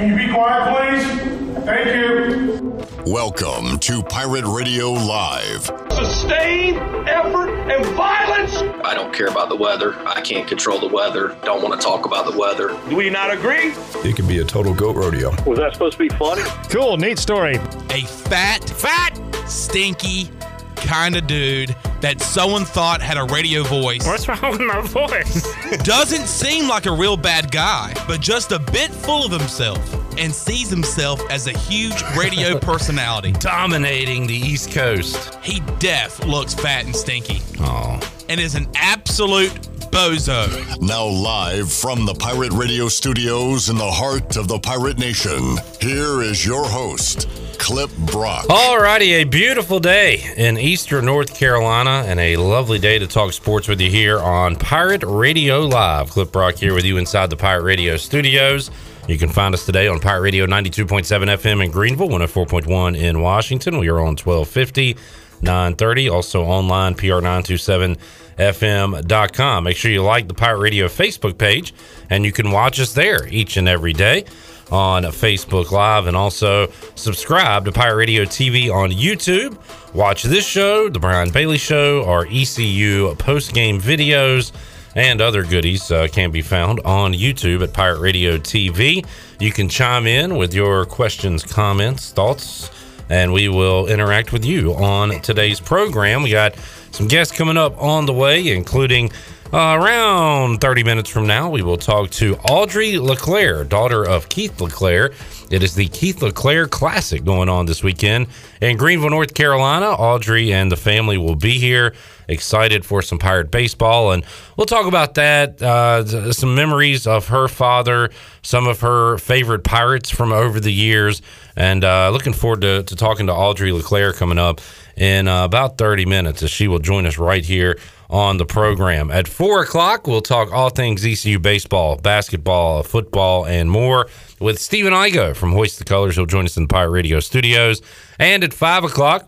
Can you be quiet, please? Thank you. Welcome to Pirate Radio Live. Sustained effort and violence. I don't care about the weather. I can't control the weather. Don't want to talk about the weather. Do we not agree? It can be a total goat rodeo. Was that supposed to be funny? Cool, neat story. A fat, fat, stinky kind of dude that someone thought had a radio voice. What's wrong with my voice? Doesn't seem like a real bad guy, but just a bit full of himself and sees himself as a huge radio personality. Dominating the East Coast. He def looks fat and stinky Oh. and is an absolute bozo. Now, live from the Pirate Radio studios in the heart of the Pirate Nation, here is your host, Clip Brock. Alrighty, a beautiful day in eastern North Carolina and a lovely day to talk sports with you here on Pirate Radio Live. Clip Brock here with you inside the Pirate Radio studios. You can find us today on Pirate Radio 92.7 FM in Greenville, 104.1 in Washington. We are on 1250, 930. Also online, PR927FM.com. Make sure you like the Pirate Radio Facebook page and you can watch us there each and every day on Facebook Live and also subscribe to Pirate Radio TV on YouTube. Watch this show, The Brian Bailey Show, our ECU post game videos, and other goodies uh, can be found on YouTube at Pirate Radio TV. You can chime in with your questions, comments, thoughts, and we will interact with you on today's program. We got some guests coming up on the way, including uh, around 30 minutes from now, we will talk to Audrey LeClair, daughter of Keith LeClair. It is the Keith LeClair Classic going on this weekend in Greenville, North Carolina. Audrey and the family will be here, excited for some Pirate baseball. And we'll talk about that, uh, some memories of her father, some of her favorite Pirates from over the years. And uh, looking forward to, to talking to Audrey LeClair coming up in uh, about 30 minutes as she will join us right here on the program. At four o'clock, we'll talk all things ECU baseball, basketball, football, and more with Stephen Igo from Hoist the Colors. He'll join us in the Pirate Radio studios. And at five o'clock,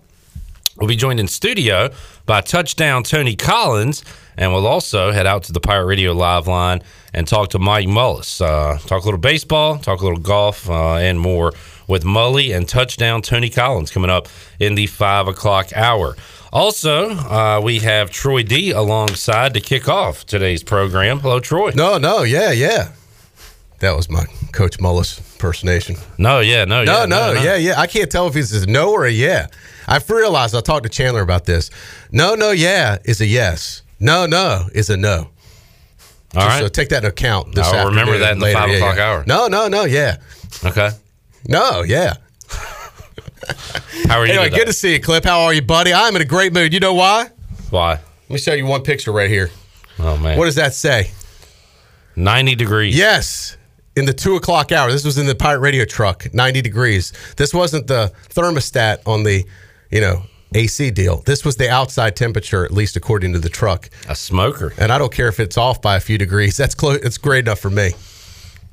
we'll be joined in studio by touchdown Tony Collins. And we'll also head out to the Pirate Radio live line and talk to Mike Mullis. Uh, talk a little baseball, talk a little golf, uh, and more with Mully and touchdown Tony Collins coming up in the five o'clock hour. Also, uh, we have Troy D alongside to kick off today's program. Hello, Troy. No, no, yeah, yeah. That was my Coach Mullis impersonation. No, yeah, no, No, yeah, no, yeah, yeah. I can't tell if it's a no or a yeah. I've realized I talked to Chandler about this. No, no, yeah is a yes. No, no is a no. All right. So take that into account. This I'll remember that in the five Yeah, o'clock yeah. hour. No, no, no, yeah. Okay. No, yeah. How are you? Anyway, today? good to see you, Clip. How are you, buddy? I'm in a great mood. You know why? Why? Let me show you one picture right here. Oh man. What does that say? Ninety degrees. Yes. In the two o'clock hour. This was in the pirate radio truck, 90 degrees. This wasn't the thermostat on the, you know, AC deal. This was the outside temperature, at least according to the truck. A smoker. And I don't care if it's off by a few degrees. That's close. It's great enough for me.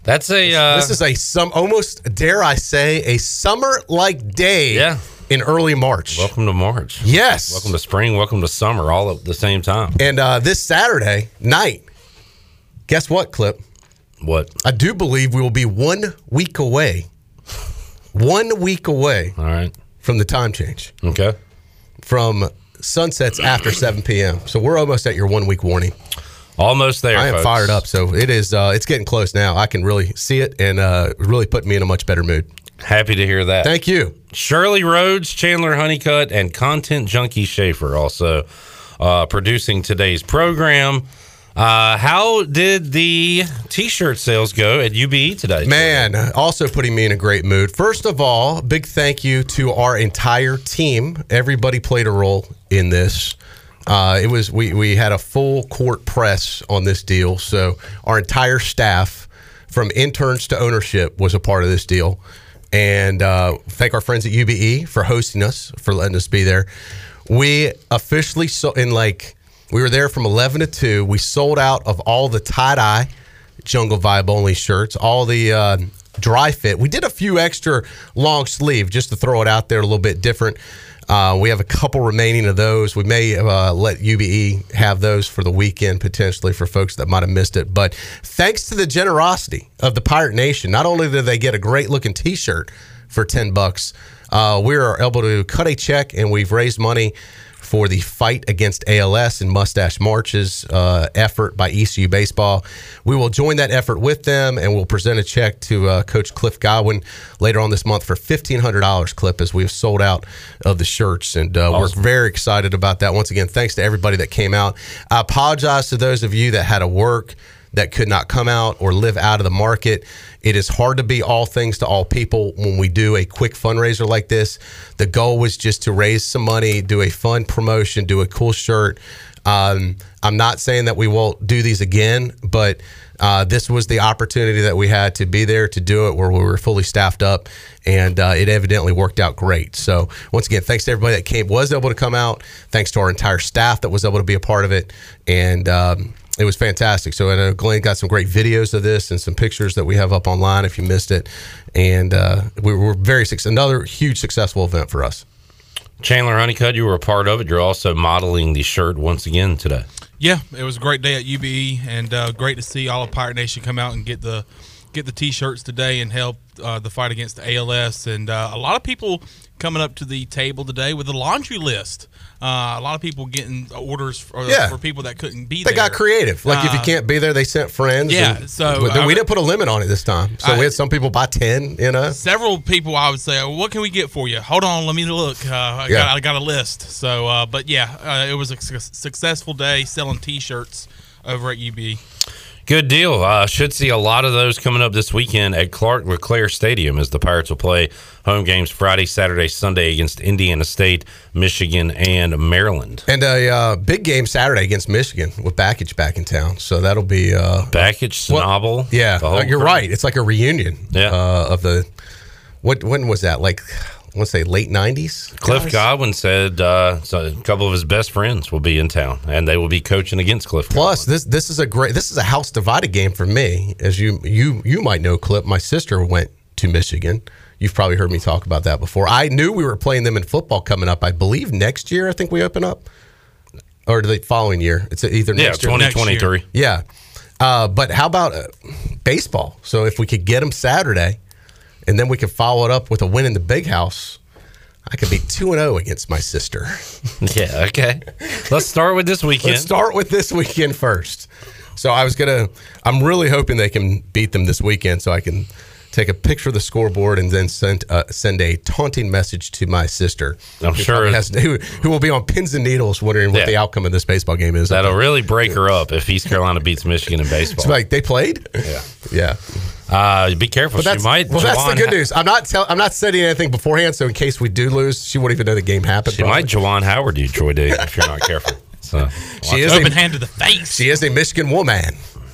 That's a. Uh, this is a some almost dare I say a summer like day. Yeah. In early March. welcome to March. Yes. Welcome to spring. Welcome to summer. All at the same time. And uh, this Saturday night, guess what, Clip? What? I do believe we will be one week away. One week away All right. from the time change. Okay. From sunsets after 7 p.m. So we're almost at your one week warning. Almost there. I am folks. fired up. So it is. Uh, it's getting close now. I can really see it and uh, really put me in a much better mood. Happy to hear that. Thank you. Shirley Rhodes, Chandler Honeycutt, and Content Junkie Schaefer also uh, producing today's program. Uh, how did the T-shirt sales go at UBE today? Man, also putting me in a great mood. First of all, big thank you to our entire team. Everybody played a role in this. Uh, it was we we had a full court press on this deal, so our entire staff, from interns to ownership, was a part of this deal. And uh, thank our friends at UBE for hosting us, for letting us be there. We officially so in like we were there from eleven to two. We sold out of all the tie dye jungle vibe only shirts, all the uh, dry fit. We did a few extra long sleeve just to throw it out there a little bit different. Uh, we have a couple remaining of those. We may uh, let UBE have those for the weekend potentially for folks that might have missed it. But thanks to the generosity of the Pirate Nation, not only did they get a great looking T-shirt for ten bucks, uh, we are able to cut a check and we've raised money for the fight against ALS and Mustache Marches uh, effort by ECU Baseball. We will join that effort with them and we'll present a check to uh, Coach Cliff Godwin later on this month for $1,500, Clip, as we have sold out of the shirts. And uh, Awesome. we're very excited about that. Once again, thanks to everybody that came out. I apologize to those of you that had to work that could not come out or live out of the market. It is hard to be all things to all people when we do a quick fundraiser like this. The goal was just to raise some money, do a fun promotion, do a cool shirt. Um, I'm not saying that we won't do these again, but uh, this was the opportunity that we had to be there to do it where we were fully staffed up, and uh, it evidently worked out great. So once again, thanks to everybody that came was able to come out. Thanks to our entire staff that was able to be a part of it, and um, it was fantastic. So I know Glenn got some great videos of this and some pictures that we have up online if you missed it, and uh, we were very successful. Another huge successful event for us. Chandler Honeycutt, you were a part of it. You're also modeling the shirt once again today. Yeah, it was a great day at UBE, and uh, great to see all of Pirate Nation come out and get the get the T-shirts today and help uh, the fight against ALS. And uh, a lot of people coming up to the table today with a laundry list. Uh, a lot of people getting orders for, Yeah. for people that couldn't be They there. They got creative. Like if you Uh, can't be there, they sent friends. yeah, and- so, but then I- we didn't put a limit on it this time. So we had some people buy ten. You know, several people I would say, well, "What can we get for you?" Hold on, let me look. Uh, I, Yeah. got, I got a list. So, uh, but yeah, uh, it was a su- successful day selling T-shirts over at UB. Good deal. Uh, should see a lot of those coming up this weekend at Clark LeClair Stadium as the Pirates will play home games Friday, Saturday, Sunday against Indiana State, Michigan, and Maryland. and a uh, big game Saturday against Michigan with Bakich back in town. So that'll be uh, Bakich, Well, Yeah, you're crew. right. It's like a reunion. Yeah. Uh, of the what? When was that? Like, I want to say late '90s. Cliff guys? Godwin said uh, so a couple of his best friends will be in town, and they will be coaching against Cliff. Plus, this this is a great. This is a house divided game for me, as you you you might know. Clip. My sister went to Michigan. You've probably heard me talk about that before. I knew we were playing them in football coming up. I believe next year. I think we open up, or the following year. It's either Yeah, next year. twenty twenty three. Yeah. Uh, but how about uh, baseball? So if we could get them Saturday, and then we could follow it up with a win in the big house, I could be two and zero against my sister. Yeah. Okay. Let's start with this weekend. Let's start with this weekend first. So I was gonna. I'm really hoping they can beat them this weekend, so I can take a picture of the scoreboard and then send uh, send a taunting message to my sister. I'm who sure- has- who, who will be on pins and needles wondering what Yeah. the outcome of this baseball game is. That'll really break her up if East Carolina beats Michigan in baseball. It's like they played. Yeah. Yeah. Uh, be careful. But she might. well, that's Jawan the good Ha- news. I'm not tell, I'm not setting anything beforehand, so in case we do lose, she won't even know the game happened. She probably. might Juwan Howard you, Troy D, if you're not careful. So She is Open a, hand to the face. she is a Michigan woman.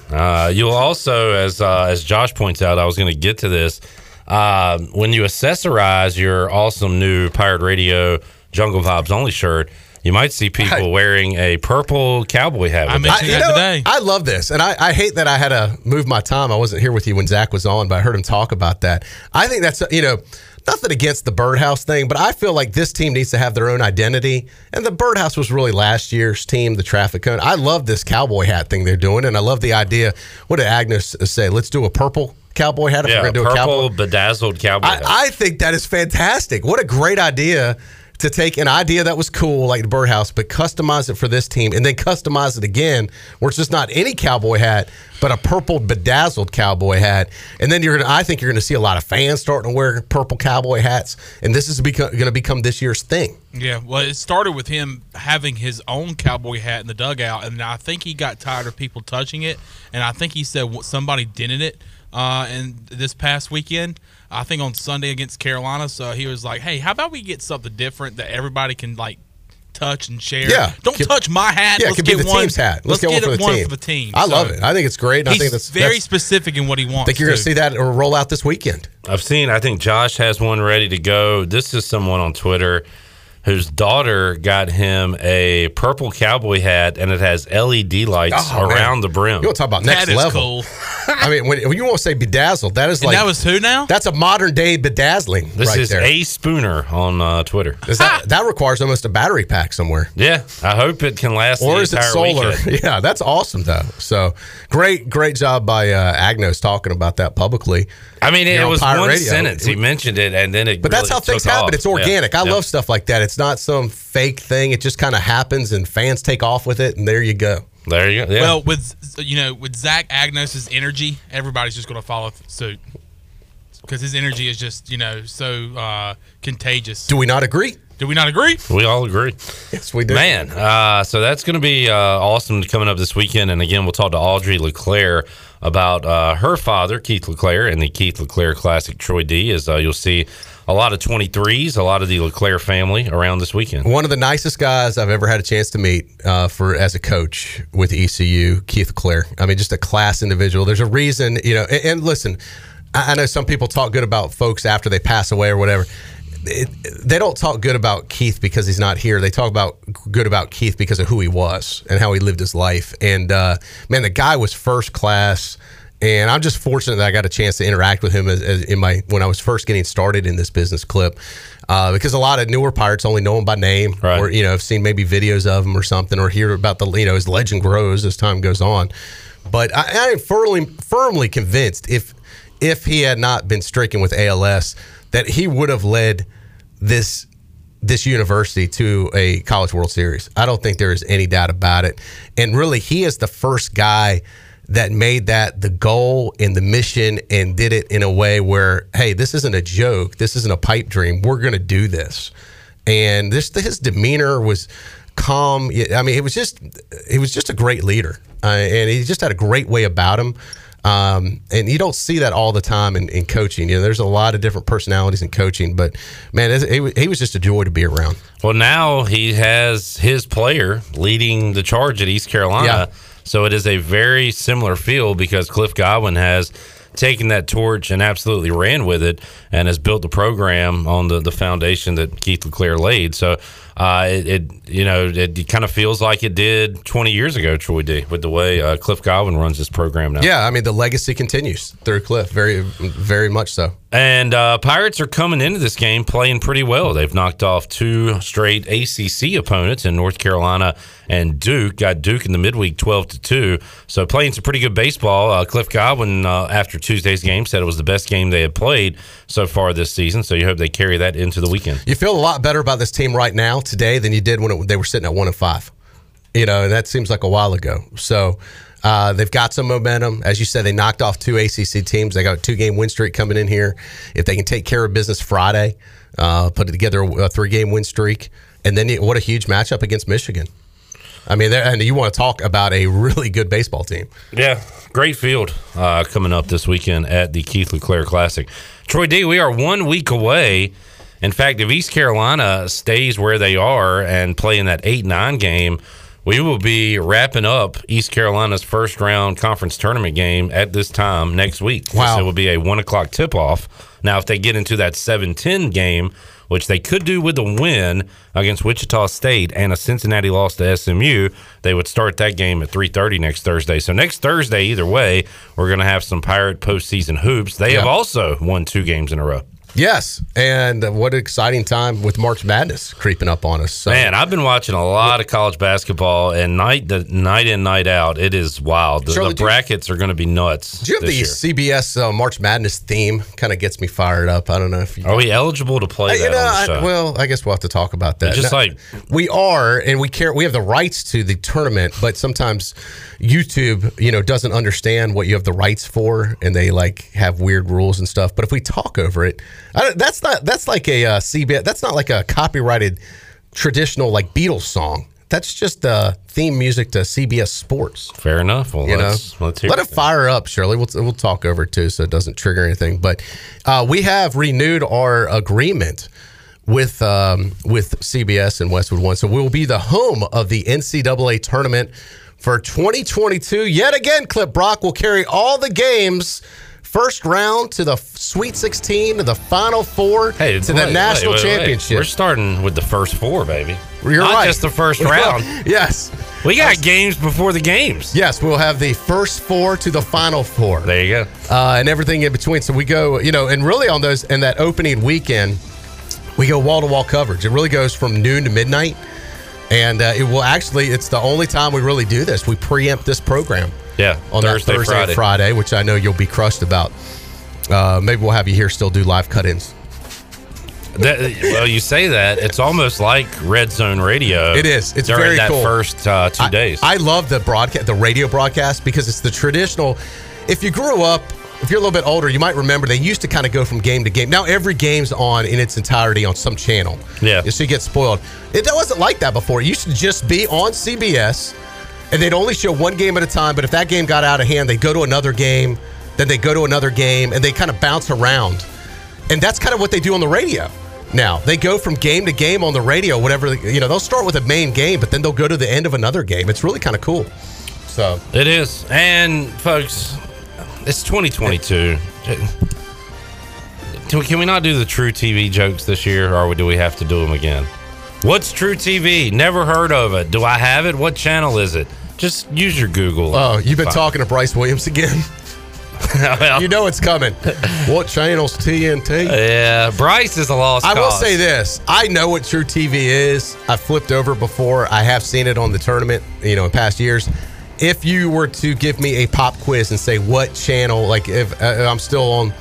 Uh, you'll also, as uh, as Josh points out, I was going to get to this. Uh, when you accessorize your awesome new Pirate Radio Jungle Vibes Only shirt, you might see people Right. wearing a purple cowboy hat. I mentioned it. that know, today. I love this, and I, I hate that I had to move my time. I wasn't here with you when Zach was on, but I heard him talk about that. I think that's you know nothing against the birdhouse thing, but I feel like this team needs to have their own identity. And the birdhouse was really last year's team, the traffic cone. I love this cowboy hat thing they're doing, and I love the idea. What did Agnos say? Let's do a purple cowboy hat if yeah, we're going to do a cowboy. purple bedazzled cowboy hat. I, I think that is fantastic. What a great idea to take an idea that was cool, like the birdhouse, but customize it for this team and then customize it again, where it's just not any cowboy hat, but a purple bedazzled cowboy hat. And then you're gonna I think you're gonna see a lot of fans starting to wear purple cowboy hats. And this is gonna become this year's thing. Yeah, well, it started with him having his own cowboy hat in the dugout, and I think he got tired of people touching it, and I think he said somebody dented it. Uh, and this past weekend, I think on Sunday against Carolina, so he was like, "Hey, how about we get something different that everybody can like touch and share? Yeah. don't Could- touch my hat. Yeah, let's could be get the one, team's hat. Let's, get, get, one, it for the, one team. for the team. I So love it. I think it's great. and I He's think that's very that's- specific in what he wants. I think you're going to see that or roll out this weekend. I've seen. I think Josh has one ready to go. This is someone on Twitter whose daughter got him a purple cowboy hat, and it has LED lights Oh, man. around the brim. You want to talk about next That is level? cool. I mean, when, when you want to say bedazzled, that is And like that was who now? that's a modern day bedazzling. This right is there. A Spooner on uh, Twitter. Is that, that requires almost a battery pack somewhere. Yeah, I hope it can last. Or the is it solar? weekend. Yeah, that's awesome though. So great, great job by uh, Agnos talking about that publicly. I mean, Here it was Pirate one Radio. sentence. He mentioned it, and then it. But that's really how things happen. off. It's organic. Yeah, I yeah. love stuff like that. It's not some fake thing. It just kind of happens, and fans take off with it, and there you go. There you go. Yeah. Well, with you know, with Zach Agnos's energy, everybody's just going to follow suit because his energy is just you know so uh, contagious. Do we not agree? Do we not agree? we all agree. Yes, we do. Man, uh, so that's going to be uh, awesome coming up this weekend. And again, we'll talk to Audrey LeClair about uh, her father, Keith LeClair, and the Keith LeClair Classic Troy D. As uh, you'll see a lot of 23s, a lot of the LeClair family around this weekend. One of the nicest guys I've ever had a chance to meet uh, for as a coach with ECU, Keith Clare. I mean, just a class individual. There's a reason, you know. And, and listen, I, I know some people talk good about folks after they pass away or whatever. It, they don't talk good about Keith because he's not here. They talk about good about Keith because of who he was and how he lived his life. And uh, man, the guy was first class. And I'm just fortunate that I got a chance to interact with him as, as in my when I was first getting started in this business clip, uh, because a lot of newer pirates only know him by name, Right. or you know, have seen maybe videos of him or something, or hear about the you know his legend grows as time goes on. But I, I am firmly firmly convinced if if he had not been stricken with ALS, that he would have led this this university to a college world series. I don't think there is any doubt about it. And really, he is the first guy that made that the goal and the mission and did it in a way where, hey, this isn't a joke. This isn't a pipe dream. We're going to do this. And this his demeanor was calm. I mean, it was just he was just a great leader, uh, and he just had a great way about him. Um, and you don't see that all the time in, in coaching. You know, there's a lot of different personalities in coaching, but man, it, he was just a joy to be around. Well, now he has his player leading the charge at East Carolina. Yeah. So it is a very similar feel because Cliff Godwin has taken that torch and absolutely ran with it and has built the program on the, the foundation that Keith LeClair laid. So uh, it, it you know it, kind of feels like it did 20 years ago, Troy D, with the way uh, Cliff Godwin runs this program now. Yeah, I mean the legacy continues through Cliff, very, very much so. And uh, Pirates are coming into this game playing pretty well. They've knocked off two straight ACC opponents in North Carolina and Duke. Got Duke in the midweek, twelve to two. So playing some pretty good baseball. Uh, Cliff Godwin uh, after Tuesday's game said it was the best game they had played so far this season. So you hope they carry that into the weekend. You feel a lot better about this team right now today than you did when it, they were sitting at one and five. You know, and that seems like a while ago. So uh, they've got some momentum. As you said, they knocked off two ACC teams. They got a two game win streak coming in here. If they can take care of business Friday, uh, put together a three game win streak, and then what a huge matchup against Michigan. I mean, and you want to talk about a really good baseball team. Yeah, great field uh, coming up this weekend at the Keith LeClair Classic. Troy D, we are one week away. In fact, if East Carolina stays where they are and play in that 8 9 game, we will be wrapping up East Carolina's first round conference tournament game at this time next week. Wow. So it will be a 1 o'clock tip off. Now, if they get into that 7 10 game, which they could do with a win against Wichita State and a Cincinnati loss to SMU, they would start that game at 3:30 next Thursday. So next Thursday, either way, we're going to have some Pirate postseason hoops. They have also won two games in a row. Yes, and what an exciting time with March Madness creeping up on us. So. Man, I've been watching a lot of college basketball, and night the night in, night out, it is wild. The, Shirley, the do you- brackets are going to be nuts. Do you have the year. CBS uh, March Madness theme? Kind of gets me fired up. I don't know if you. Are we eligible to play Uh, that you know, on the I, well, I guess we'll have to talk about that. Just Now, like- we are, and we care. We have the rights to the tournament, but sometimes YouTube, you know, doesn't understand what you have the rights for, and they like have weird rules and stuff. But if we talk over it, I that's not that's like a uh, CBS. That's not like a copyrighted traditional like Beatles song. That's just uh, theme music to CBS Sports. Fair enough. Well, You know, let's, let's hear let it fire up, Shirley. We'll we'll talk over it too, so it doesn't trigger anything. But uh, we have renewed our agreement with um, with CBS and Westwood One, so we will be the home of the NCAA tournament for 2022. Yet again, Clip Brock will carry all the games. First round to the Sweet 16 to the Final Four Hey, to wait, the national wait, wait, championship. We're starting with the first four, baby. You're Not right. just the first round. yes. We got games before the games. Yes, we'll have the first four to the final four. There you go. Uh, and everything in between. So we go, you know, and really on those, in that opening weekend, we go wall to wall coverage. It really goes from noon to midnight. And uh, it will actually, it's the only time we really do this. We preempt this program Yeah. on Thursday, Thursday Friday. and Friday, which I know you'll be crushed about. Uh, maybe we'll have you here still do live cut ins. That, well, you say that it's almost like Red Zone Radio. It is. It's during very that cool. first uh, two I- days. I love the broadcast, the radio broadcast, because it's the traditional. If you grew up, if you're a little bit older, you might remember they used to kind of go from game to game. Now every game's on in its entirety on some channel. Yeah. so you get spoiled. It wasn't like that before. It used to just be on CBS, and they'd only show one game at a time. But if that game got out of hand, they'd go to another game, then they go to another game, and they kind of bounce around. And that's kind of what they do on the radio. Now they go from game to game on the radio, whatever you know. They'll start with a main game, but then they'll go to the end of another game. It's really kind of cool. So It is. And folks, it's 2022. Can we- can we not do the True TV jokes this year, or do we have to do them again? What's True TV? Never heard of it. Do I have it? What channel is it? Just use your Google. Oh, you've been talking to Bryce Williams again. Well, you know it's coming. what channel's TNT? yeah, Bryce is a lost I will cause. say this: I know what True TV is. I flipped over before. I have seen it on the tournament, you know, in past years. If you were to give me a pop quiz and say what channel, like if uh, I'm still on,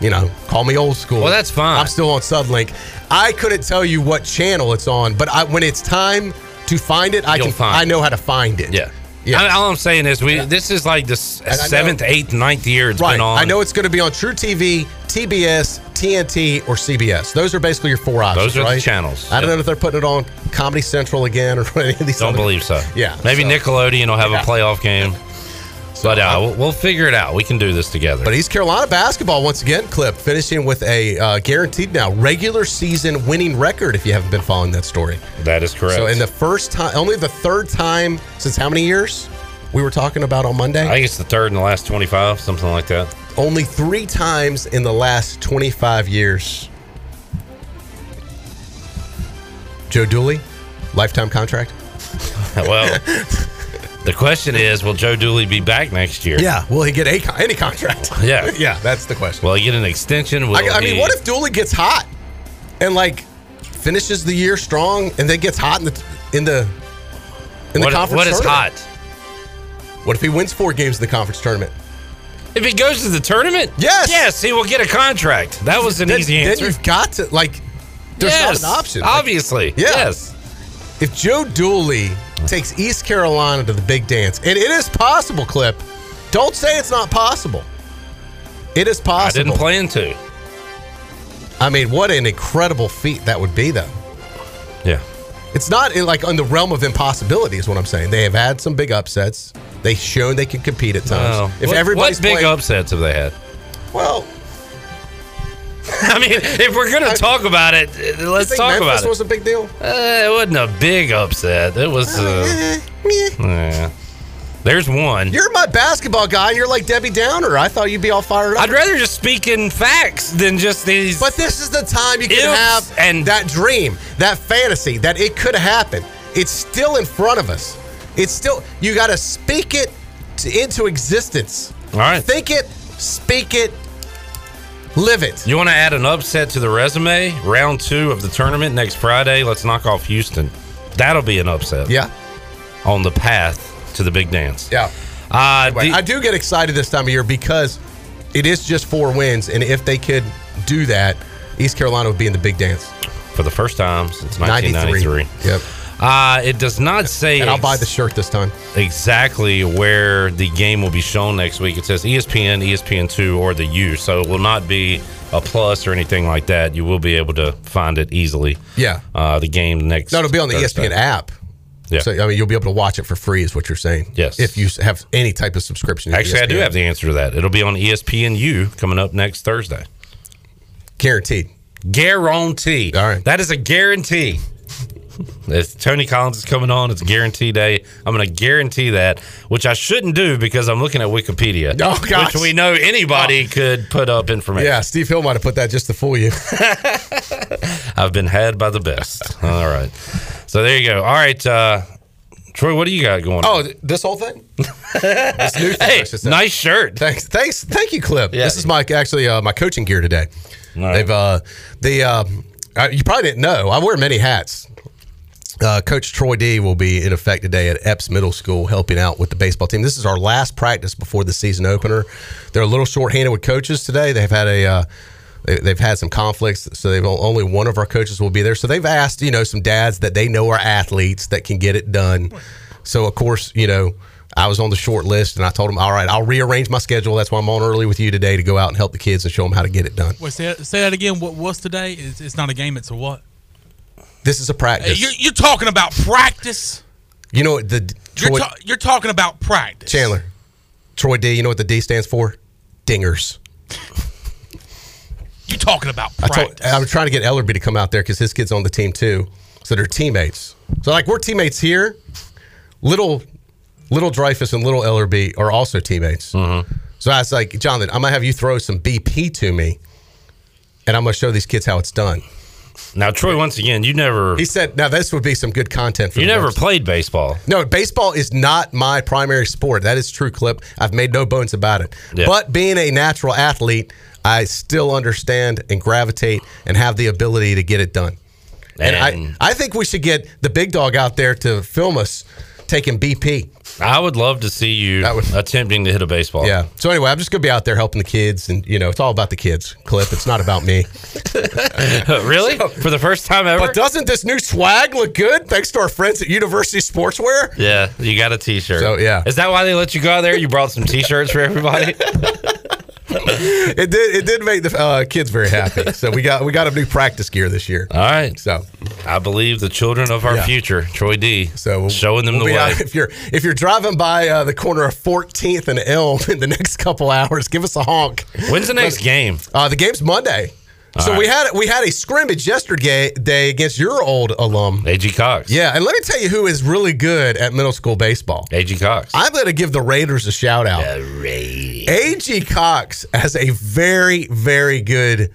you know, call me old school. Well, that's fine. I'm still on Suddenlink. I couldn't tell you what channel it's on, but I, when it's time to find it, I You'll can. find I know how to find it. Yeah. Yeah. I- all I'm saying is we. This is like the s- And I know- seventh, eighth, ninth year it's Right. been on. I know it's going to be on True TV, TBS, TNT, or CBS. Those are basically your four options. Those are the channels. I don't know if they're putting it on Comedy Central again or any of these. Don't believe so. Yeah, Maybe so- Nickelodeon will have Yeah. a playoff game. but uh, we'll, we'll figure it out. We can do this together. But East Carolina basketball once again, clip finishing with a uh, guaranteed now regular season winning record. If you haven't been following that story, that is correct. so in the first time, only the third time since how many years we were talking about on Monday? I think it's the third in the last 25, something like that. only three times in the last 25 years. Joe Dooley, lifetime contract. well, the question is, will Joe Dooley be back next year? Yeah, will he get a con- any contract? Yeah. yeah, that's the question. Will he get an extension? Will I, I mean, he- what if Dooley gets hot and like finishes the year strong and then gets hot in the in the in the conference? what is tournament? hot? What if he wins four games in the conference tournament? If he goes to the tournament, Yes. yes, he will get a contract. That was an Then, easy then answer. you've got to like. There's yes, not an option. Like, Obviously, Yeah. yes. if Joe Dooley takes East Carolina to the big dance, and it is possible, Clip. Don't say it's not possible. It is possible. I didn't plan to. I mean, what an incredible feat that would be, though. Yeah. It's not in, like on the realm of impossibility, is what I'm saying. They have had some big upsets. They've shown they can compete at times. Well, if what, everybody's what big playing, upsets have they had? well, I mean, if we're gonna talk about it, uh, let's talk Memphis about it. This was a big deal. Uh, it wasn't a big upset. It was. Uh, yeah. There's one. You're my basketball guy. You're like Debbie Downer. I thought you'd be all fired up. I'd rather just speak in facts than just these. But this is the time you can have and- that dream, that fantasy, that it could happen. It's still in front of us. It's still you got to speak it to, into existence. All right. Think it, speak it, live it. You want to add an upset to the resume? Round two of the tournament next Friday. Let's knock off Houston. That'll be an upset. Yeah, On the path to the big dance. yeah. Uh, But the- I do get excited this time of year because it is just four wins, and if they could do that, East Carolina would be in the big dance. for the first time since 93. 1993. Yep. Uh, it does not say And I'll buy the shirt this time. exactly where the game will be shown next week. It says ESPN, ESPN2, or the U. So it will not be a plus or anything like that. You will be able to find it easily. Yeah. Uh, the game next. No, it'll be on the Thursday. ESPN app. Yeah. So I mean, you'll be able to watch it for free, is what you're saying. Yes. If you have any type of subscription. Actually, I do have the answer to that. It'll be on ESPNU coming up next Thursday. guaranteed. Guarantee. All right. That is a guarantee. If Tony Collins is coming on, it's guarantee day. I'm going to guarantee that, which I shouldn't do because I'm looking at Wikipedia, Oh, gosh. which we know anybody could put up information. Yeah, Steve Hill might have put that just to fool you. I've been had by the best. All right. So there you go. All right. Uh, Troy, what do you got going? On? Oh, th- this whole thing. this new thing. hey, I should say. nice shirt. Thanks, thanks, thank you, Clip. Yeah. This is my actually uh, my coaching gear today. right. They've uh, the uh, you probably didn't know I wear many hats. Uh, Coach Troy D will be in effect today at Eppes Middle School, helping out with the baseball team. This is our last practice before the season opener. They're a little short-handed with coaches today. They've had a uh, they, they've had some conflicts, so they've only one of our coaches will be there. So they've asked you know some dads that they know are athletes that can get it done. So of course you know. I was on the short list, and I told them, "All right, I'll rearrange my schedule. That's why I'm on early with you today to go out and help the kids and show them how to get it done." Wait, say, that- say that again. What, what's today? It's, it's not a game. It's a what? This is a practice. you're, you're talking about practice. you know what the You're, Troy, ta- you're talking about practice. Chandler, Troy D. You know what the D stands for? Dingers. You talking about I practice? I'm trying to get Ellerby to come out there because his kid's on the team too. So they're teammates. So like we're teammates here. Little, little Dreyfus and little Ellerby are also teammates. Mm-hmm. So I was like, Jonathan, I'm gonna have you throw some BP to me, and I'm gonna show these kids how it's done. Now, Troy, once again, you never He said, "Now this would be some good content for you never website." played baseball. No, baseball is not my primary sport. That is true, Clip. I've made no bones about it. Yeah. But being a natural athlete, I still understand and gravitate and have the ability to get it done. And, And- I, I think we should get the big dog out there to film us taking BP. I would love to see you That would- attempting to hit a baseball. Yeah. So anyway, I'm just going to be out there helping the kids, and you know, it's all about the kids. Clip. It's not about me. really? For the first time ever? But doesn't this new swag look good? Thanks to our friends at University Sportswear. yeah, you got a T-shirt. So, yeah. is that why they let you go out there? You brought some T-shirts for everybody. It did. It did make the uh, kids very happy. So we got we got a new practice gear this year. All right. So I believe the children of our Yeah. future, Troy D. So we'll- showing them we'll the way. out- if you're if you're driving by uh, the corner of 14th and Elm in the next couple hours, give us a honk. When's the next game? Uh, the game's Monday. So All we had we had a scrimmage yesterday day against your old alum. AG Cox. Yeah, and let me tell you who is really good at middle school baseball. AG Cox. I'm going to give the Raiders a shout out. The Raiders. AG Cox has a very very good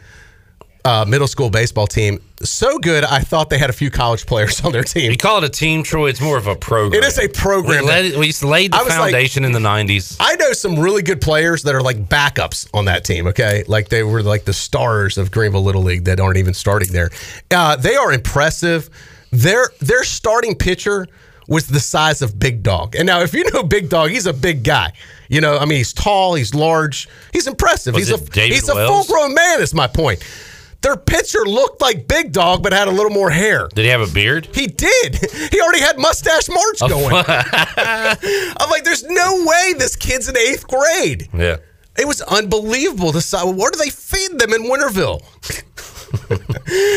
uh, middle school baseball team. So good, I thought they had a few college players on their team. We call it a team, Troy. It's more of a program. It is a program. We, laid, we laid the was like- foundation in the '90s. I know some really good players that are like backups on that team. Okay, like they were like the stars of Greenville Little League that aren't even starting there. Uh, they are impressive. Their their starting pitcher was the size of Big Dog. And now, if you know Big Dog, he's a big guy. You know, I mean, he's tall, he's large, he's impressive. Was he's a David he's a full grown man. Is my point. Their pitcher looked like Big Dog, but had a little more hair. Did he have a beard? He did. He already had mustache march oh, going. I'm like, there's no way this kid's in eighth grade. Yeah. It was unbelievable. The size. Where do they feed them in Winterville?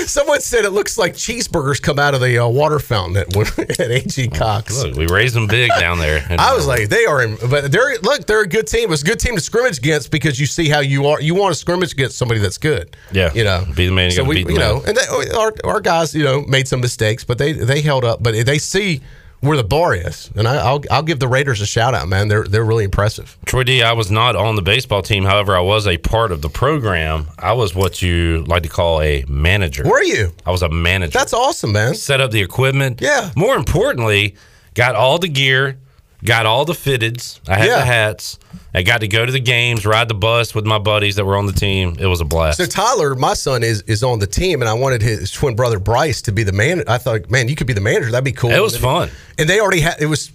Someone said it looks like cheeseburgers come out of the uh, water fountain at, at AG Cox. Look, we raised them big down there. I was like, they are, in, but they're look, they're a good team. It's a good team to scrimmage against because you see how you are. You want to scrimmage against somebody that's good. Yeah. you know, Be the man, you So we, beat you man. know, and they, our our guys, you know, made some mistakes, but they they held up. But they see where the bar is, and I, I'll I'll give the Raiders a shout out, man. They're they're really impressive. Troy D, I was not on the baseball team. However, I was a part of the program. I was what you like to call a manager. Were you? I was a manager. That's awesome, man. Set up the equipment. Yeah. More importantly, got all the gear, got all the fitteds. I had Yeah. the hats. I got to go to the games, ride the bus with my buddies that were on the team. It was a blast. So Tyler, my son, is is on the team, and I wanted his twin brother Bryce to be the man. I thought, man, you could be the manager. That'd be cool. It was And fun. And they already had it was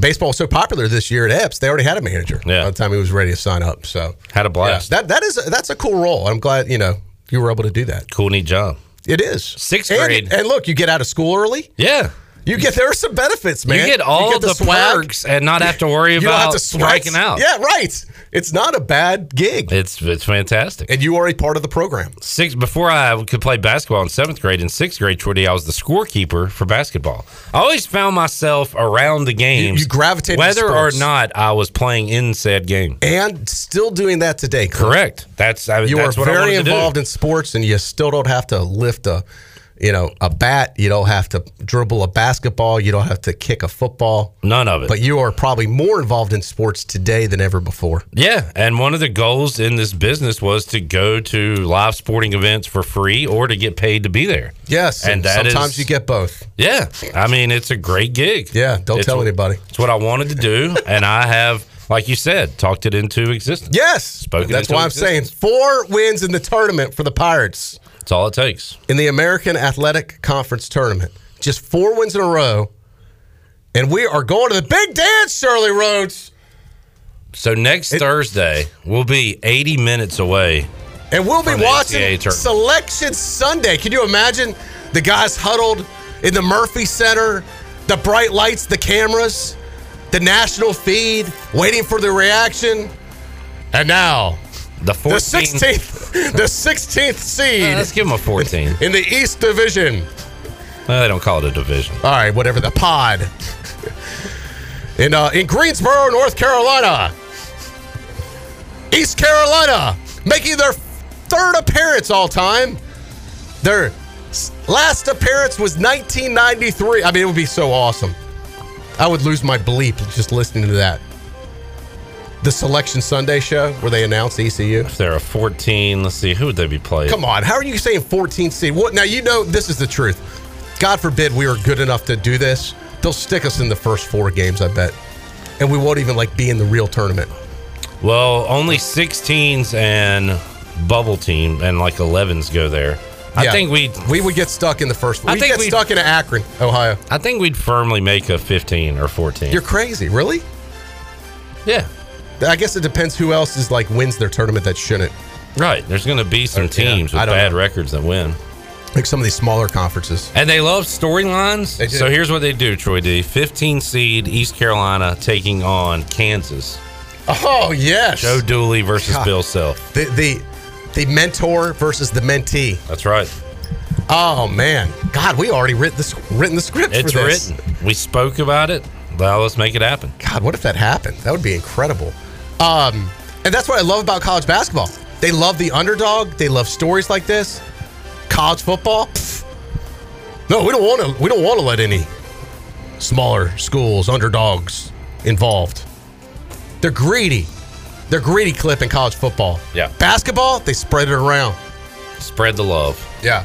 baseball was so popular this year at Eppes. They already had a manager Yeah. by the time he was ready to sign up. So Had a blast. Yeah, that that is that's a cool role. I'm glad you know you were able to do that. Cool, neat job. It is Sixth And- grade. and, look, you get out of school early. Yeah. You get there are some benefits, man. You get all the, swag. perks and not have to worry You don't about have to sweat. striking out. Yeah, right. It's not a bad gig, It's it's fantastic. and you are a part of the program. Six before I could play basketball in seventh grade. In sixth grade, Troy, I was the scorekeeper for basketball. I always found myself around the games. you gravitated to whether or not I was playing in said game. And still doing that today. Correct. That's I, You that's are what very wanted to do. involved in sports, and you still don't have to lift a you know, a bat. You don't have to dribble a basketball. You don't have to kick a football. None of it. But you are probably more involved in sports today than ever before. Yeah, and one of the goals in this business was to go to live sporting events for free or to get paid to be there. Yes, and, and sometimes is- you get both. Yeah, I mean it's a great gig. Yeah, don't It's tell wh- anybody. It's what I wanted to do, and I have, like you said, talked it into existence. Yes, Spoken that's why I'm saying four wins in the tournament for the Pirates That's all it takes. in the American Athletic Conference tournament. Just four wins in a row, and we are going to the big dance, Shirley Rhodes. So next Thursday we'll be 80 minutes away. And we'll be watching Selection Sunday. Can you imagine the guys huddled in the Murphy Center, the bright lights, the cameras, the national feed, waiting for the reaction? And now, The the 16th, the 16th seed Uh, let's give them a 14. in the East Division. Well, they don't call it a division. All right, whatever the pod. In uh, in Greensboro, North Carolina. East Carolina making their third appearance all time. Their last appearance was 1993. I mean, it would be so awesome. I would lose my bleep just listening to that. The Selection Sunday show where they announce ECU. If they're a 14, let's see, who would they be playing? Come on, how are you saying 14 seed? What now? You know this is the truth. God forbid we are good enough to do this. They'll stick us in the first four games, I bet, and we won't even like be in the real tournament. Well, only 16s and bubble team and like 11s go there. I Yeah. think we we would get stuck in the first. I think get we'd- stuck in Akron, Ohio. I think we'd firmly make a 15 or 14. You're crazy, really? yeah. I guess it depends who else is like wins their tournament that shouldn't. Right. There's going to be some yeah, teams I with bad know. records that win. Like some of these smaller conferences. And they love storylines. So here's what they do, Troy D. 15 seed East Carolina taking on Kansas. Oh yes, Joe Dooley versus God. Bill Self. the the the mentor versus the mentee. That's right. Oh man, God, we already written this written the script. It's written. We spoke about it. Well, let's make it happen. God, what if that happened? That would be incredible. Um, and that's what I love about college basketball. They love the underdog. They love stories like this. College football. pff, no, we don't want to. We don't want to let any smaller schools, underdogs, involved. They're greedy. They're greedy. Clip in college football. Yeah. Basketball, they spread it around. Spread the love. Yeah.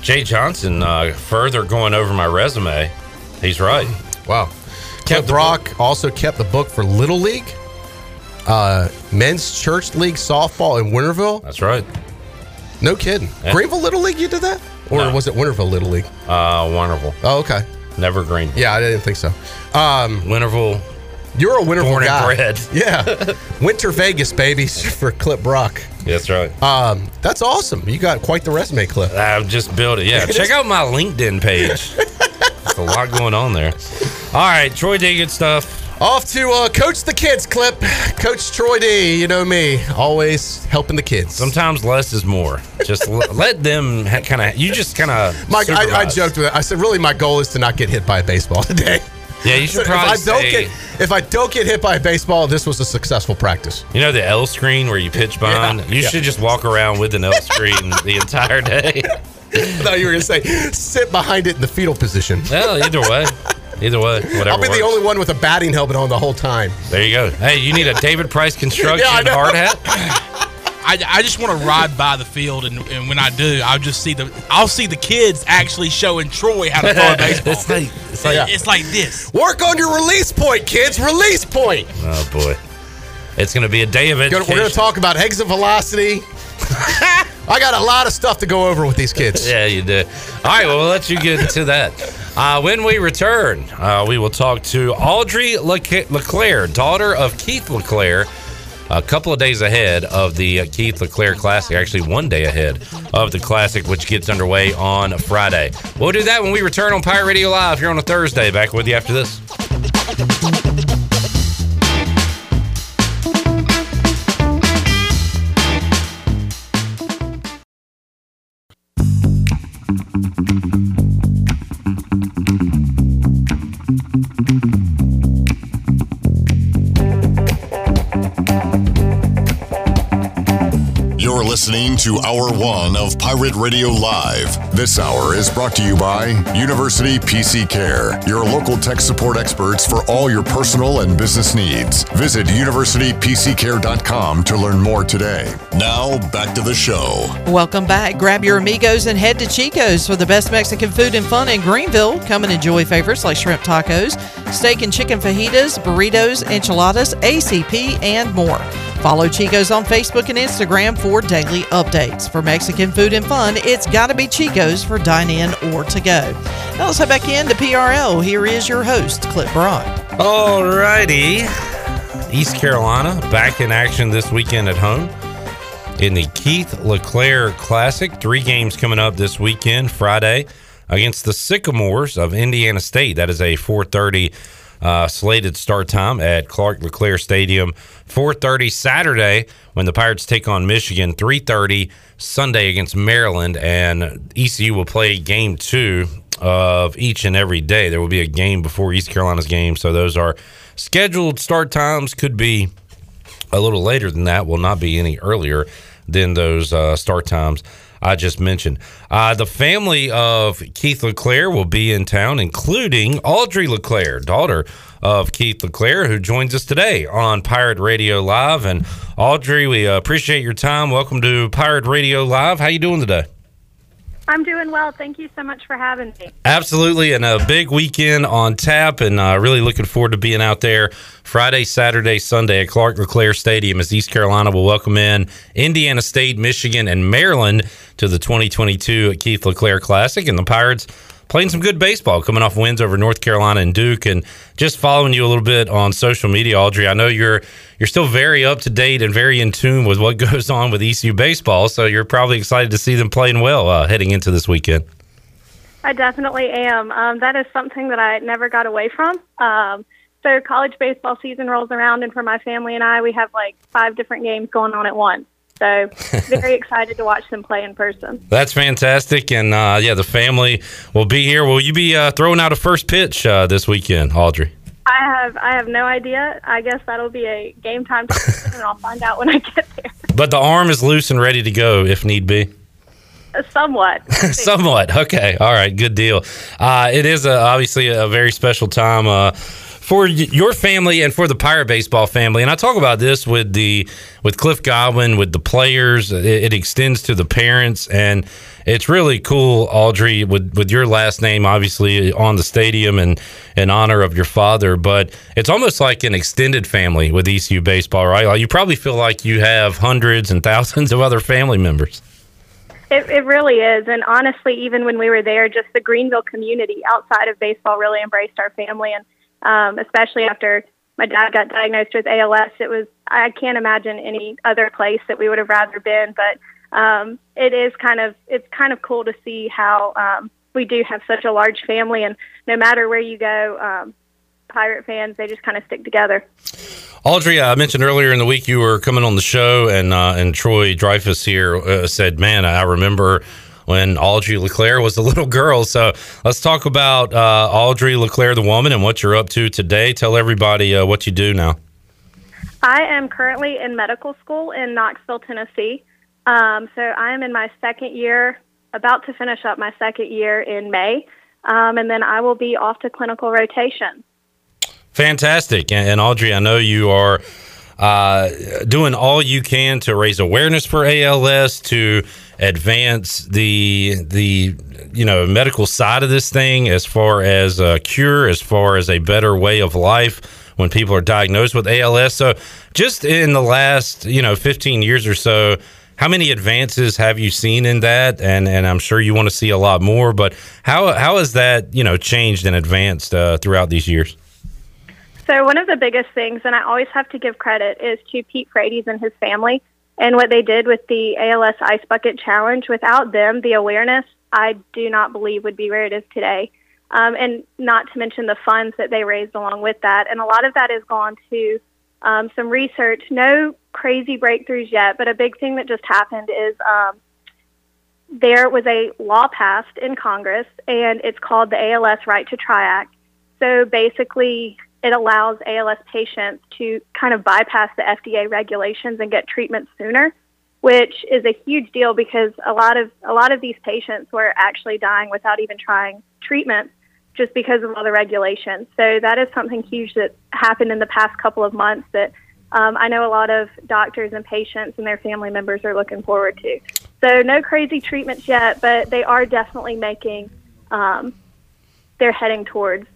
Jay Johnson, uh, further going over my resume, he's right. Wow. Kept Brock also kept the book for Little League, uh, Men's Church League softball in Winterville. That's right. No kidding. Yeah. Greenville Little League, you did that? Or No. was it Winterville Little League? Uh, Wonderful. Oh, okay. Never green. Yeah, I didn't think so. Um, Winterville. you're a Winterville Born and guy. bred. Yeah. Winter Vegas, baby, for Clip Brock. That's right. Um, that's awesome. You got quite the resume, Clip. I've just built it. Yeah. Check out my LinkedIn page. There's a lot going on there. All right, Troy D, good stuff. Off to uh, coach the kids, Clip. Coach Troy D, you know me, always helping the kids. Sometimes less is more. Just l- let them ha- kind of. You just kind of. Mike, I, I joked with it. I said, really, my goal is to not get hit by a baseball today. Yeah, you should if I don't say- get if I don't get hit by a baseball, this was a successful practice. You know the L screen where you pitch behind? Yeah, you yeah. should just walk around with an L screen the entire day. I thought you were gonna say sit behind it in the fetal position. Well, either way. Either way. Whatever. I'll be the only one with a batting helmet on the whole time. There you go. Hey, you need a David Price construction Yeah, hard hat? I, I just want to ride by the field, and, and when I do, I'll just see the I'll see the kids actually showing Troy how to throw a baseball. it's like, it's like Yeah. It's like this. Work on your release point, kids. Release point. oh boy. It's going to be a day of Gonna- We're going to talk about exit velocity. I got a lot of stuff to go over with these kids. Yeah, you did. All right, well, we'll let you get into that. Uh, when we return, uh, we will talk to Audrey Lec- LeClair, daughter of Keith LeClair, a couple of days ahead of the uh, Keith LeClair Classic, actually one day ahead of the Classic, which gets underway on Friday. We'll do that when we return on Pirate Radio Live here on a Thursday. Back with you after this. Listening to Hour One of Pirate Radio Live. This hour is brought to you by University PC Care, your local tech support experts for all your personal and business needs. Visit universitypccare.com to learn more today. Now, back to the show. Welcome back. Grab your amigos and head to Chico's for the best Mexican food and fun in Greenville. Come and enjoy favorites like shrimp tacos, steak and chicken fajitas, burritos, enchiladas, ACP, and more. Follow Chico's on Facebook and Instagram for daily updates. For Mexican food and fun, it's got to be Chico's for dine in or to go. Now let's head back into PRL. Here is your host, Clip Brock. All righty. East Carolina back in action this weekend at home in the Keith LeClair Classic. Three games coming up this weekend. Friday against the Sycamores of Indiana State. That is a 4:30 uh, slated start time at Clark LeClair Stadium. 4:30 Saturday when the Pirates take on Michigan. 3:30 Sunday against Maryland, and ECU will play game two of each and every day. There will be a game before East Carolina's game, so those are scheduled start times. Could be a little later than that. Will not be any earlier than those uh, start times I just mentioned. Uh, the family of Keith LeClair will be in town, including Audrey LeClair, daughter of Keith LeClair, who joins us today on Pirate Radio Live. And Audrey, we appreciate your time. Welcome to Pirate Radio Live. How you doing today? I'm doing well. Thank you so much for having me. Absolutely, and a big weekend on tap, and uh, really looking forward to being out there Friday, Saturday, Sunday at Clark LeClair Stadium as East Carolina will welcome in Indiana State, Michigan, and Maryland to the 2022 Keith LeClair Classic, and the Pirates playing some good baseball, coming off wins over North Carolina and Duke, and just following you a little bit on social media, Audrey. I know you're you're still very up to date and very in tune with what goes on with ECU baseball, so you're probably excited to see them playing well uh, heading into this weekend. I definitely am. Um, that is something that I never got away from. Um, so college baseball season rolls around, and for my family and I, we have like five different games going on at once. So very excited to watch them play in person. That's fantastic, and uh, yeah, the family will be here. Will you be uh, throwing out a first pitch uh, this weekend, Audrey? I have I have no idea. I guess that'll be a game time and I'll find out when I get there. But the arm is loose and ready to go if need be. Uh, Somewhat. Somewhat. Okay. All right. Good deal. Uh, it is a, obviously a very special time uh, for your family and for the Pirate baseball family. And I talk about this with the with Cliff Godwin, with the players. It, it extends to the parents, and it's really cool, Audrey, with with your last name obviously on the stadium and in honor of your father. But it's almost like an extended family with ECU baseball, right? You probably feel like you have hundreds and thousands of other family members. It, it really is. And honestly, even when we were there, just the Greenville community outside of baseball really embraced our family. And um, especially after my dad got diagnosed with ALS, it was, I can't imagine any other place that we would have rather been. But um, it is kind of, it's kind of cool to see how um, we do have such a large family. And no matter where you go, um, Pirate fans, they just kind of stick together. Audrey, I mentioned earlier in the week you were coming on the show, and uh, and Troy Dreyfus here uh, said, "Man, I remember when Audrey LeClair was a little girl." So let's talk about uh, Audrey LeClair, the woman, and what you're up to today. Tell everybody uh, what you do now. I am currently in medical school in Knoxville, Tennessee. Um, so I am in my second year, about to finish up my second year in May, um, and then I will be off to clinical rotation. Fantastic, and, and Audrey, I know you are uh, doing all you can to raise awareness for ALS, to advance the the you know medical side of this thing as far as a cure, as far as a better way of life when people are diagnosed with ALS. So, just in the last you know 15 years or so. How many advances have you seen in that? And and I'm sure you want to see a lot more. But how how has that you know changed and advanced uh, throughout these years? So one of the biggest things, and I always have to give credit, is to Pete Frates and his family and what they did with the ALS Ice Bucket Challenge. Without them, the awareness I do not believe would be where it is today. Um, and not to mention the funds that they raised along with that. And a lot of that has gone to um, some research. No crazy breakthroughs yet, but a big thing that just happened is um, there was a law passed in Congress, and it's called the ALS Right to Try Act. So basically, it allows ALS patients to kind of bypass the FDA regulations and get treatment sooner. which is a huge deal because a lot of a lot of these patients were actually dying without even trying treatment just because of all the regulations. So that is something huge that happened in the past couple of months that um, I know a lot of doctors and patients and their family members are looking forward to. So no crazy treatments yet, but they are definitely making um, they're heading towards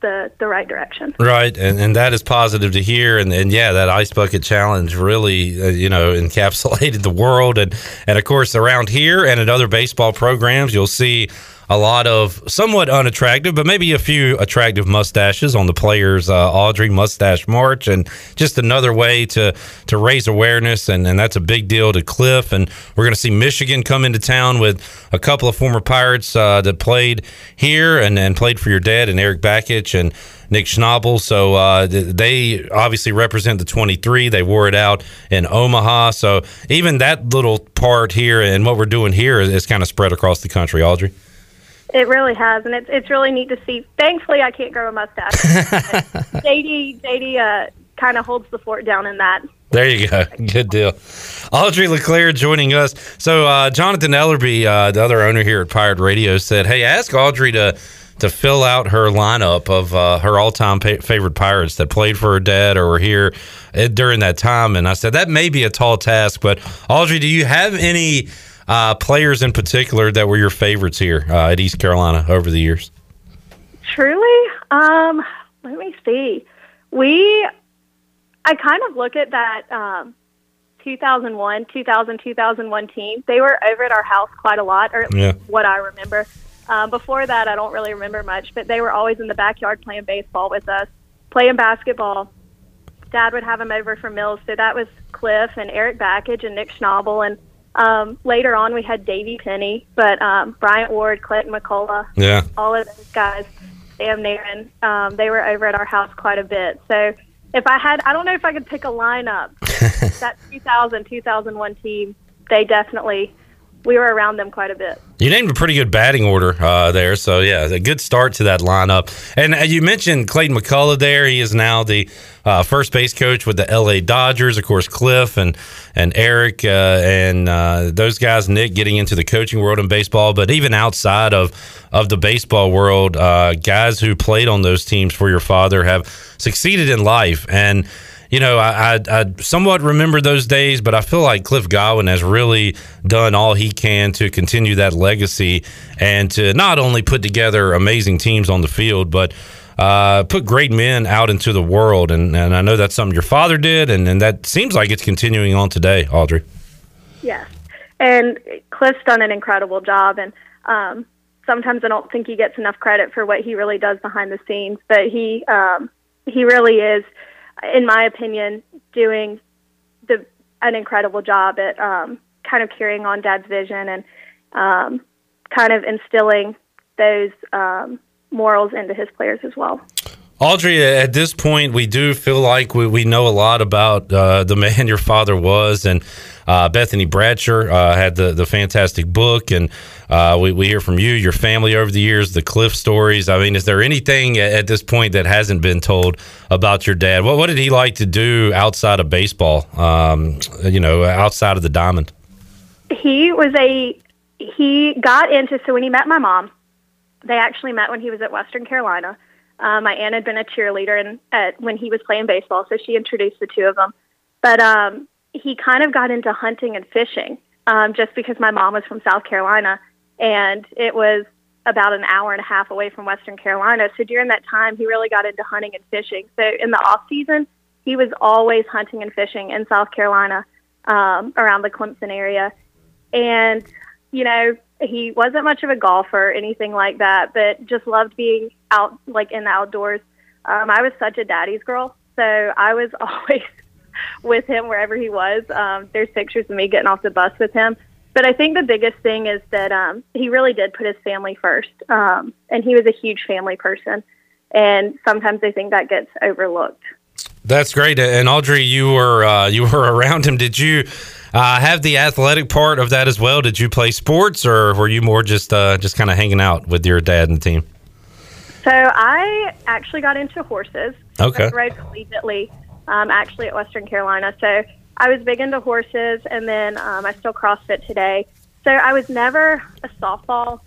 the the right direction. Right, and, and that is positive to hear. And, and yeah, that ice bucket challenge really, uh, you know, encapsulated the world. And and of course, around here and at other baseball programs, you'll see a lot of somewhat unattractive, but maybe a few attractive mustaches on the players. Uh, Audrey Mustache March, and just another way to to raise awareness, and, and that's a big deal to Cliff. And we're going to see Michigan come into town with a couple of former Pirates uh, that played here and, and played for your dad, and Eric Bakich and Nick Schnabel. So uh, they obviously represent the 23. They wore it out in Omaha. So even that little part here and what we're doing here is, is kind of spread across the country, Audrey. It really has, and it's it's really neat to see. Thankfully, I can't grow a mustache. JD JD uh, kind of holds the fort down in that. There you go. Good deal. Audrey LeClair joining us. So uh, Jonathan Ellerby, uh, the other owner here at Pirate Radio, said, "Hey, ask Audrey to." To fill out her lineup of uh, her all-time pa- favorite pirates that played for her dad or were here uh, during that time, and I said that may be a tall task, but Audrey, do you have any uh, players in particular that were your favorites here uh, at East Carolina over the years? Truly, um, let me see. We, I kind of look at that um, 2001, 2000, 2001 team. They were over at our house quite a lot, or Yeah. what I remember. Um, before that, I don't really remember much, but they were always in the backyard playing baseball with us, playing basketball. Dad would have them over for meals, so that was Cliff and Eric Bakich and Nick Schnabel, and um, later on we had Davy Penny, but um, Bryant Ward, Clayton McCullough, Yeah. all of those guys, Sam Nairn, um, they were over at our house quite a bit. So if I had, I don't know if I could pick a lineup. that 2000, 2001 team, they definitely, we were around them quite a bit. You named a pretty good batting order uh, there, so yeah, a good start to that lineup. And uh, you mentioned Clayton McCullough there. He is now the uh, first base coach with the L.A. Dodgers. Of course, Cliff and and Eric uh, and uh, those guys, Nick, getting into the coaching world in baseball. But even outside of of the baseball world, uh, guys who played on those teams for your father have succeeded in life and you know, I, I, I somewhat remember those days, but I feel like Cliff Godwin has really done all he can to continue that legacy and to not only put together amazing teams on the field, but uh, put great men out into the world. And, and I know that's something your father did, and, and that seems like it's continuing on today, Audrey. Yes. And Cliff's done an incredible job. And um, sometimes I don't think he gets enough credit for what he really does behind the scenes, but he um, he really is, in my opinion, doing the an incredible job at um, kind of carrying on Dad's vision and um, kind of instilling those um, morals into his players as well. Audrey, at this point, we do feel like we, we know a lot about uh, the man your father was. And uh, Bethany Bradshaw uh, had the, the fantastic book. And uh, we, we hear from you, your family over the years, the Cliff stories. I mean, is there anything at, at this point that hasn't been told about your dad? What, what did he like to do outside of baseball, um, you know, outside of the diamond? he was a he got into so when he met my mom they actually met when he was at western carolina uh, my aunt had been a cheerleader and at when he was playing baseball so she introduced the two of them. But um he kind of got into hunting and fishing um just because my mom was from south carolina and it was about an hour and a half away from western carolina. So during that time he really got into hunting and fishing. So in the off season he was always hunting and fishing in south carolina um around the clemson area. And you know he wasn't much of a golfer or anything like that but just loved being out like in the outdoors. Um i was such a daddy's girl so i was always with him wherever he was. Um there's pictures of me getting off the bus with him. But i think the biggest thing is that um he really did put his family first. Um and he was a huge family person. And sometimes i think that gets overlooked. That's great. And Audrey, you were uh, you were around him. Did you uh, have the athletic part of that as well? Did you play sports, or were you more just uh, just kind of hanging out with your dad and the team? So I actually got into horses. Okay. I rode collegiately, um, actually at Western Carolina. So I was big into horses, and then um, I still CrossFit today. So I was never a softball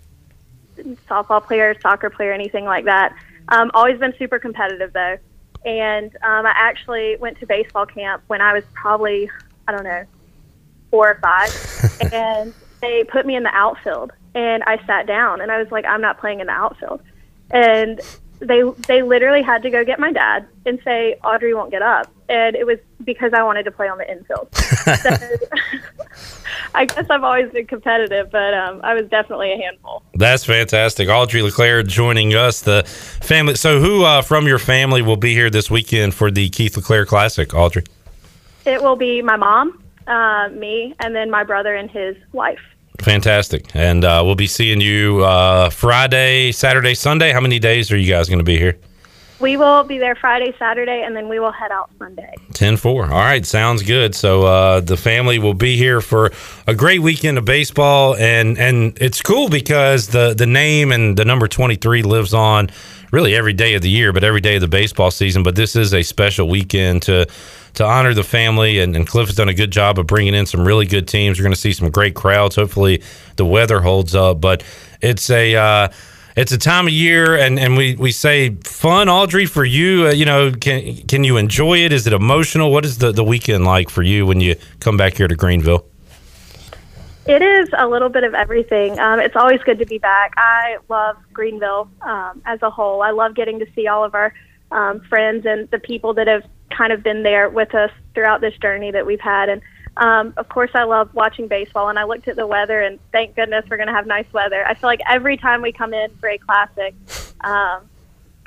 softball player, soccer player, anything like that. Um, always been super competitive though, and um, I actually went to baseball camp when I was probably I don't know four or five, and they put me in the outfield, and I sat down, and I was like, I'm not playing in the outfield, and they they literally had to go get my dad and say Audrey won't get up, and it was because I wanted to play on the infield. so, I guess I've always been competitive, but um, I was definitely a handful. That's fantastic. Audrey LeClair joining us, the family. So, who uh, from your family will be here this weekend for the Keith LeClair Classic, Audrey? It will be my mom, uh, me, and then my brother and his wife. Fantastic. And uh, we'll be seeing you uh, Friday, Saturday, Sunday. How many days are you guys going to be here? We will be there Friday, Saturday, and then we will head out Sunday. 10 4. All right. Sounds good. So uh, the family will be here for a great weekend of baseball. And, and it's cool because the, the name and the number 23 lives on really every day of the year, but every day of the baseball season. But this is a special weekend to to honor the family. And, and Cliff has done a good job of bringing in some really good teams. We're going to see some great crowds. Hopefully, the weather holds up. But it's a uh, it's a time of year, and, and we, we say fun, Audrey, for you. Uh, you know, can can you enjoy it? Is it emotional? What is the, the weekend like for you when you come back here to Greenville? It is a little bit of everything. Um, it's always good to be back. I love Greenville um, as a whole. I love getting to see all of our um, friends and the people that have kind of been there with us throughout this journey that we've had. And um, of course, I love watching baseball. And I looked at the weather, and thank goodness we're going to have nice weather. I feel like every time we come in for a classic, um,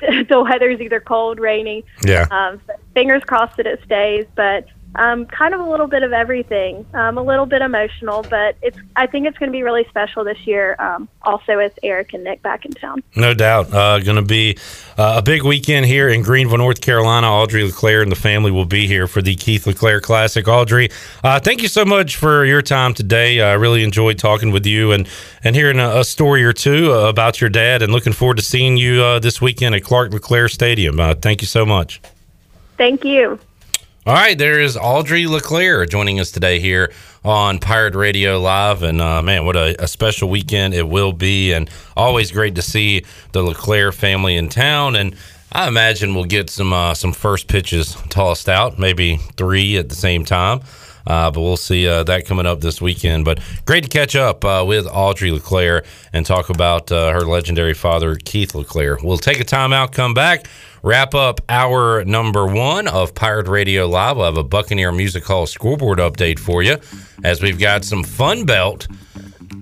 the weather's either cold, rainy. Yeah. Um, fingers crossed that it stays, but um, kind of a little bit of everything. Um, a little bit emotional, but it's. I think it's going to be really special this year. Um, also, with Eric and Nick back in town. No doubt, uh, going to be uh, a big weekend here in Greenville, North Carolina. Audrey LeClair and the family will be here for the Keith LeClair Classic. Audrey, uh, thank you so much for your time today. I really enjoyed talking with you and and hearing a, a story or two uh, about your dad. And looking forward to seeing you uh, this weekend at Clark LeClair Stadium. Uh, thank you so much. Thank you. All right, there is Audrey LeClair joining us today here on Pirate Radio Live. And uh, man, what a, a, special weekend it will be. And always great to see the LeClair family in town. And I imagine we'll get some uh, some first pitches tossed out, maybe three at the same time. Uh, but we'll see uh, that coming up this weekend. But great to catch up uh, with Audrey LeClair and talk about uh, her legendary father, Keith LeClair. We'll take a timeout, come back wrap up hour number one of Pirate Radio Live. We'll have a Buccaneer Music Hall scoreboard update for you as we've got some Sun Belt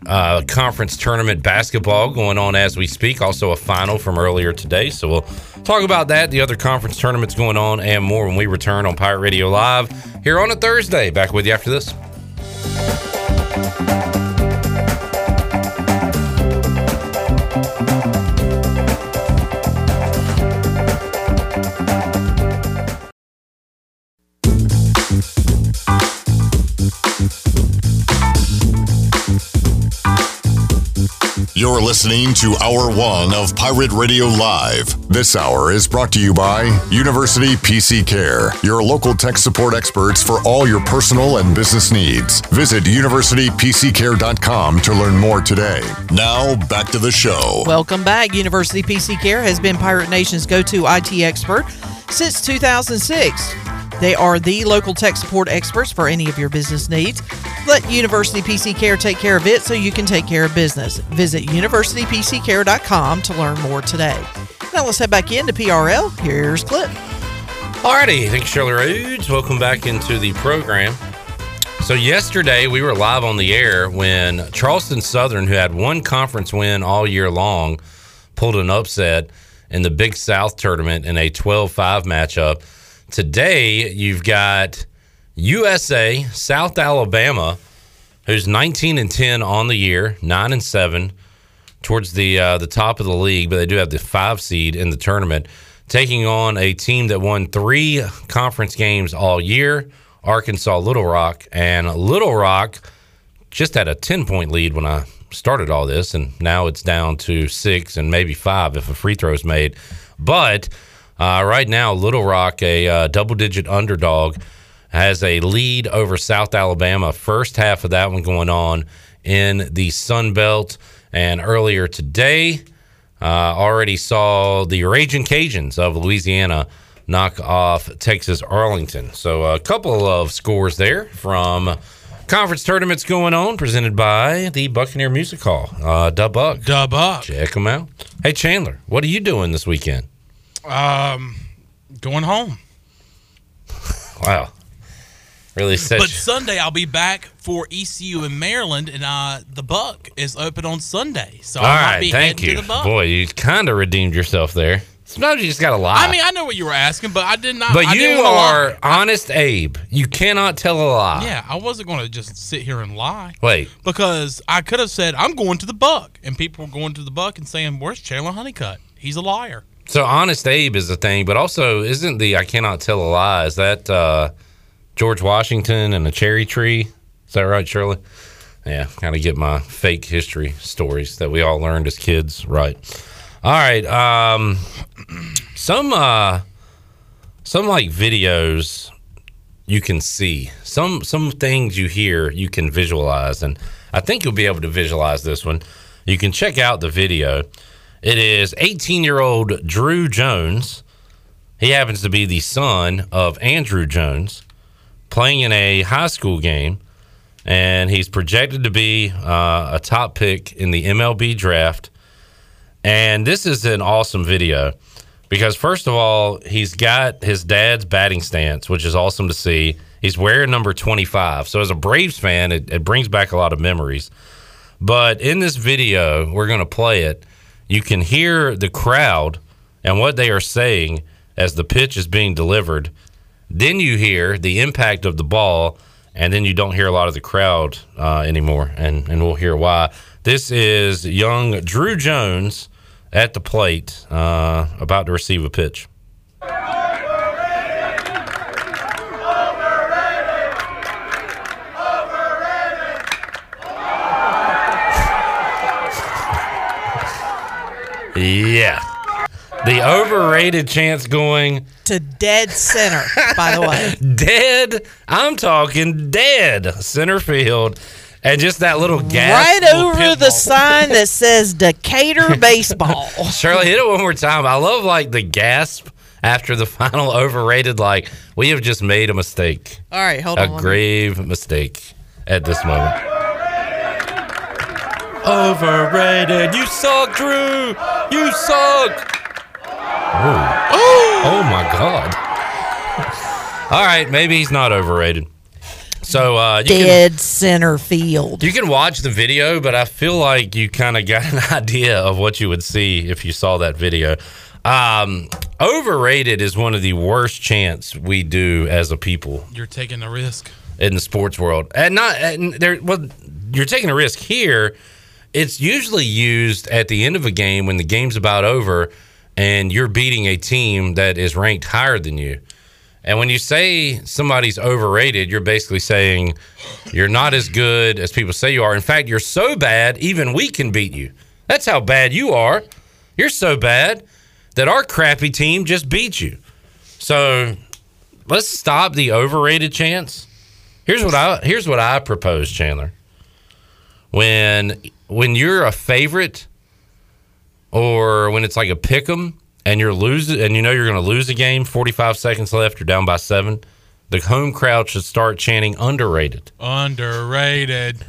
uh, conference tournament basketball going on as we speak. Also, a final from earlier today. So we'll talk about that, the other conference tournaments going on, and more when we return on Pirate Radio Live here on a Thursday. Back with you after this. You're listening to Hour One of Pirate Radio Live. This hour is brought to you by University PC Care, your local tech support experts for all your personal and business needs. Visit universitypccare.com to learn more today. Now, back to the show. Welcome back. University PC Care has been Pirate Nation's go to IT expert since 2006. They are the local tech support experts for any of your business needs. Let University PC Care take care of it so you can take care of business. Visit universitypccare.com to learn more today. Now let's head back into PRL. Here's Clip. Alrighty, thanks, Shirley Rhodes. Welcome back into the program. So yesterday we were live on the air when Charleston Southern, who had one conference win all year long, pulled an upset in the Big South tournament in a 12-5 matchup. Today you've got USA, South Alabama, who's 19 and 10 on the year, 9 and 7 towards the uh, the top of the league, but they do have the 5 seed in the tournament, taking on a team that won 3 conference games all year, Arkansas Little Rock, and Little Rock just had a 10 point lead when I started all this and now it's down to 6 and maybe 5 if a free throw is made. But uh, right now, Little Rock, a uh, double digit underdog has a lead over South Alabama. First half of that one going on in the Sun Belt. And earlier today, uh, already saw the Raging Cajuns of Louisiana knock off Texas Arlington. So a couple of scores there from conference tournaments going on, presented by the Buccaneer Music Hall. Uh, Dub Buck. Dub Buck. Check them out. Hey, Chandler, what are you doing this weekend? Um, going home. Wow. Really set But Sunday I'll be back for ECU in Maryland, and uh, the Buck is open on Sunday, so All I might right, be thank heading you. to the Buck. Boy, you kind of redeemed yourself there. Sometimes you just got to lie. I mean, I know what you were asking, but I did not. but I you are honest Abe. You cannot tell a lie. Yeah, I wasn't going to just sit here and lie. Wait. Because I could have said I'm going to the Buck, and people were going to the Buck and saying, "Where's Chandler Honeycutt? He's a liar." So honest Abe is a thing, but also isn't the I cannot tell a lie? Is that uh, George Washington and a cherry tree? Is that right, Shirley? Yeah, kind of get my fake history stories that we all learned as kids right. All right, um, some uh, some like videos you can see some some things you hear you can visualize, and I think you'll be able to visualize this one. You can check out the video. It is 18 year old Drew Jones. He happens to be the son of Andruw Jones, playing in a high school game, and he's projected to be uh, a top pick in the MLB draft. And this is an awesome video because, first of all, he's got his dad's batting stance, which is awesome to see. He's wearing number 25. So, as a Braves fan, it, it brings back a lot of memories. But in this video, we're going to play it. You can hear the crowd and what they are saying as the pitch is being delivered. Then you hear the impact of the ball, and then you don't hear a lot of the crowd uh, anymore. And, and we'll hear why. This is young Drew Jones at the plate, uh, about to receive a pitch. Yeah. The overrated chance going to dead center, by the way. dead. I'm talking dead center field. And just that little gasp. right over the sign that says Decatur baseball. Shirley, hit it one more time. I love like the gasp after the final overrated. Like we have just made a mistake, All right, hold a on. me- grave mistake at this moment. Overrated. You suck, Drew. You suck. Oh, oh my God. All right, maybe he's not overrated. So uh, you can Dead center field. you can watch the video, but I feel like you kind of got an idea of what you would see if you saw that video. Um, overrated is one of the worst chants we do as a people You're taking a risk. in the sports world, and not and there. Well, you're taking a risk here. It's usually used at the end of a game when the game's about over, and you're beating a team that is ranked higher than you. And when you say somebody's overrated, you're basically saying you're not as good as people say you are. In fact, you're so bad, even we can beat you. That's how bad you are. You're so bad that our crappy team just beat you. So let's stop the overrated chance. Here's what I here's what I propose, Chandler. When when you're a favorite or when it's like a pick 'em and you're losing and you know you're going to lose a game, 45 seconds left, you're down by 7, the home crowd should start chanting underrated. Underrated.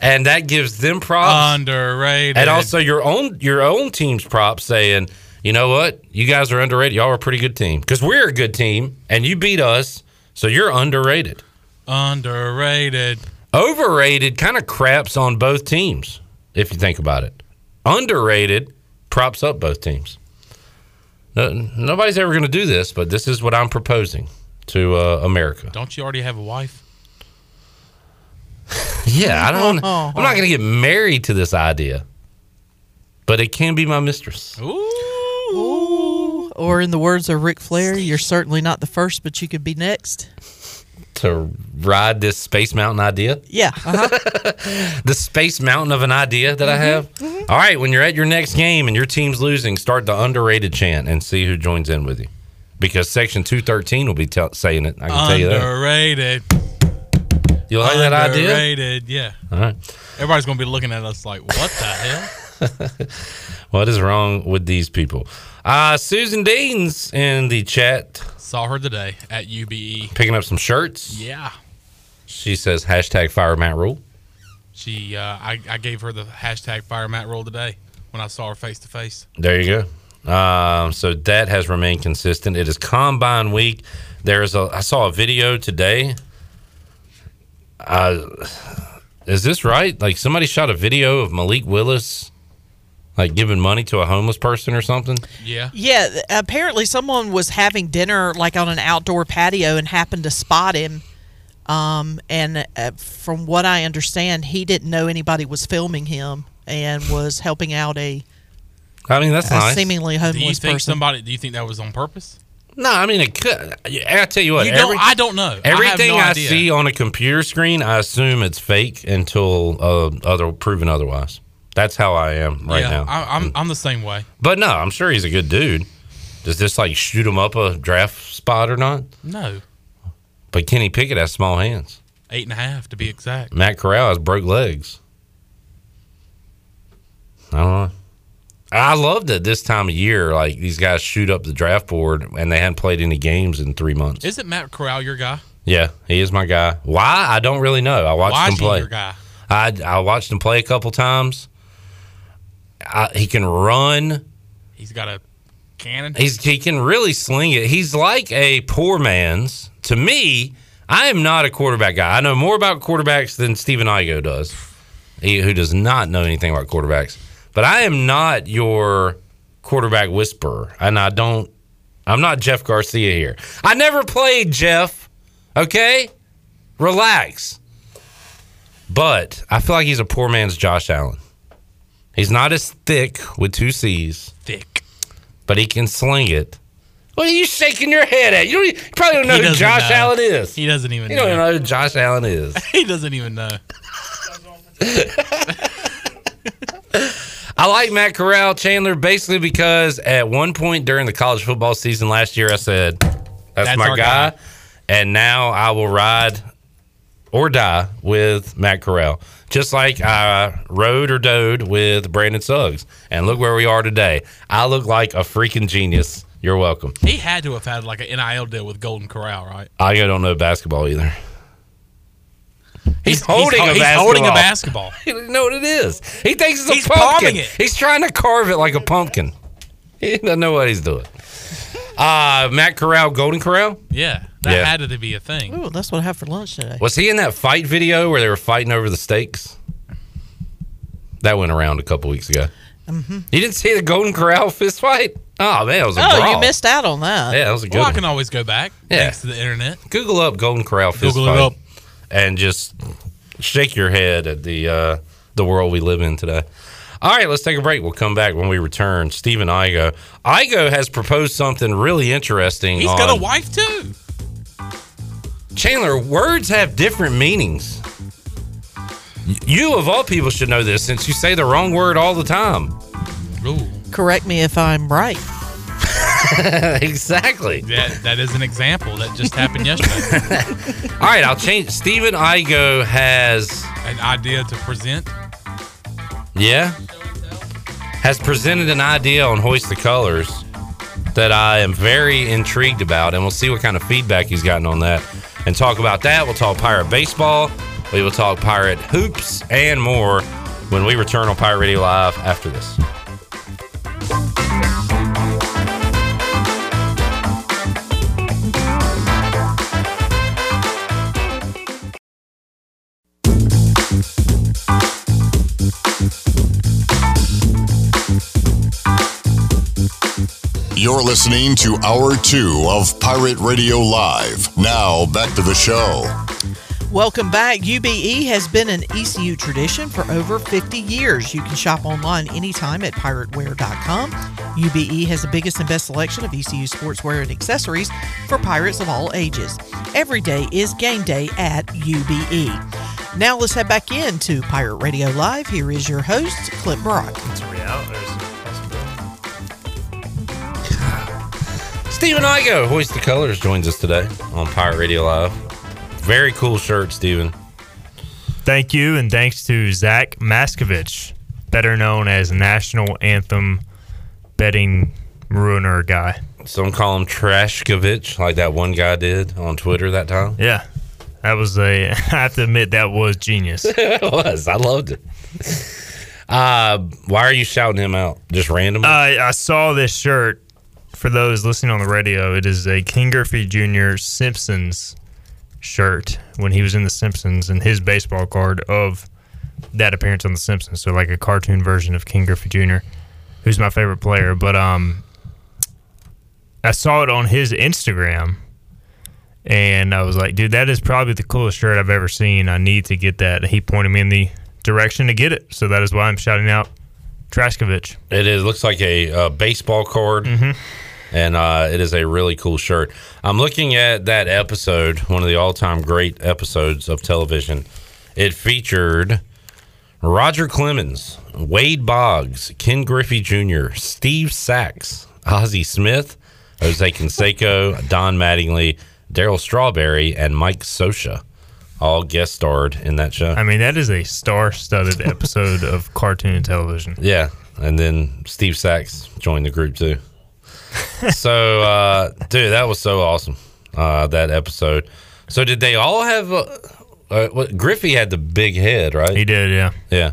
And that gives them props. Underrated. and also your own your own team's props saying, "You know what? You guys are underrated. Y'all are a pretty good team because we're a good team and you beat us, so you're underrated." Underrated. Overrated kind of craps on both teams if you think about it. Underrated props up both teams. No, nobody's ever going to do this, but this is what I'm proposing to uh, America. Don't you already have a wife? Yeah, I don't. I'm not going to get married to this idea, but it can be my mistress. Ooh. Or in the words of Ric Flair, you're certainly not the first, but you could be next. To ride this Space Mountain idea. Yeah. Uh-huh. the Space Mountain of an idea that I Mm-hmm. have. All right, when you're at your next game and your team's losing, start the underrated chant and see who joins in with you. because Section 213 will be tell saying it. I can tell you that. Underrated. You like that idea? Underrated. Yeah. All right. Everybody's gonna be looking at us like, what the hell? What is wrong with these people? Uh, Susan Dean's in the chat Saw her today at UBE. picking up some shirts. Yeah. She says hashtag fire Matt Rhule. She, uh, I, I gave her the hashtag fire Matt Rhule today when I saw her face to face. There you go. Um, so that has remained consistent. It is combine week. There's a. I saw a video today. Uh, is this right? Like somebody shot a video of Malik Willis, like giving money to a homeless person or something. Yeah. Yeah, apparently someone was having dinner like on an outdoor patio and happened to spot him. Um, and uh, from what I understand, he didn't know anybody was filming him and was helping out a, I mean, that's a nice. seemingly Do you homeless think person. somebody? Do you think that was on purpose? No, I mean it could. I tell you what. You don't- every- I don't know. I have Everything no I, idea. see on a computer screen, I assume it's fake until uh, other proven otherwise. That's how I am right yeah, now. I, I'm I'm the same way. But no, I'm sure he's a good dude. Does this like shoot him up a draft spot or not? No, But Kenny Pickett has small hands. eight and a half to be exact. Matt Corral has broke legs. I don't know. I love that this time of year, like these guys shoot up the draft board and they hadn't played any games in three months. Isn't Matt Corral your guy? Yeah, he is my guy. Why? I don't really know. I watched Why him is he play. your guy? I I watched him play a couple times. I, he can run. He's got a cannon. He's he can really sling it. He's like a poor man's. To me, I am not a quarterback guy. I know more about quarterbacks than Stephen Igo does, he, who does not know anything about quarterbacks. But I am not your quarterback whisperer, and I don't. I'm not Jeff Garcia here. I never played Jeff. Okay, relax. But I feel like he's a poor man's Josh Allen. He's not as thick with two C's Thick. but he can sling it. What are you shaking your head at? You, don't, you probably don't know He who Josh know. Allen is. He doesn't even You know. don't know who Josh Allen is. he doesn't even know. I like Matt Corral Chandler basically because at one point during the college football season last year, I said, "That's, That's my guy," guy. and now I will ride or die with Matt Corral, just like I rode or doed with Brandon Suggs. And look where we are today. I look like a freaking genius. You're welcome. He had to have had like an NIL deal with Golden Corral, right? I don't know basketball either. He's, He's- holding he's a he's basketball. holding a basketball. He doesn't know what it is. He thinks it's a He's pumpkin. palming it. He's trying to carve it like a pumpkin. He doesn't know what he's doing. Uh, Matt Corral, Golden Corral. Yeah, that Yeah. had to be a thing. Ooh, that's what I have for lunch today. Was he in that fight video where they were fighting over the steaks? That went around a couple weeks ago. Mm-hmm. You didn't see the Golden Corral fist fight? Oh man, it was a Oh, brawl. you missed out on that. Yeah, that was a good Well, I can always go back Yeah. thanks to the internet. Google up Golden Corral fist Google it fight up. and just shake your head at the uh, the world we live in today. All right, let's take a break. We'll come back when we return. Stephen Igo. Igo has proposed something really interesting. He's on, got a wife too. Chandler, words have different meanings. You, of all people, should know this since you say the wrong word all the time. Ooh, Correct me if I'm right. exactly. that that is an example that just happened yesterday. All right, I'll change. Stephen Igo has An idea to present. Yeah. Has presented an idea on Hoist the Colors that I am very intrigued about, and we'll see what kind of feedback he's gotten on that. And talk about that. We'll talk Pirate Baseball. We will talk Pirate Hoops and more when we return on Pirate Radio Live after this. You're listening to Hour 2 of Pirate Radio Live. Now, back to the show. Welcome back. UBE has been an ECU tradition for over 50 years. You can shop online anytime at pirateware.com. UBE has the biggest and best selection of ECU sportswear and accessories for pirates of all ages. Every day is game day at UBE. Now let's head back into Pirate Radio Live. Here is your host, Clip Brock. It's real. There's. Stephen Igo, Hoist the Colors, joins us today on Pirate Radio Live. Very cool shirt, Stephen. Thank you, and thanks to Zach Maskovich, better known as National Anthem betting ruiner guy. Some call him Trashkovich, like that one guy did on Twitter that time. Yeah, that was a. I have to admit that was genius. it was. I loved it. Uh, why are you shouting him out? Just randomly? I I saw this shirt. For those listening on the radio, it is a Ken Griffey Jr. Simpsons shirt when he was in The Simpsons and his baseball card of that appearance on The Simpsons. So like a cartoon version of Ken Griffey Jr., who's my favorite player. But um, I saw it on his Instagram, and I was like, dude, that is probably the coolest shirt I've ever seen. I need to get that. He pointed me in the direction to get it, so that is why I'm shouting out Trashkovich. It is looks like a, uh baseball card, and uh, it is a really cool shirt. I'm looking at that episode, one of the all-time great episodes of television. It featured Roger Clemens, Wade Boggs, Ken Griffey Jr., Steve Sax, Ozzie Smith, Jose Canseco, Don Mattingly, Darryl Strawberry, and Mike Scioscia. All guest starred in that show. I mean, that is a star-studded episode of cartoon television. Yeah, and then Steve Sax joined the group too. so, uh, dude, that was so awesome. Uh, that episode. So, did they all have? Uh, uh, what, Griffey had the big head, right? He did, yeah. Yeah.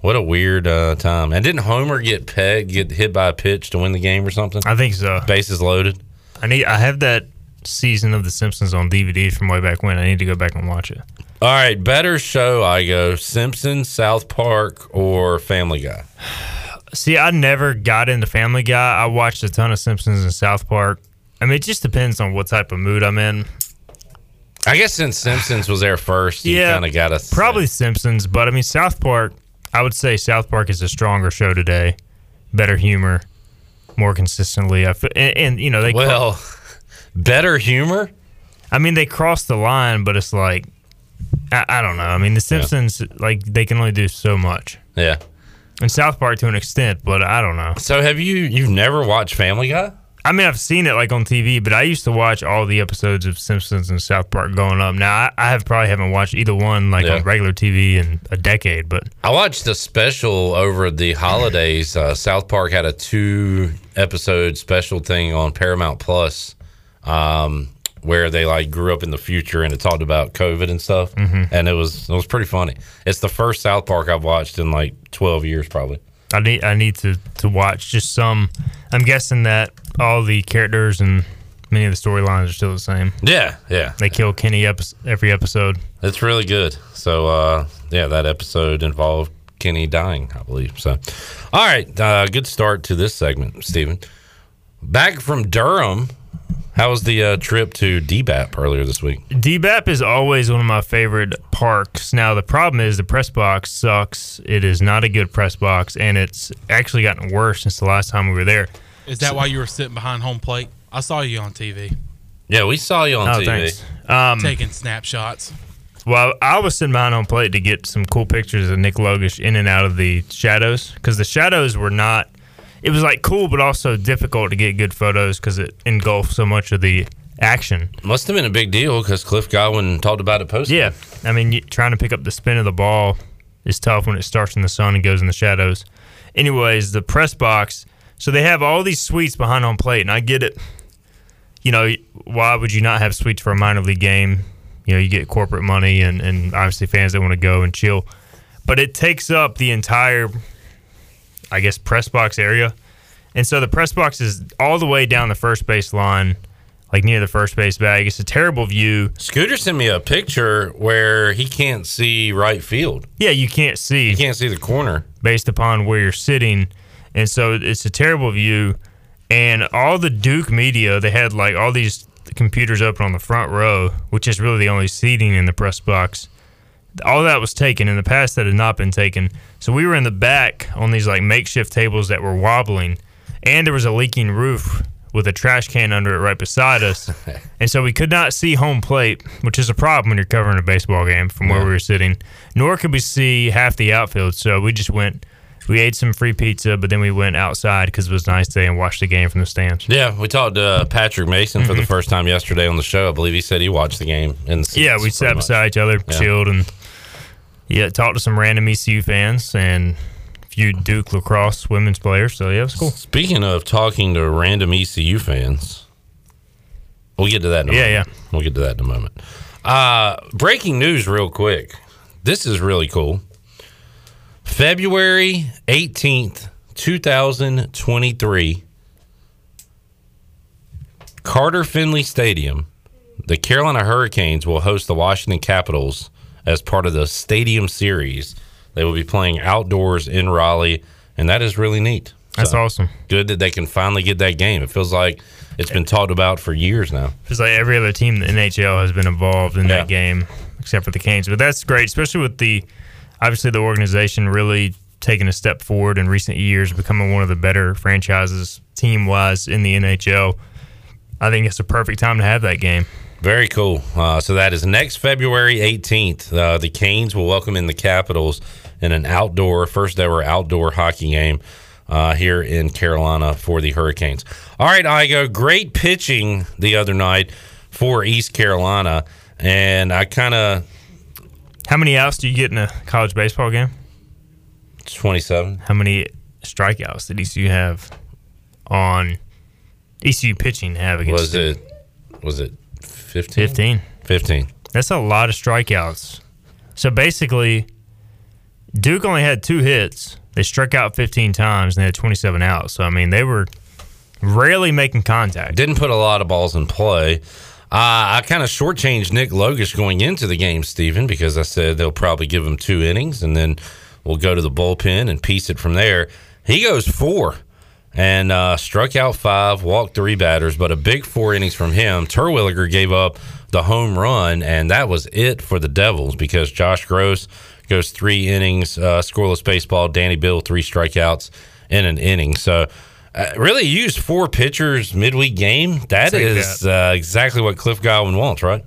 What a weird uh, time. And didn't Homer get pegged, get hit by a pitch to win the game or something? I think so. Bases loaded. I need. I have that season of The Simpsons on DVD from way back when. I need to go back and watch it. All right, better show. I go Simpsons, South Park, or Family Guy. See, I never got into Family Guy. I watched a ton of Simpsons and South Park. I mean, it just depends on what type of mood I'm in. I guess since Simpsons was there first, you Yeah, kind of got us. Probably Simpsons, but I mean South Park. I would say South Park is a stronger show today, better humor, more consistently. I and, and you know they well, better humor. I mean they crossed the line, but it's like I, I don't know. I mean the Simpsons like they can only do so much, Yeah. And South Park to an extent, but I don't know. So have you you've never watched Family Guy? I mean, I've seen it like on TV, but I used to watch all the episodes of Simpsons and South Park growing up. Now, I, I have probably haven't watched either one like Yeah. on regular TV in a decade, but I watched a special over the holidays. Uh, South Park had a two episode special thing on Paramount Plus, um, where they like grew up in the future and it talked about COVID and stuff, Mhm. and it was it was pretty funny. It's the first South Park I've watched in like twelve years, probably. I need I need to to watch just some. I'm guessing that all the characters and many of the storylines are still the same. Yeah, yeah. They kill Kenny epi- every episode. It's really good. So uh, yeah, that episode involved Kenny dying, I believe. So, all right, uh, good start to this segment, Stephen. Back from Durham. How was the uh, trip to DBAP earlier this week? DBAP is always one of my favorite parks. Now the problem is the press box sucks. It is not a good press box, and it's actually gotten worse since the last time we were there. Is that why you were sitting behind home plate? I saw you on TV Yeah, we saw you on Oh, TV. thanks. Um, taking snapshots. Well, I was sitting behind home plate to get some cool pictures of Nick Logish in and out of the shadows because the shadows were not. It was like cool, but also difficult to get good photos because it engulfed so much of the action. Must have been a big deal because Cliff Godwin talked about it post. Yeah, I mean, you, trying to pick up the spin of the ball is tough when it starts in the sun and goes in the shadows. Anyways, the press box. So they have all these suites behind home plate, and I get it. You know, why would you not have suites for a minor league game? You know, you get corporate money and, and obviously fans that want to go and chill. But it takes up the entire, I guess, press box area. And so the press box is all the way down the first base line, like near the first base bag. It's a terrible view. Scooter sent me a picture where he can't see right field. Yeah, you can't see. You can't see the corner based upon where you're sitting, and so it's a terrible view. And all the Duke media, they had like all these computers open on the front row, which is really the only seating in the press box. All that was taken. In the past, that had not been taken. So we were in the back on these like makeshift tables that were wobbling, and there was a leaking roof with a trash can under it right beside us. and so we could not see home plate, which is a problem when you're covering a baseball game from where Yeah. we were sitting. Nor could we see half the outfield. So we just went we ate some free pizza, but then we went outside because it was a nice day and watched the game from the stands. Yeah, we talked to uh, Patrick Mason for the first time yesterday on the show. I believe he said he watched the game in the Yeah, we sat pretty much. beside each other, Yeah. chilled, and yeah, talked to some random ECU fans and a few Duke lacrosse women's players. So yeah, it was cool. Speaking of talking to random ECU fans, we'll get to that in a Yeah, moment. Yeah. We'll get to that in a moment. Uh, breaking news, real quick. This is really cool. February 18th, 2023, Carter Finley Stadium, the Carolina Hurricanes will host the Washington Capitals as part of the Stadium Series. They will be playing outdoors in Raleigh, and that is really neat. That's awesome. Good that they can finally get that game. It feels like it's been talked about for years now. It's like every other team in the NHL has been involved in Yeah. that game, except for the Canes. But that's great, especially with the obviously the organization really taking a step forward in recent years, becoming one of the better franchises team wise in the NHL. I think it's a perfect time to have that game. Very cool. Uh, so that is next February 18th. Uh, the Canes will welcome in the Capitals in an outdoor, first ever outdoor hockey game uh, here in Carolina for the Hurricanes. All right, Igo, great pitching the other night for East Carolina. And I kind of. How many outs do you get in a college baseball game? 27. How many strikeouts did ECU have on ECU pitching have against Was it, was it 15? 15. 15. That's a lot of strikeouts. So basically, Duke only had two hits. They struck out 15 times and they had 27 outs. So, I mean, they were rarely making contact. Didn't put a lot of balls in play. Uh, I kind of shortchanged Nick Logusch going into the game, Stephen, because I said they'll probably give him two innings and then we'll go to the bullpen and piece it from there. He goes four and uh, struck out five, walked three batters, but a big four innings from him. Terwilliger gave up the home run, and that was it for the Devils because Josh Grosz goes three innings, uh, scoreless baseball. Danny Beal, three strikeouts in an inning. So, uh, really used four pitchers midweek game. That Take is Uh, exactly what Cliff Godwin wants, right?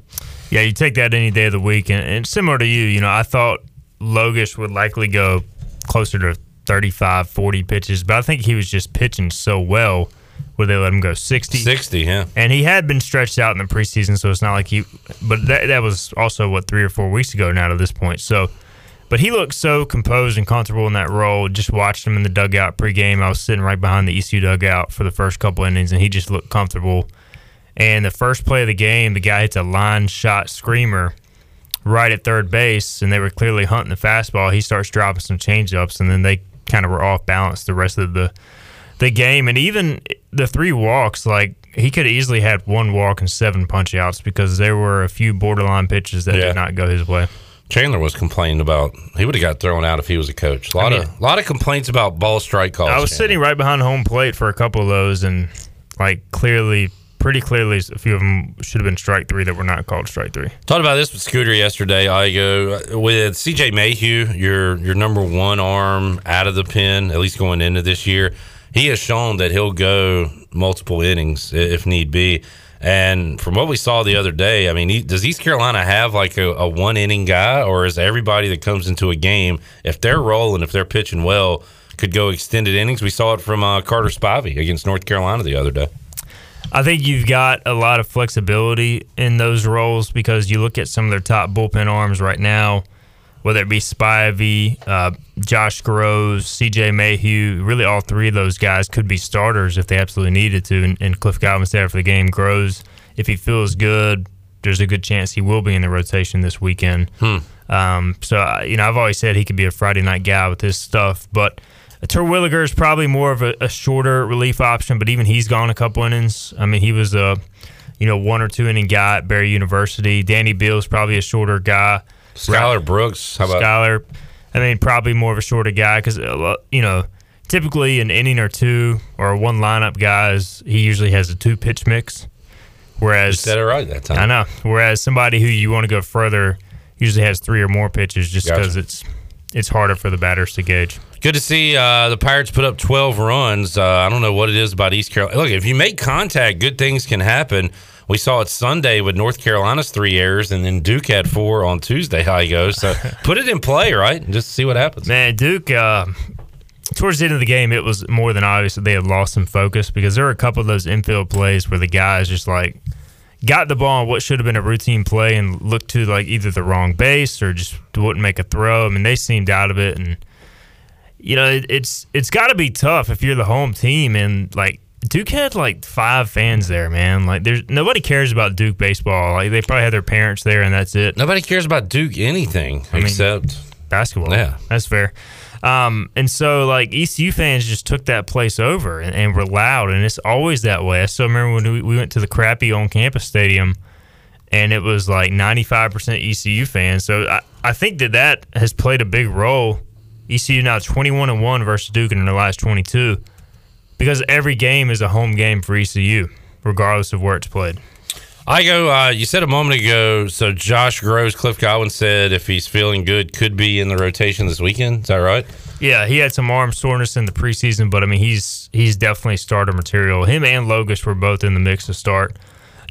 Yeah, you take that any day of the week. And, and similar to you, you know, I thought Logusch would likely go closer to 35, 40 pitches, but I think he was just pitching so well where they let him go 60. 60, yeah. And he had been stretched out in the preseason, so it's not like he, but that, that was also, what, three or four weeks ago now to this point. So, but he looked so composed and comfortable in that role. Just watched him in the dugout pregame. I was sitting right behind the ECU dugout for the first couple innings, and he just looked comfortable. And the first play of the game, the guy hits a line shot screamer right at third base, and they were clearly hunting the fastball. He starts dropping some changeups, and then they kind of were off balance the rest of the the game. And even the three walks, like he could have easily had one walk and seven punch outs because there were a few borderline pitches that Yeah. did not go his way. Chandler was complaining about he would have got thrown out if he was a coach. A lot I mean- of lot of complaints about ball strike calls. I was sitting right behind home plate for a couple of those, and like clearly, pretty clearly, a few of them should have been strike three that were not called strike three. Talked about this with Scooter yesterday. Igo with CJ Mayhew, your your number one arm out of the pen, at least going into this year. He has shown that he'll go multiple innings if need be. And from what we saw the other day, I mean, does East Carolina have like a, a one inning guy, or is everybody that comes into a game, if they're rolling, if they're pitching well, could go extended innings? We saw it from uh, Carter Spivey against North Carolina the other day. I think you've got a lot of flexibility in those roles because you look at some of their top bullpen arms right now, whether it be Spivey, uh, Josh Grosz, CJ Mayhew. Really, all three of those guys could be starters if they absolutely needed to. And, and Cliff Godwin said after the game, Grosz, if he feels good, there's a good chance he will be in the rotation this weekend. Um, so, you know, I've always said he could be a Friday night guy with this stuff, but Terwilliger is probably more of a, a shorter relief option, but even he's gone a couple innings. I mean, he was a, you know, one or two inning guy at Barry University. Danny Beal's probably a shorter guy. Skylar Brooks, how about Skylar? I mean, probably more of a shorter guy because, uh, you know, typically an inning or two or one lineup guys, he usually has a two pitch mix. Whereas, said it right that time. I know. Whereas somebody who you want to go further usually has three or more pitches just Gotcha. because it's it's harder for the batters to gauge. Good to see uh, the Pirates put up 12 runs. Uh, I don't know what it is about East Carolina. Look, if you make contact, good things can happen. We saw it Sunday with North Carolina's three errors, and then Duke had four on Tuesday. How he goes. So put it in play, right? And just see what happens. Man, Duke, uh, towards the end of the game, it was more than obvious that they had lost some focus because there were a couple of those infield plays where the guys just like got the ball on what should have been a routine play and looked to like either the wrong base or just wouldn't make a throw. I mean, they seemed out of it, and you know, it, it's it's got to be tough if you're the home team and like Duke had like five fans there, man. Like, there's nobody cares about Duke baseball. Like, they probably had their parents there, and that's it. Nobody cares about Duke anything I mean, except basketball. Yeah. that's fair. Um, and so like ECU fans just took that place over and, and were loud, and it's always that way. I still remember when we, we went to the crappy on campus stadium, and it was like 95% ECU fans. So I, I think that that has played a big role. ECU now 21 and one versus Duke in their last 22 because every game is a home game for ECU, regardless of where it's played. Igo. Uh, you said a moment ago. So Josh Grosz, Cliff Godwin said if he's feeling good, could be in the rotation this weekend. Is that right? Yeah, he had some arm soreness in the preseason, but I mean he's he's definitely starter material. Him and Logusch were both in the mix to start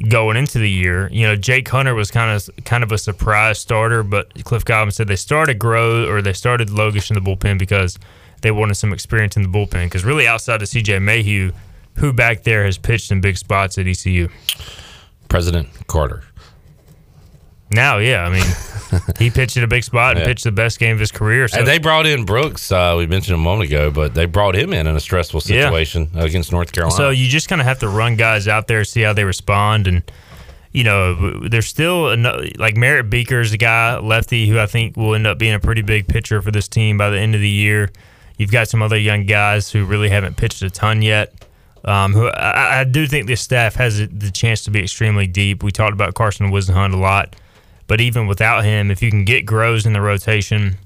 going into the year. You know, Jake Hunter was kind of kind of a surprise starter, but Cliff Godwin said they started Grow or they started Logusch in the bullpen because they wanted some experience in the bullpen. Because really, outside of C.J. Mayhew, who back there has pitched in big spots at ECU? President Carter. Now, yeah, I mean, he pitched in a big spot and Yeah. pitched the best game of his career. So and they brought in Brooks. Uh, we mentioned a moment ago, but they brought him in in a stressful Yeah. situation against North Carolina. So you just kind of have to run guys out there, see how they respond, and you know, there's still like Merritt Beeker's a guy lefty who I think will end up being a pretty big pitcher for this team by the end of the year. You've got some other young guys who really haven't pitched a ton yet. Um, who I, I do think this staff has the chance to be extremely deep. We talked about Carson Whisenhunt a lot, but even without him, if you can get Grosz in the rotation,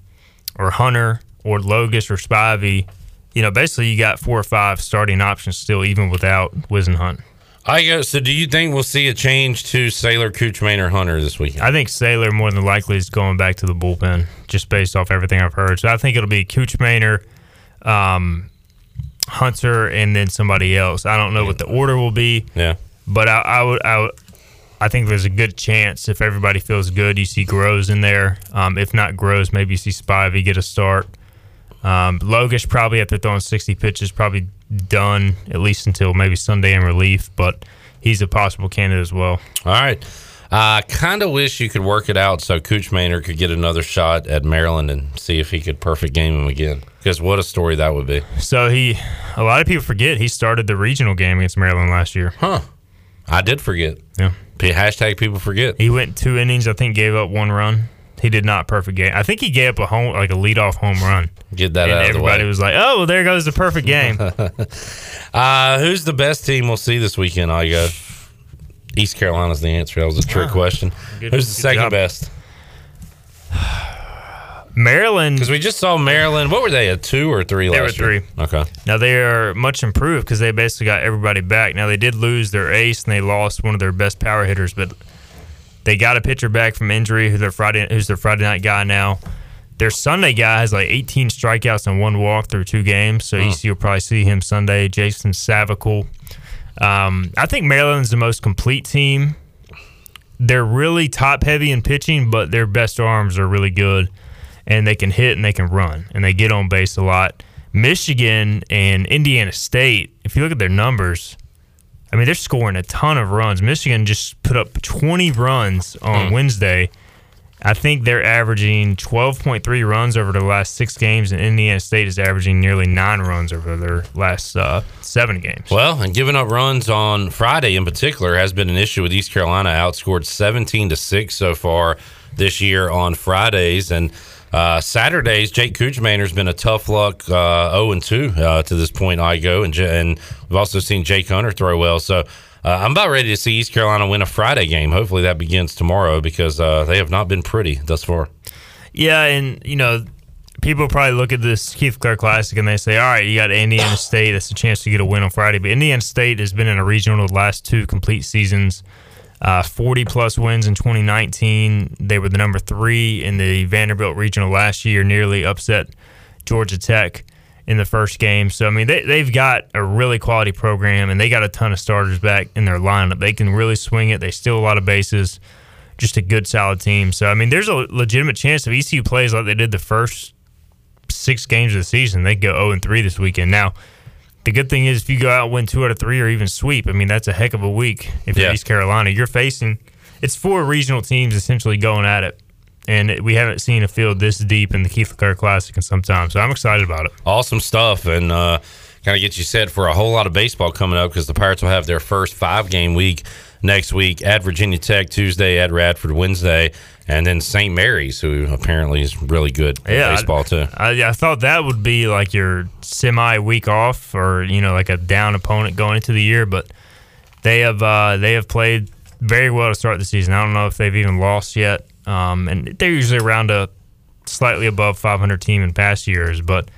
or Hunter, or Logusch, or Spivey, you know, basically you got four or five starting options still, even without Whisenhunt. I guess. So, do you think we'll see a change to Sailor, Coochman, or Hunter this weekend? I think Sailor more than likely is going back to the bullpen, just based off everything I've heard. So I think it'll be Kuchmaner, um, Hunter, and then somebody else. I don't know what the order will be. Yeah. But I, I would, I would, I think there's a good chance if everybody feels good, you see Grosz in there. Um, if not Grosz, maybe you see Spivey get a start. Um, Logusch probably after throwing 60 pitches, probably done at least until maybe Sunday in relief. But he's a possible candidate as well. All right. I kind of wish you could work it out so Kuchmaner could get another shot at Maryland and see if he could perfect game him again. Because what a story that would be. So he, a lot of people forget he started the regional game against Maryland last year. Huh. I did forget. Yeah. Hashtag people forget. He went two innings. I think gave up one run. He did not perfect game. I think he gave up a home like a leadoff home run. Get that and out of the way. everybody was like, "Oh, well, there goes the perfect game." uh, who's the best team we'll see this weekend? Igo. East Carolina's the answer. That was a trick Ah, question. good- who's the second job. best? Maryland, because we just saw Maryland. What were they? A two or three They were last year? three. Okay. Now they are much improved because they basically got everybody back. Now they did lose their ace and they lost one of their best power hitters, but they got a pitcher back from injury who their Friday who's their Friday night guy now. Their Sunday guy has like 18 strikeouts and one walk through two games, so Huh. ECU will probably see him Sunday. Jason Savacool. Um, I think Maryland's the most complete team. They're really top heavy in pitching, but their best arms are really good, and they can hit and they can run, and they get on base a lot. Michigan and Indiana State, if you look at their numbers, I mean they're scoring a ton of runs. Michigan just put up 20 runs on Hmm. Wednesday. I think they're averaging 12.3 runs over the last six games, and Indiana State is averaging nearly nine runs over their last uh, seven games. Well, and giving up runs on Friday in particular has been an issue with East Carolina. Outscored seventeen to six so far this year on Fridays and uh, Saturdays. Jake Kuchmaner's been a tough luck uh, zero and two uh, to this point. I go and and we've also seen Jake Hunter throw well. So. Uh, I'm about ready to see East Carolina win a Friday game. Hopefully that begins tomorrow because they have not been pretty thus far. Yeah, and you know, people probably look at this Keith LeClair Classic and they say, "All right, you got Indiana State. That's a chance to get a win on Friday." But Indiana State has been in a regional the last two complete seasons. Uh, 40 plus wins in 2019. They were the number three in the Vanderbilt regional last year, nearly upset Georgia Tech in the first game. So, I mean, they, they've got a really quality program and they got a ton of starters back in their lineup. They can really swing it. They steal a lot of bases. Just a good, solid team. So, I mean, there's a legitimate chance if ECU plays like they did the first six games of the season. They go zero and three this weekend. Now, the good thing is if you go out and win two out of three or even sweep, I mean that's a heck of a week. If you're East Carolina, you're facing it's four regional teams essentially going at it, and we haven't seen a field this deep in the Keith LeClair Classic in some time. So I'm excited about it. Awesome stuff, and uh, kind of get you set for a whole lot of baseball coming up because the Pirates will have their first five game week next week at Virginia Tech Tuesday, at Radford Wednesday, and then St. Mary's, who apparently is really good at Yeah, baseball too. I, I thought that would be like your semi week off, or you know, like a down opponent going into the year. But they have uh, they have played very well to start the season. I don't know if they've even lost yet, um, and they're usually around a slightly above 500 team in past years. But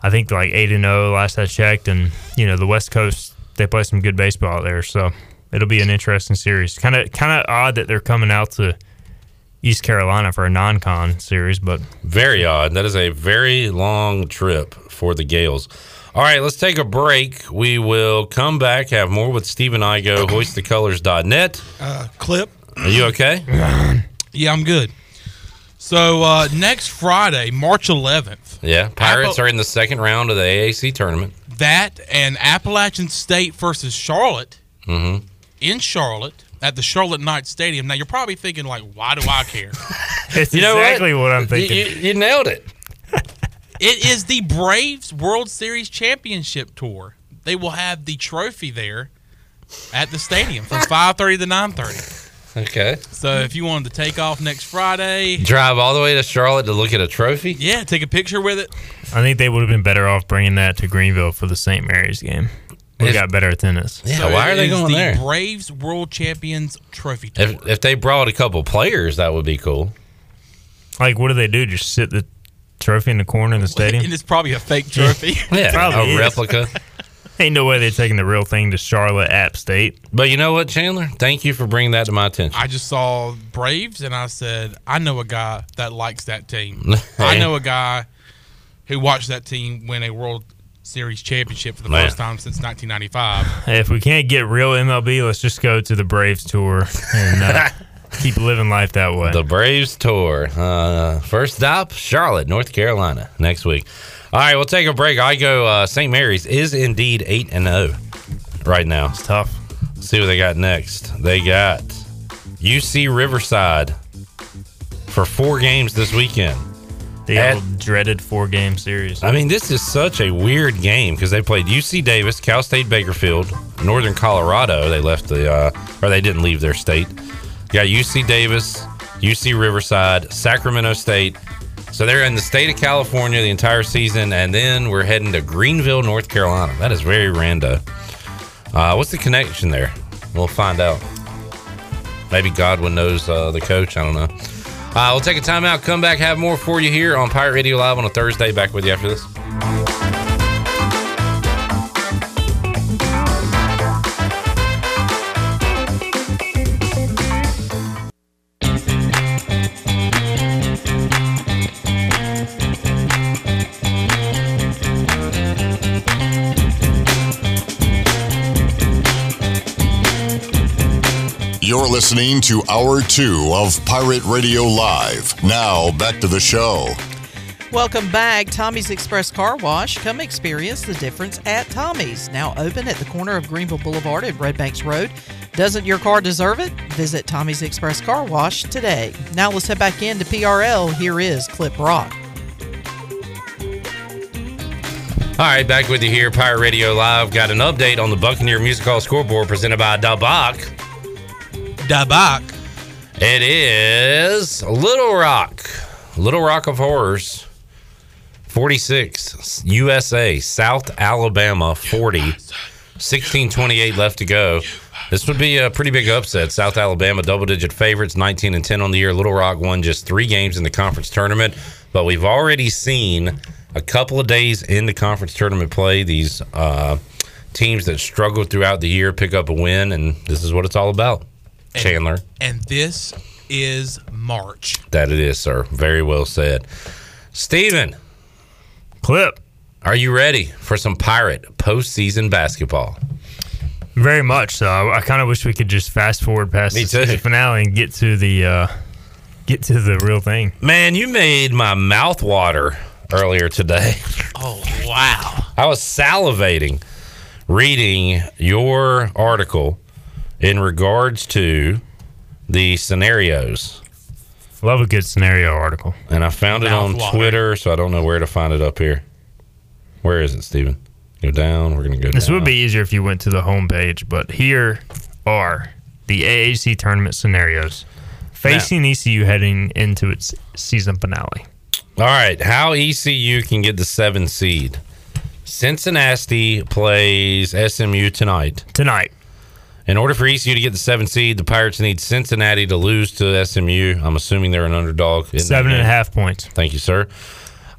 I think like eight and zero last I checked, and you know the West Coast they play some good baseball out there, so it'll be an interesting series. Kind of kind of odd that they're coming out to East Carolina for a non-con series, but Very odd. That is a very long trip for the Gaels. All right, let's take a break. We will come back, have more with Stephen Igo, hoistthecolors.net. Uh, clip. Are you okay? Yeah, I'm good. So uh, next Friday, March 11th, Yeah, Pirates Apple- are in the second round of the AAC tournament. that and Appalachian State versus Charlotte Mm-hmm. in Charlotte at the Charlotte Knight Stadium. Now you're probably thinking like, why do I care? It's You know what? exactly what, I'm thinking. You, you- you nailed it. it is the Braves World Series Championship Tour. They will have the trophy there at the stadium from 5:30 to 9:30. Okay. So if you wanted to take off next Friday, Drive all the way to Charlotte to look at a trophy. yeah, take a picture with it. I think they would have been better off bringing that to Greenville for the St. Mary's game. We If- got better attendance. Yeah, So why are they going the there? Braves World Champions Trophy Tour. If, if they brought a couple players, that would be cool. Like, what do they do? Just sit the trophy in the corner of the stadium? and it's probably a fake trophy. Yeah, Probably a is. replica. Ain't no way they're taking the real thing to Charlotte App State. But you know what, Chandler? Thank you for bringing that to my attention. I just saw Braves and I said, I know a guy that likes that team. I know a guy who watched that team win a World Series championship for the Man. first time since 1995. Hey, if we can't get real MLB, let's just go to the Braves tour and uh, keep living life that way. The Braves tour. Uh, first stop, Charlotte, North Carolina, next week. All right, we'll take a break. Igo. Uh, St. Mary's is indeed eight and zero right now. It's tough. see what they got next. They got UC Riverside for four games this weekend. The At- old dreaded four game series. I mean, this is such a weird game because they played UC Davis, Cal State Bakersfield, Northern Colorado. They left the, uh, or they didn't leave their state. Got UC Davis, UC Riverside, Sacramento State. So they're in the state of California the entire season, and then we're heading to Greenville, North Carolina. That is very random. Uh, what's the connection there? We'll find out. Maybe Godwin knows uh, the coach. I don't know. Uh, we'll take a timeout, come back, have more for you here on Pirate Radio Live on a Thursday. Back with you after this. You're listening to Hour 2 of Pirate Radio Live. Now, back to the show. Welcome back. Tommy's Express Car Wash. Come experience the difference at Tommy's. Now open at the corner of Greenville Boulevard and Red Banks Road. Doesn't your car deserve it? Visit Tommy's Express Car Wash today. Now let's head back into PRL. Here is Clip Rock. All right, back with you here, Pirate Radio Live. Got an update on the Buccaneer Music Hall scoreboard presented by Dabak. Dabak. It is Little Rock, Little Rock of Horrors, 46, USA, South Alabama, 40, 1628 left to go. This would be a pretty big upset. South Alabama, double digit favorites, 19 and 10 on the year. Little Rock won just three games in the conference tournament, but we've already seen a couple of days in the conference tournament play these uh, teams that struggled throughout the year pick up a win, and this is what it's all about. Chandler. And this is March. That it is, sir. Very well said. Steven. Clip. Are you ready for some pirate postseason basketball? Very much so. I, I kind of wish we could just fast forward past Me the too. finale and get to the uh, get to the real thing. Man, you made my mouth water earlier today. Oh wow! I was salivating reading your article in regards to the scenarios. Love a good scenario article. And I found it on Mouth-watering. Twitter, so I don't know where to find it up here. Where is it, Steven? Go down. We're going to go This down. would be easier if you went to the homepage, but here are the AAC tournament scenarios facing ECU heading into its season finale. All right, how ECU can get the seven seed? Cincinnati plays SMU tonight. Tonight. In order for ECU to get the seven seed, the Pirates need Cincinnati to lose to SMU. I'm assuming they're an underdog. Seven and a half points. Thank you, sir.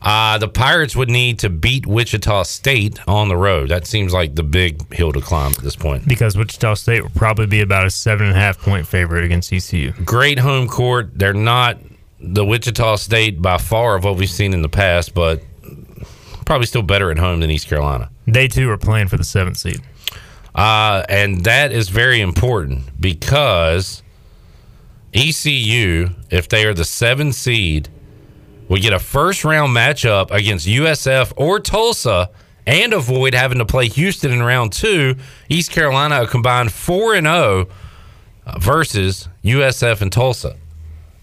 Uh, the Pirates would need to beat Wichita State on the road. That seems like the big hill to climb at this point. Because Wichita State will probably be about a seven and a half point favorite against ECU. Great home court. They're not the Wichita State by far of what we've seen in the past, but probably still better at home than East Carolina. They too are playing for the seventh seed. Uh, and that is very important because ECU, if they are the seven seed, will get a first round matchup against USF or Tulsa and avoid having to play Houston in round two. East Carolina a combined 4 and 0 versus USF and Tulsa.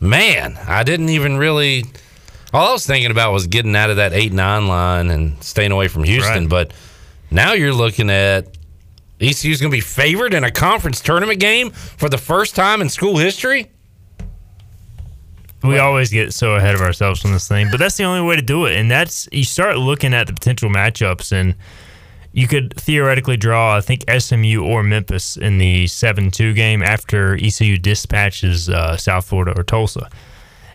Man, I didn't even really. All I was thinking about was getting out of that 8 9 line and staying away from Houston. But now you're looking at ECU's going to be favored in a conference tournament game for the first time in school history. We always get so ahead of ourselves on this thing, but that's the only way to do it. And that's you start looking at the potential matchups, and you could theoretically draw, I think, SMU or Memphis in the seven-two game after ECU dispatches uh, South Florida or Tulsa.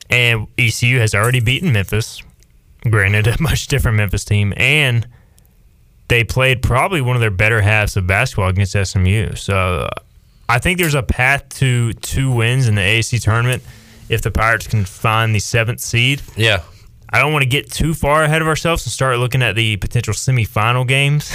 And ECU has already beaten Memphis, granted a much different Memphis team, and they played probably one of their better halves of basketball against SMU. So I think there's a path to two wins in the AAC tournament if the Pirates can find the seventh seed. Yeah. I don't want to get too far ahead of ourselves and start looking at the potential semifinal games.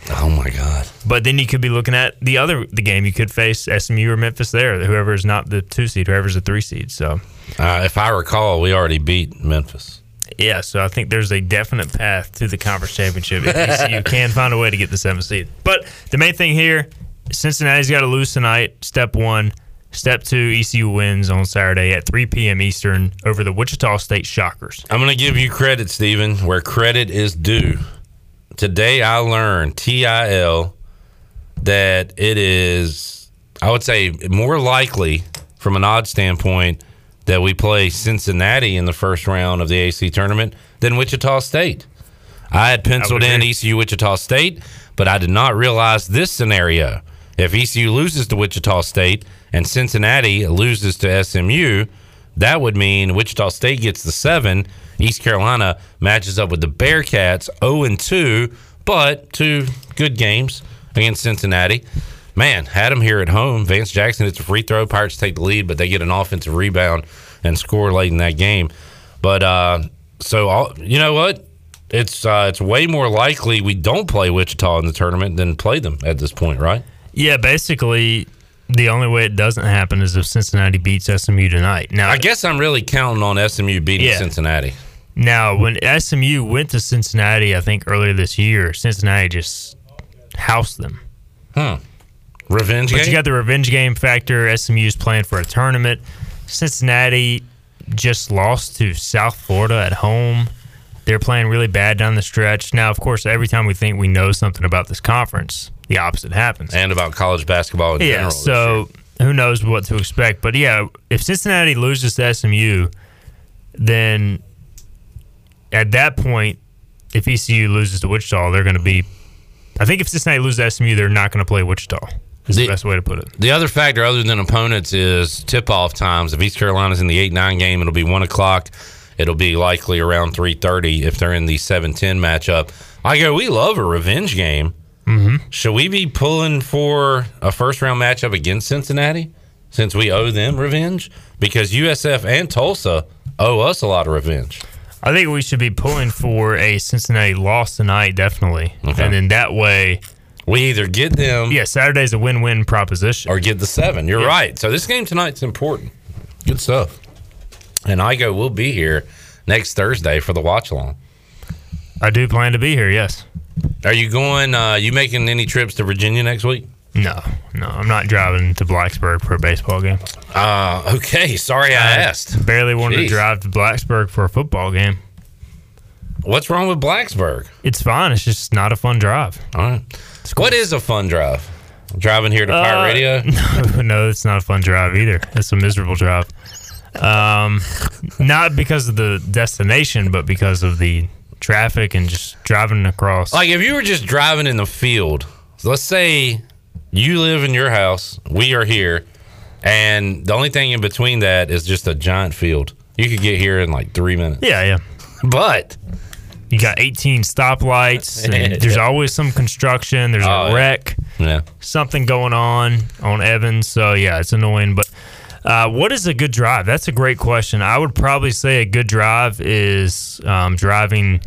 oh my God! But then you could be looking at the other the game you could face SMU or Memphis there, whoever is not the two seed, whoever's the three seed. So Uh, if I recall, we already beat Memphis. Yeah, so I think there's a definite path to the conference championship ECU can find a way to get the seventh seed. But the main thing here, Cincinnati's got to lose tonight. Step one. Step two, ECU wins on Saturday at 3 p.m. Eastern over the Wichita State Shockers. I'm going to give you credit, Stephen, where credit is due. Today I learned, TIL, that it is, I would say, more likely from an odd standpoint that we play Cincinnati in the first round of the AC tournament than Wichita State. I had penciled in ECU Wichita State, but I did not realize this scenario. If ECU loses to Wichita State and Cincinnati loses to SMU, that would mean Wichita State gets the seven. East Carolina matches up with the Bearcats 0 and 2, but two good games against Cincinnati. Man, had them here at home. Vance Jackson hits a free throw. Pirates take the lead, but they get an offensive rebound and score late in that game. But uh, so all, you know what? It's uh, it's way more likely we don't play Wichita in the tournament than play them at this point, right? Yeah, basically, the only way it doesn't happen is if Cincinnati beats SMU tonight. Now, I guess I'm really counting on SMU beating Yeah. Cincinnati. Now, when SMU went to Cincinnati, I think earlier this year, Cincinnati just housed them. Hmm. Revenge but game? you got the revenge game factor. SMU's playing for a tournament. Cincinnati just lost to South Florida at home. They're playing really bad down the stretch. Now, of course, every time we think we know something about this conference, the opposite happens. And about college basketball in yeah, general. so who knows what to expect. But yeah, if Cincinnati loses to SMU, then at that point, if ECU loses to Wichita, they're going to be. I think if Cincinnati loses to SMU, they're not going to play Wichita. Is the, best way to put it. The other factor, other than opponents, is tip-off times. If East Carolina's in the eight-nine game, it'll be one o'clock. It'll be likely around three thirty if they're in the 7-10 matchup. Igo, we love a revenge game. Mm-hmm. Should we be pulling for a first-round matchup against Cincinnati since we owe them revenge? Because USF and Tulsa owe us a lot of revenge. I think we should be pulling for a Cincinnati loss tonight, definitely, Okay. and then that way we either get them. Yeah, Saturday's a win-win proposition, or get the seven. You're right. So this game tonight's important. Good stuff. And Igo, we'll be here next Thursday for the watch along. I do plan to be here. Yes. Are you going? Uh, you making any trips to Virginia next week? No, no, I'm not driving to Blacksburg for a baseball game. Uh, okay. Sorry, I asked. Barely wanted Jeez. to drive to Blacksburg for a football game. What's wrong with Blacksburg? It's fine. It's just not a fun drive. All right. What is a fun drive? Driving here to Pirate Uh, Radio? No, no, it's not a fun drive either. It's a miserable drive. Um, not because of the destination, but because of the traffic and just driving across. Like if you were just driving in the field, let's say you live in your house, we are here, and the only thing in between that is just a giant field. You could get here in like three minutes. Yeah, yeah. But you got 18 stoplights. And there's always some construction. There's Oh, a wreck. Yeah. Something going on on Evans. So yeah, it's annoying. But uh, what is a good drive? That's a great question. I would probably say a good drive is um, driving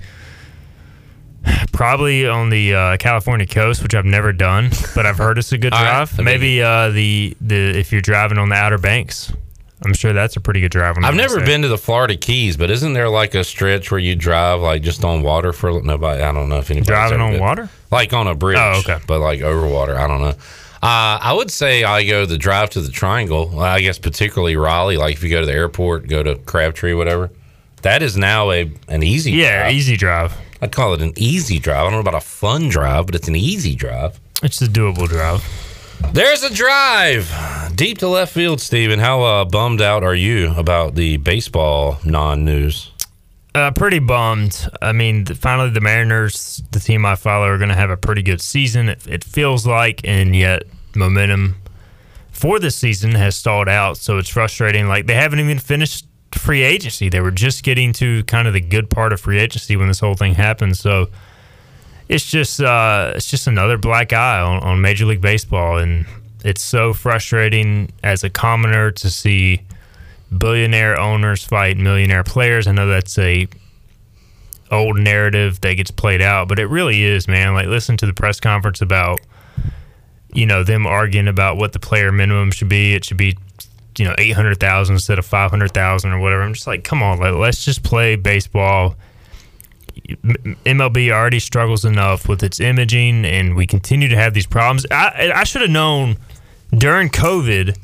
probably on the uh, California coast, which I've never done, but I've heard it's a good drive. Mean- Maybe uh, the the if you're driving on the Outer Banks, I'm sure that's a pretty good drive. I've never been to the Florida Keys, but isn't there like a stretch where you drive like just on water for nobody? I don't know if anybody Driving on water? like on a bridge. Oh, okay. but like over water. I don't know. Uh, I would say I go the drive to the Triangle. I guess particularly Raleigh. Like if you go to the airport, go to Crabtree, whatever. That is now a an easy. Yeah, drive. easy drive. I'd call it an easy drive. I don't know about a fun drive, but it's an easy drive. It's a doable drive. There's a drive deep to left field, Steven. How uh, bummed out are you about the baseball non-news? Uh, pretty bummed. I mean, th- finally, the Mariners, the team I follow, are going to have a pretty good season. It, it feels like, and yet momentum for this season has stalled out. So it's frustrating. Like they haven't even finished free agency. They were just getting to kind of the good part of free agency when this whole thing happened. So it's just uh, it's just another black eye on, on Major League Baseball, and it's so frustrating as a commoner to see billionaire owners fight millionaire players. I know that's a old narrative that gets played out, but it really is, man. Like listen to the press conference about you know them arguing about what the player minimum should be. It should be you know eight hundred thousand instead of five hundred thousand or whatever. I'm just like, come on, like, let's just play baseball. MLB already struggles enough with its imaging, and we continue to have these problems. I I should have known during COVID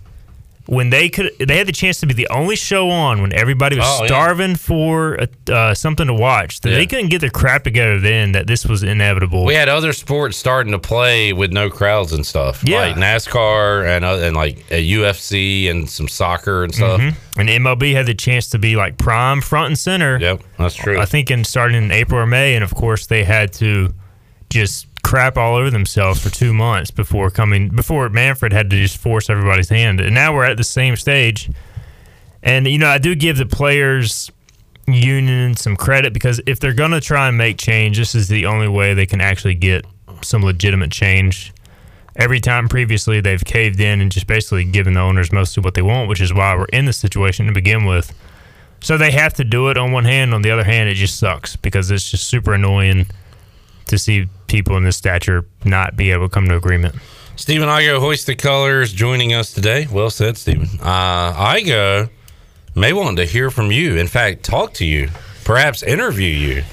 when they could they had the chance to be the only show on when everybody was Oh, yeah. starving for a, uh, something to watch that Yeah. they couldn't get their crap together then that this was inevitable. We had other sports starting to play with no crowds and stuff. Yeah. like NASCAR and uh, and like a UFC and some soccer and stuff. Mhm. And MLB had the chance to be like prime front and center. Yep, that's true. I think in starting in April or May, and of course they had to just crap all over themselves for two months before coming before Manfred had to just force everybody's hand. And now we're at the same stage. And you know, I do give the players union some credit because if they're going to try and make change, this is the only way they can actually get some legitimate change. Every time previously they've caved in and just basically given the owners mostly what they want, which is why we're in this situation to begin with. So they have to do it on one hand. On the other hand, it just sucks because it's just super annoying to see people in this stature not be able to come to agreement. Stephen Igo, hoist the colors, joining us today. Well said, Stephen. Uh, Igo may want to hear from you. In fact, talk to you, perhaps interview you.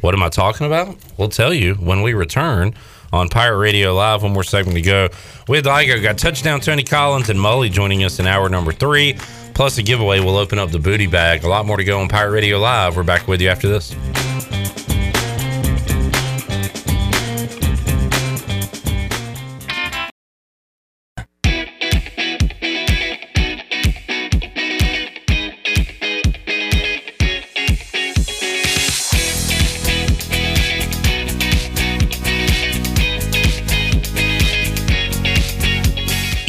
What am I talking about? We'll tell you when we return on Pirate Radio Live. One more segment to go with Igo. Got touchdown Tony Collins and Mully joining us in hour number three. Plus a giveaway. We'll open up the booty bag. A lot more to go on Pirate Radio Live. We're back with you after this.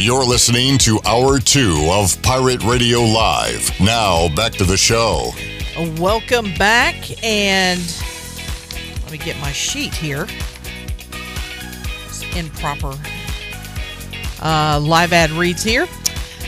You're listening to Hour 2 of Pirate Radio Live. Now, back to the show. Welcome back, and let me get my sheet here. It's improper. Uh, live ad reads here.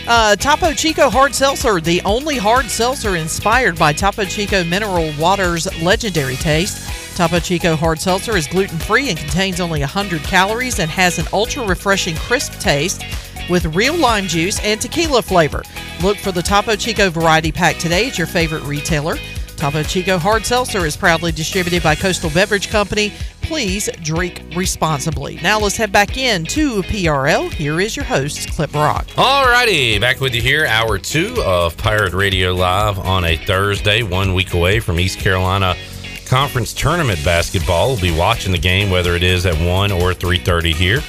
Uh, Topo Chico Hard Seltzer, the only hard seltzer inspired by Topo Chico Mineral Water's legendary taste. Topo Chico Hard Seltzer is gluten free and contains only 100 calories and has an ultra refreshing crisp taste with real lime juice and tequila flavor. Look for the Topo Chico variety pack today at your favorite retailer. Topo Chico Hard Seltzer is proudly distributed by Coastal Beverage Company. Please drink responsibly. Now let's head back in to PRL. Here is your host, Clip Rock. Alrighty, back with you here, hour two of Pirate Radio Live on a Thursday, one week away from East Carolina Conference Tournament basketball. We'll be watching the game, whether it is at one or three thirty here.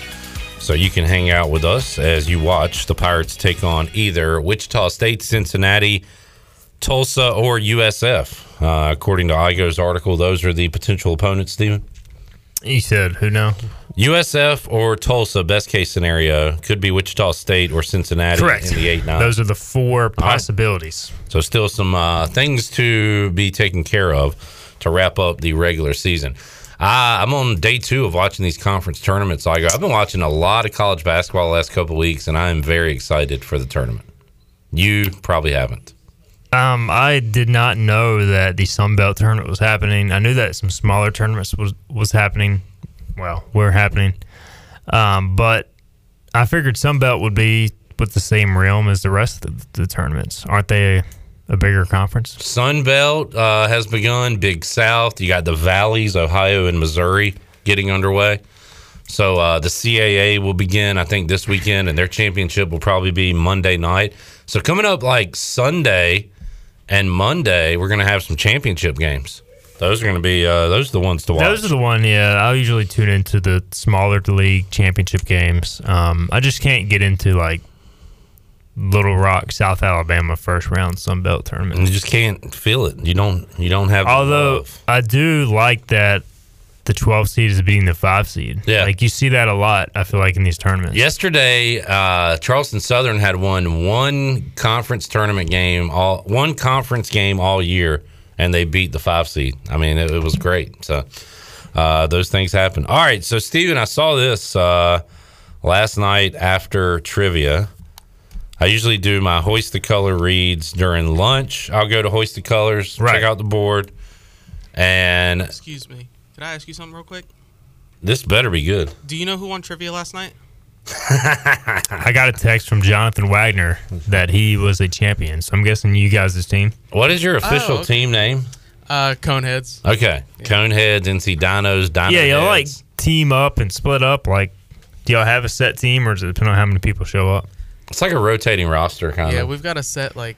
So you can hang out with us as you watch the Pirates take on either Wichita State, Cincinnati, Tulsa, or USF. Uh, according to Igo's article, those are the potential opponents, Stephen. You said who now? USF or Tulsa, best case scenario, could be Wichita State or Cincinnati Correct. in the 8 9. Those are the four possibilities. So, still some uh, things to be taken care of to wrap up the regular season. Uh, I'm on day two of watching these conference tournaments. Igo. I've been watching a lot of college basketball the last couple weeks, and I am very excited for the tournament. You probably haven't. Um, I did not know that the Sun Belt tournament was happening. I knew that some smaller tournaments was was happening. Well, were happening, um, but I figured Sun Belt would be with the same realm as the rest of the tournaments. Aren't they a, bigger conference? Sun Belt uh, has begun. Big South. You got the valleys, Ohio and Missouri, getting underway. So uh, the CAA will begin, I think, this weekend, and their championship will probably be Monday night. So coming up like Sunday and Monday, we're going to have some championship games. Those are going to be uh, those are the ones to watch. Those are the one. Yeah, I'll usually tune into the smaller league championship games. Um, I just can't get into like Little Rock, South Alabama first round Sun Belt tournament. You just can't feel it. You don't. You don't have. Although love. I do like that the 12 seed is beating the five seed. Yeah. like you see that a lot. I feel like in these tournaments. Yesterday, uh, Charleston Southern had won one conference tournament game, all one conference game all year, and they beat the five seed. I mean, it, it was great. So uh, those things happen. All right, so Steven, I saw this uh, last night after trivia. I usually do my hoist the color reads during lunch. I'll go to hoist the colors, check out the board, and Excuse me. Can I ask you something real quick? this better be good. Do you know who won trivia last night? I got a text from Jonathan Wagner that he was a champion. So I'm guessing you guys' team. What is your official Oh, okay. team name? Uh, Coneheads. Okay, Coneheads, NC Dinos, Dino yeah, y'all like team up and split up. Like, do y'all have a set team, or does it depend on how many people show up? It's like a rotating roster, kind of. Yeah, we've got a set like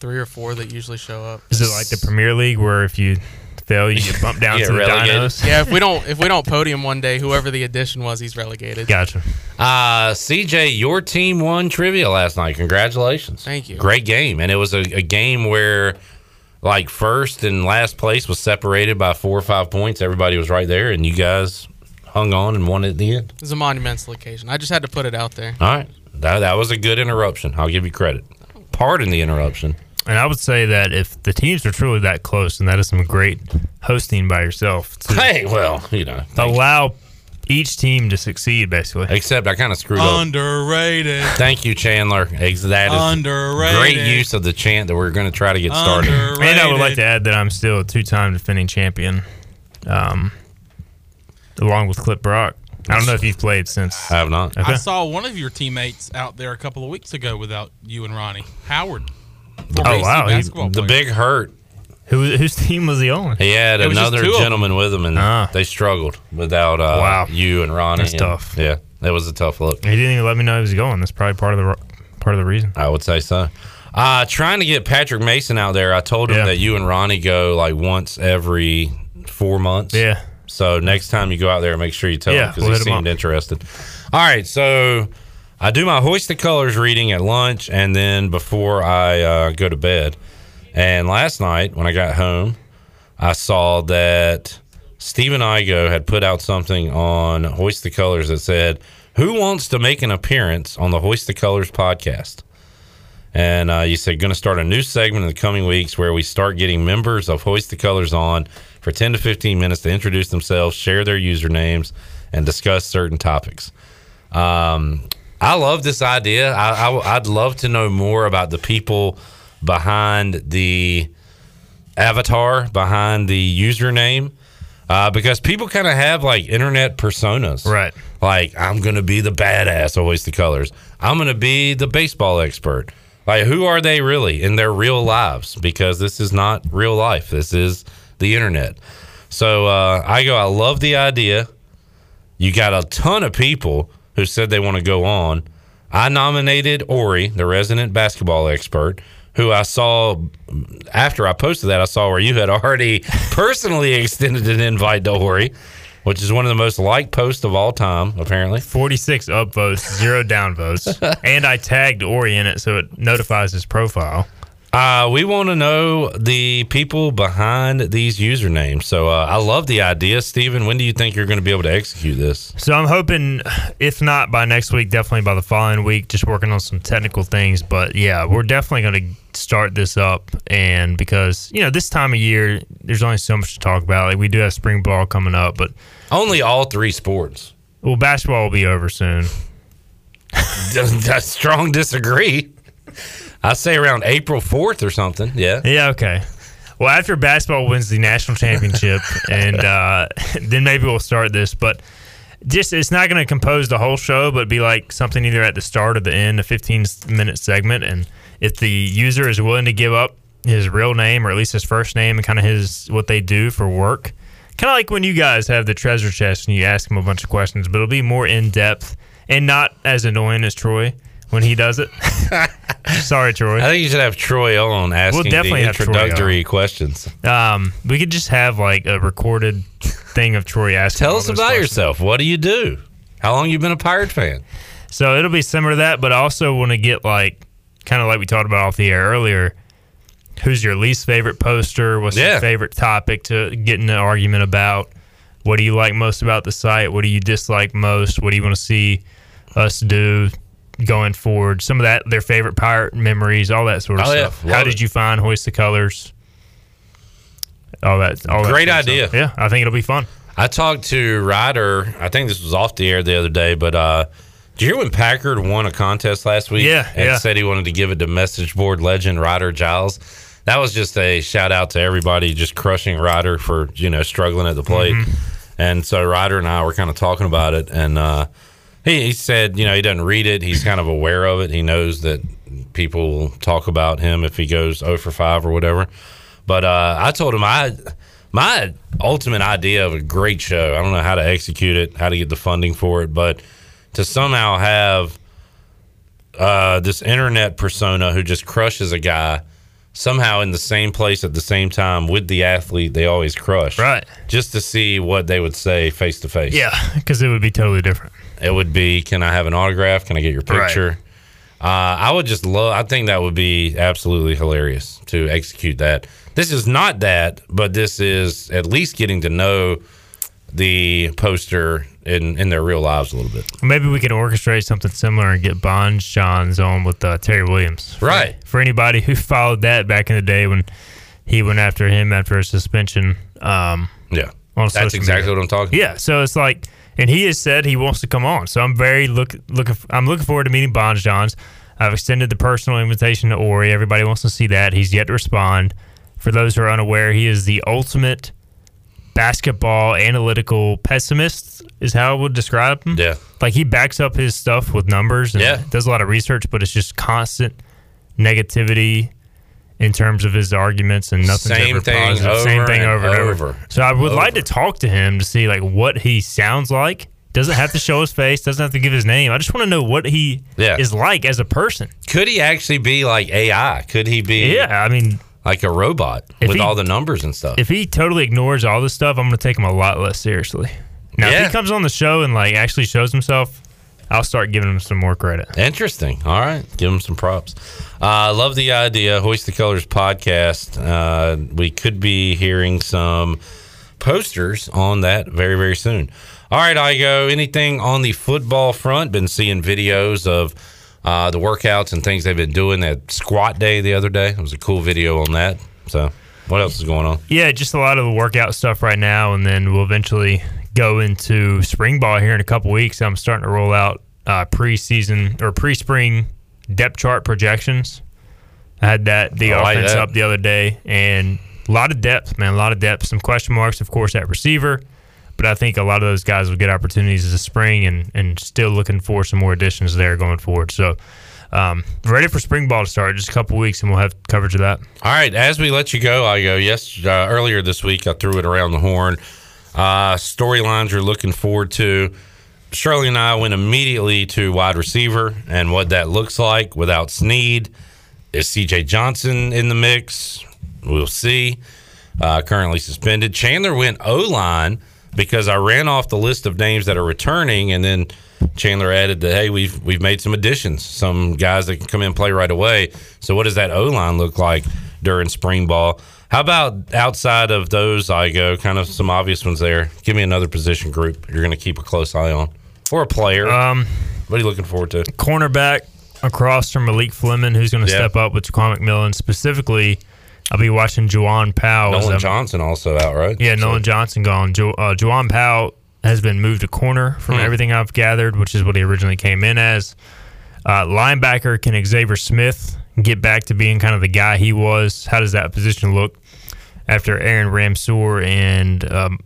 three or four that usually show up. Is it like the Premier League where if you fail, you get bumped down Yeah, to the relegated. Dinos? yeah, if we don't if we don't podium one day, whoever the addition was, he's relegated. Gotcha. Uh, CJ, your team won trivia last night. Congratulations. Thank you. Great game. And it was a, a game where, like, first and last place was separated by four or five points. Everybody was right there, and you guys hung on and won at the end. It was a monumental occasion. I just had to put it out there. All right. That, that was a good interruption. I'll give you credit. Pardon the interruption. And I would say that if the teams are truly that close, and that is some great hosting by yourself to Hey, well, you know. allow each team to succeed, basically. Except I kind of screwed up. Underrated. Thank you, Chandler. That is Underrated. great use of the chant that we're going to try to get started. And I would like to add that I'm still a two-time defending champion, um, along with Clip Brock. I don't know if you've played since. I have not. Okay. I saw one of your teammates out there a couple of weeks ago without you and Ronnie Howard. Oh AC wow, he- The big hurt. Who whose team was he on? He had It another two of them. gentleman with him, and Ah. they struggled without uh, Wow. you and Ronnie. That's and- tough. Yeah, that was a tough look. He didn't even let me know he was going. That's probably part of the part of the reason. I would say so. Uh, trying to get Patrick Mason out there. I told him Yeah. that you and Ronnie go like once every four months. Yeah. So next time you go out there, make sure you tell him because we'll he seemed interested. All right, so I do my hoist the colors reading at lunch and then before I uh, go to bed. And last night when I got home, I saw that Stephen Igo had put out something on Hoist the Colors that said, "Who wants to make an appearance on the Hoist the Colors podcast?" And uh, you said, going to start a new segment in the coming weeks where we start getting members of Hoist the Colors on for 10 to 15 minutes to introduce themselves, share their usernames, and discuss certain topics. Um, I love this idea. I, I, I'd love to know more about the people behind the avatar, behind the username. Uh, because people kind of have like internet personas. Right. Like, I'm going to be the badass, always the colors. I'm going to be the baseball expert. Like, who are they really in their real lives? Because this is not real life. This is the internet. So uh, Igo, I love the idea. You got a ton of people who said they want to go on. I nominated Ori, the resident basketball expert, who I saw after I posted that. I saw where you had already personally extended an invite to Ori, which is one of the most liked posts of all time, apparently. 46 upvotes, zero downvotes. and I tagged Ori in it so it notifies his profile. Uh, we want to know the people behind these usernames. So uh, I love the idea, Stephen. When do you think you're going to be able to execute this? So I'm hoping, if not by next week, definitely by the following week. Just working on some technical things, but yeah, we're definitely going to start this up. And because you know this time of year, there's only so much to talk about. Like we do have spring ball coming up, but only all three sports. Well, basketball will be over soon. Doesn't strong disagree. I say around April fourth or something. Yeah. Yeah. Okay. Well, after basketball wins the national championship, and uh, then maybe we'll start this. But just it's not going to compose the whole show, but be like something either at the start or the end, a 15 minute segment. And if the user is willing to give up his real name or at least his first name and kind of his what they do for work, kind of like when you guys have the treasure chest and you ask them a bunch of questions, but it'll be more in depth and not as annoying as Troy when he does it. Sorry, Troy. I think you should have Troy on asking We'll definitely the have introductory questions. Um, we could just have like a recorded thing of Troy asking. Tell us about questions. yourself. What do you do? How long you been a Pirate fan? So it'll be similar to that, but I also want to get like kind of like we talked about off the air earlier. Who's your least favorite poster? What's Yeah. your favorite topic to get in an argument about? What do you like most about the site? What do you dislike most? What do you want to see us do going forward? Some of that, their favorite pirate memories, all that sort of Oh, stuff. Love How it. did you find Hoist the Colors? All that. All that Great of idea. stuff. Yeah, I think it'll be fun. I talked to Ryder. I think this was off the air the other day, but uh, did you hear when Packard won a contest last week? Yeah, and yeah. said he wanted to give it to message board legend Ryder Giles. That was just a shout out to everybody just crushing Ryder for you know struggling at the plate. Mm-hmm. And so Ryder and I were kind of talking about it, and uh, he, he said, you know, he doesn't read it. He's kind of aware of it. He knows that people will talk about him if he goes 0 for 5 or whatever. But uh, I told him I my ultimate idea of a great show. I don't know how to execute it, how to get the funding for it, but to somehow have uh, this internet persona who just crushes a guy somehow in the same place at the same time with the athlete they always crush. Right. Just to see what they would say face to face. Yeah, because it would be totally different. It would be, can I have an autograph? Can I get your Right. picture? Uh, I would just love. I think that would be absolutely hilarious to execute that. This is not that, but this is at least getting to know the poster in in their real lives a little bit. Maybe we can orchestrate something similar and get Bond Johns on with uh, Terry Williams. For- Right. For anybody who followed that back in the day when he went after him after a suspension. Um, Yeah. That's exactly media. what I'm talking. Yeah. So it's like, and he has said he wants to come on. So I'm very look looking. I'm looking forward to meeting Bonds Johns. I've extended the personal invitation to Ori. Everybody wants to see that. He's yet to respond. For those who are unaware, he is the ultimate basketball analytical pessimist. Is how I would describe him. Yeah. Like he backs up his stuff with numbers and Yeah. does a lot of research, but it's just constant negativity in terms of his arguments and nothing. Same thing positive. Same thing and over and over. over. So I would like to talk to him to see like what he sounds like. Doesn't have to show his face. Doesn't have to give his name. I just want to know what he Yeah. is like as a person. Could he actually be like AI? Could he be? Yeah, I mean, like a robot If with he- all the numbers and stuff. if he totally ignores all this stuff, I'm going to take him a lot less seriously. Now, if he comes on the show and like actually shows himself, I'll start giving them some more credit. Interesting. All right, give them some props. I uh, love the idea. Hoist the Colors podcast. Uh, we could be hearing some posters on that very very soon. All right, Igo. Anything on the football front? Been seeing videos of uh, the workouts and things they've been doing. That squat day the other day. It was a cool video on that. So, what else is going on? Yeah, just a lot of the workout stuff right now, and then we'll eventually go into spring ball here in a couple weeks. I'm starting to roll out uh, preseason or pre-spring depth chart projections. I had that the I like offense that. up the other day, and a lot of depth, man, a lot of depth. Some question marks, of course, at receiver, but I think a lot of those guys will get opportunities this spring, and and still looking for some more additions there going forward. So. um, ready for spring ball to start. Just a couple weeks, and we'll have coverage of that. All right, as we let you go, Igo. Yes, uh, earlier this week I threw it around the horn. Uh, storylines you're looking forward to. Shirley and I went immediately to wide receiver and what that looks like without Snead. Is CJ Johnson in the mix? We'll see. Uh, currently suspended. Chandler went O line because I ran off the list of names that are returning, and then Chandler added that hey, we've we've made some additions, some guys that can come in and play right away. So what does that O line look like during spring ball? How about outside of those, Igo kind of some obvious ones there. Give me another position group you're going to keep a close eye on, or a player. Um, what are you looking forward to? Cornerback across from Malik Fleming, who's going to Yeah. step up with Ja'Quan McMillian. Specifically, I'll be watching Juwan Powell. Nolan Johnson also out, right? Yeah, Nolan Johnson gone. Jo- uh, Juwan Powell has been moved to corner from Hmm. everything I've gathered, which is what he originally came in as. Uh, linebacker, can Xavier Smith get back to being kind of the guy he was? How does that position look after Aaron Ramseur and um,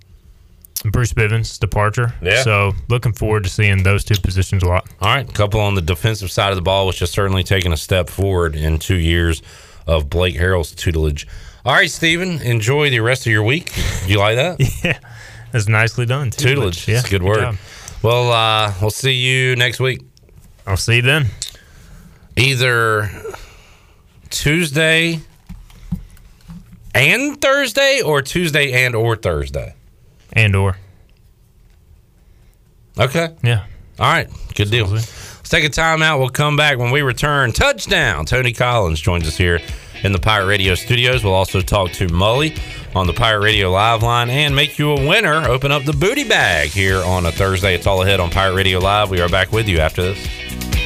Bruce Bivens' departure? Yeah. So looking forward to seeing those two positions a lot. All right, a couple on the defensive side of the ball, which has certainly taken a step forward in two years of Blake Harrell's tutelage. All right, Stephen, enjoy the rest of your week. You like that? yeah, that's nicely done. Tutelage, Yeah, it's a good good word. job. well, uh, we'll see you next week. I'll see you then. Either Tuesday and Thursday, or Tuesday and or Thursday. And or. Okay. Yeah. All right. Good deal. Let's take a time out. We'll come back when we return. Touchdown. Tony Collins joins us here in the Pirate Radio studios. We'll also talk to Mully on the Pirate Radio live line and make you a winner. Open up the booty bag here on a Thursday. It's all ahead on Pirate Radio Live. We are back with you after this.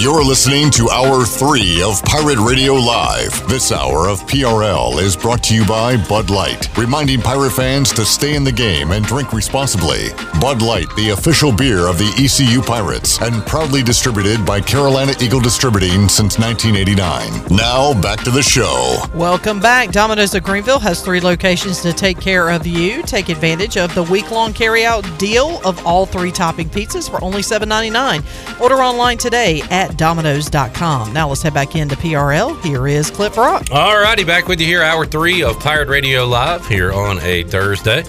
You're listening to Hour 3 of Pirate Radio Live. This hour of PRL is brought to you by Bud Light, reminding pirate fans to stay in the game and drink responsibly. Bud Light, the official beer of the ECU Pirates, and proudly distributed by Carolina Eagle Distributing since 1989. Now, back to the show. Welcome back. Domino's of Greenville has three locations to take care of you. Take advantage of the week long carryout deal of all three topping pizzas for only $7.99. Order online today at Domino's.com. Now let's head back into PRL. Here is Cliff Rock. All righty, back with you here, hour three of Pirate Radio Live here on a Thursday.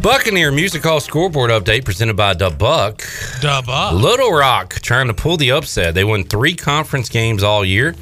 Buccaneer Music Hall scoreboard update presented by Da Buck. Da Buck. Little Rock trying to pull the upset. They won three conference games all year,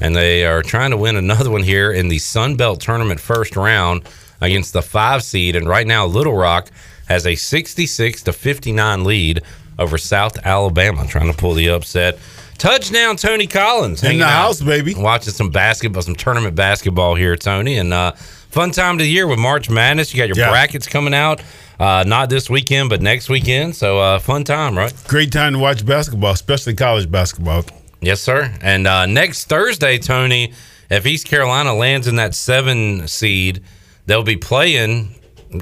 and they are trying to win another one here in the Sun Belt Tournament first round against the five seed. And right now, Little Rock has a 66 to 59 lead over South Alabama, trying to pull the upset. Touchdown, Tony Collins. In the house, baby. Watching some basketball, some tournament basketball here, Tony. And uh, fun time of the year with March Madness. You got your Yeah. brackets coming out. Uh, not this weekend, but next weekend. So uh, fun time, right? Great time to watch basketball, especially college basketball. Yes, sir. And uh, next Thursday, Tony, if East Carolina lands in that seven seed, they'll be playing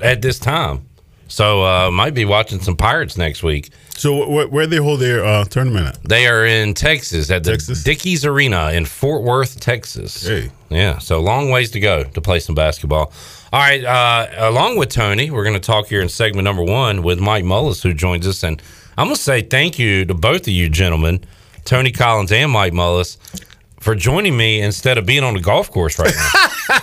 at this time. So uh, might be watching some Pirates next week. So wh- where they hold their uh, tournament at? They are in Texas at the Dickies Arena in Fort Worth, Texas. Hey. Yeah, so long ways to go to play some basketball. All right, uh, along with Tony, we're going to talk here in segment number one with Mike Mullis, who joins us. And I'm going to say thank you to both of you gentlemen, Tony Collins and Mike Mullis, for joining me instead of being on the golf course right now.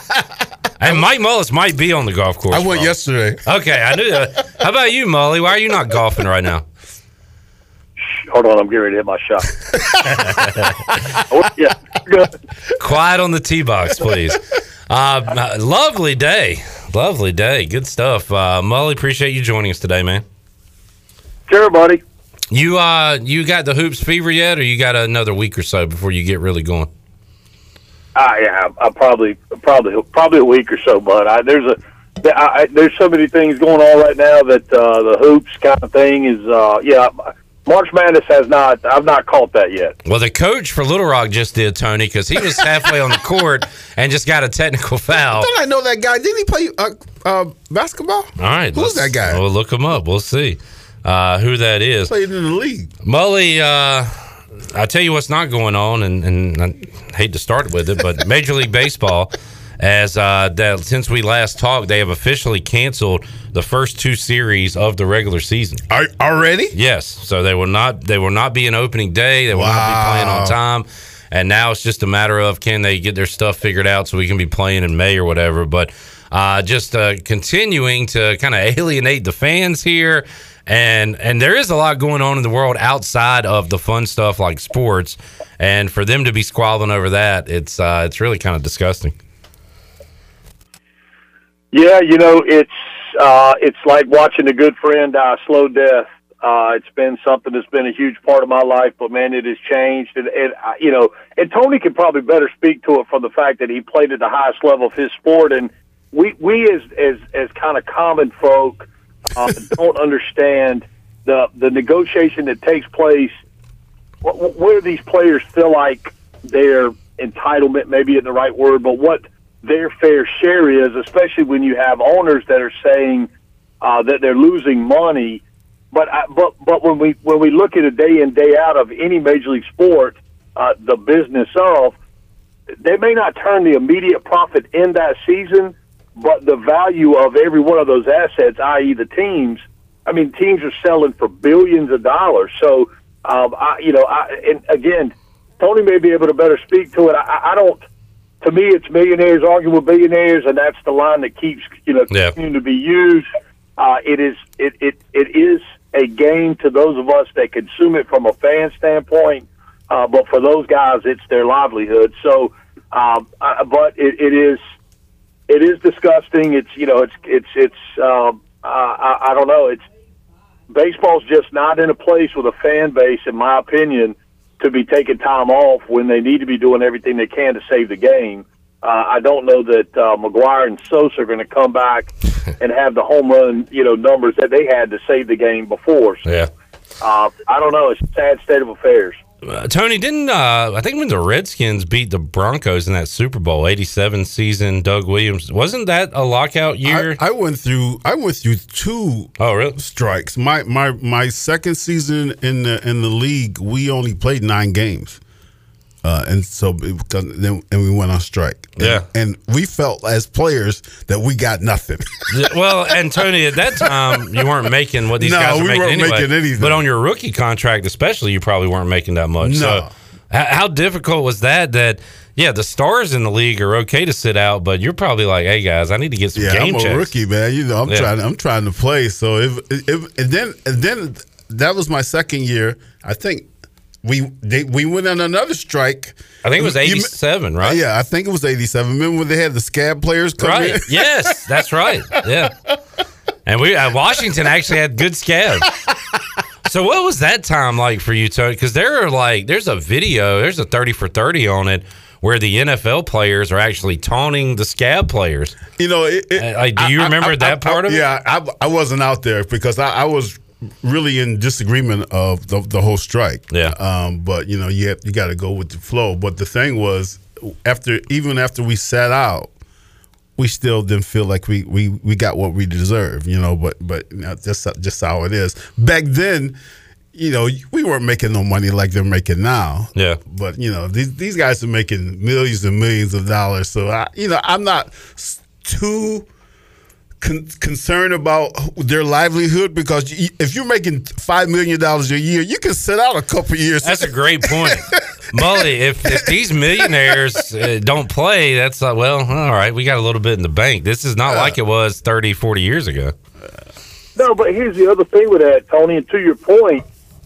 and Mike Mullis might be on the golf course. I went Paul. yesterday. Okay, I knew that. How about you, Mully? Why are you not golfing right now? Hold on, I'm getting ready to hit my shot. oh, yeah, good. Quiet on the tee box, please. Uh, lovely day. Lovely day. Good stuff. Uh, Mully, appreciate you joining us today, man. Sure, buddy. You uh, you got the hoops fever yet, or you got another week or so before you get really going? Ah, yeah, I probably, probably, probably a week or so, bud. I, there's a, I, I, there's so many things going on right now that uh, the hoops kind of thing is, uh, yeah. March Madness has not. I've not caught that yet. Well, the coach for Little Rock just did, Tony, because he was halfway on the court and just got a technical foul. Don't I know that guy? Didn't he play uh, uh, basketball? All right, Who's that guy? We'll look him up. We'll see. uh, who that is. Played in the league. Mully, uh, I tell you what's not going on, and, and I hate to start with it, but Major League Baseball, as uh, that since we last talked, they have officially canceled the first two series of the regular season. Are, already? Yes. So they will not they will not be an opening day. They will not be playing on time. And now it's just a matter of can they get their stuff figured out so we can be playing in May or whatever. But uh, just uh, continuing to kind of alienate the fans here. And and there is a lot going on in the world outside of the fun stuff like sports. And for them to be squabbling over that, it's uh, it's really kind of disgusting. Yeah, you know, it's uh, it's like watching a good friend die a slow death. Uh, it's been something that's been a huge part of my life, but man, it has changed. And, and uh, you know, and Tony could probably better speak to it from the fact that he played at the highest level of his sport. And we, we as as as kind of common folk, uh, don't understand the the negotiation that takes place. Wh- wh- Where these players feel like their entitlement, maybe isn't the right word, but what their fair share is, especially when you have owners that are saying uh, that they're losing money. But I, but but when we when we look at a day in day out of any major league sport, uh, the business of they may not turn the immediate profit in that season, but the value of every one of those assets, i.e., the teams. I mean, teams are selling for billions of dollars. So, um, I, you know, I, and again, Tony may be able to better speak to it. I, I don't. To me, it's millionaires arguing with billionaires, and that's the line that keeps you know Yeah. continuing to be used. Uh, it is it, it it is a gain to those of us that consume it from a fan standpoint, uh, but for those guys, it's their livelihood. So, um, I, but it, it is it is disgusting. It's you know it's it's it's um, I I don't know. It's baseball's just not in a place with a fan base, in my opinion, to be taking time off when they need to be doing everything they can to save the game. Uh, I don't know that uh, McGwire and Sosa are going to come back and have the home run, you know, numbers that they had to save the game before. So, Yeah. uh, I don't know. It's a sad state of affairs. Uh, Tony didn't uh, I think when the Redskins beat the Broncos in that Super Bowl '87 season, Doug Williams wasn't that a lockout year? I, I went through. I went through two. Oh, really? Strikes. My my my second season in the in the league, we only played nine games, uh, and so because then and we went on strike. Yeah. and we felt as players that we got nothing. Well, and Tony, at that time, you weren't making what these No, guys are we making weren't anyway. making anything. But on your rookie contract, especially, you probably weren't making that much. No. So, how difficult was that? That yeah, the stars in the league are okay to sit out, but you're probably like, hey guys, I need to get some game yeah, game I'm a checks. rookie, man. You know, I'm Yeah. trying. I'm trying to play. So if, if and then and then that was my second year. I think we they, we went on another strike. I think it was 87, right? Yeah, I think it was 87. Remember when they had the scab players come Right. in? yes, that's right. Yeah. And we uh, Washington actually had good scabs. So what was that time like for you, Tony? Because there are like there's a video, there's a thirty for thirty on it where the NFL players are actually taunting the scab players. You know, it, it, Uh, like, do you I- remember I- that I- part of it? Yeah, I, I wasn't out there because I, I was really in disagreement of the, the whole strike. Yeah. Um, but you know, you have, you got to go with the flow. But the thing was, after even after we sat out, we still didn't feel like we we, we got what we deserve. You know, but but you know, just just how it is. Back then. You know, we weren't making no money like they're making now. Yeah. But you know, these these guys are making millions and millions of dollars. So I, you know, I'm not too con- concerned about their livelihood because y- if you're making five million dollars a year, you can sit out a couple years. That's a great point. Mully, if, if these millionaires uh, don't play, that's like, well, all right, we got a little bit in the bank. This is not like it was 30, 40 years ago. No, but here's the other thing with that, Tony. And to your point,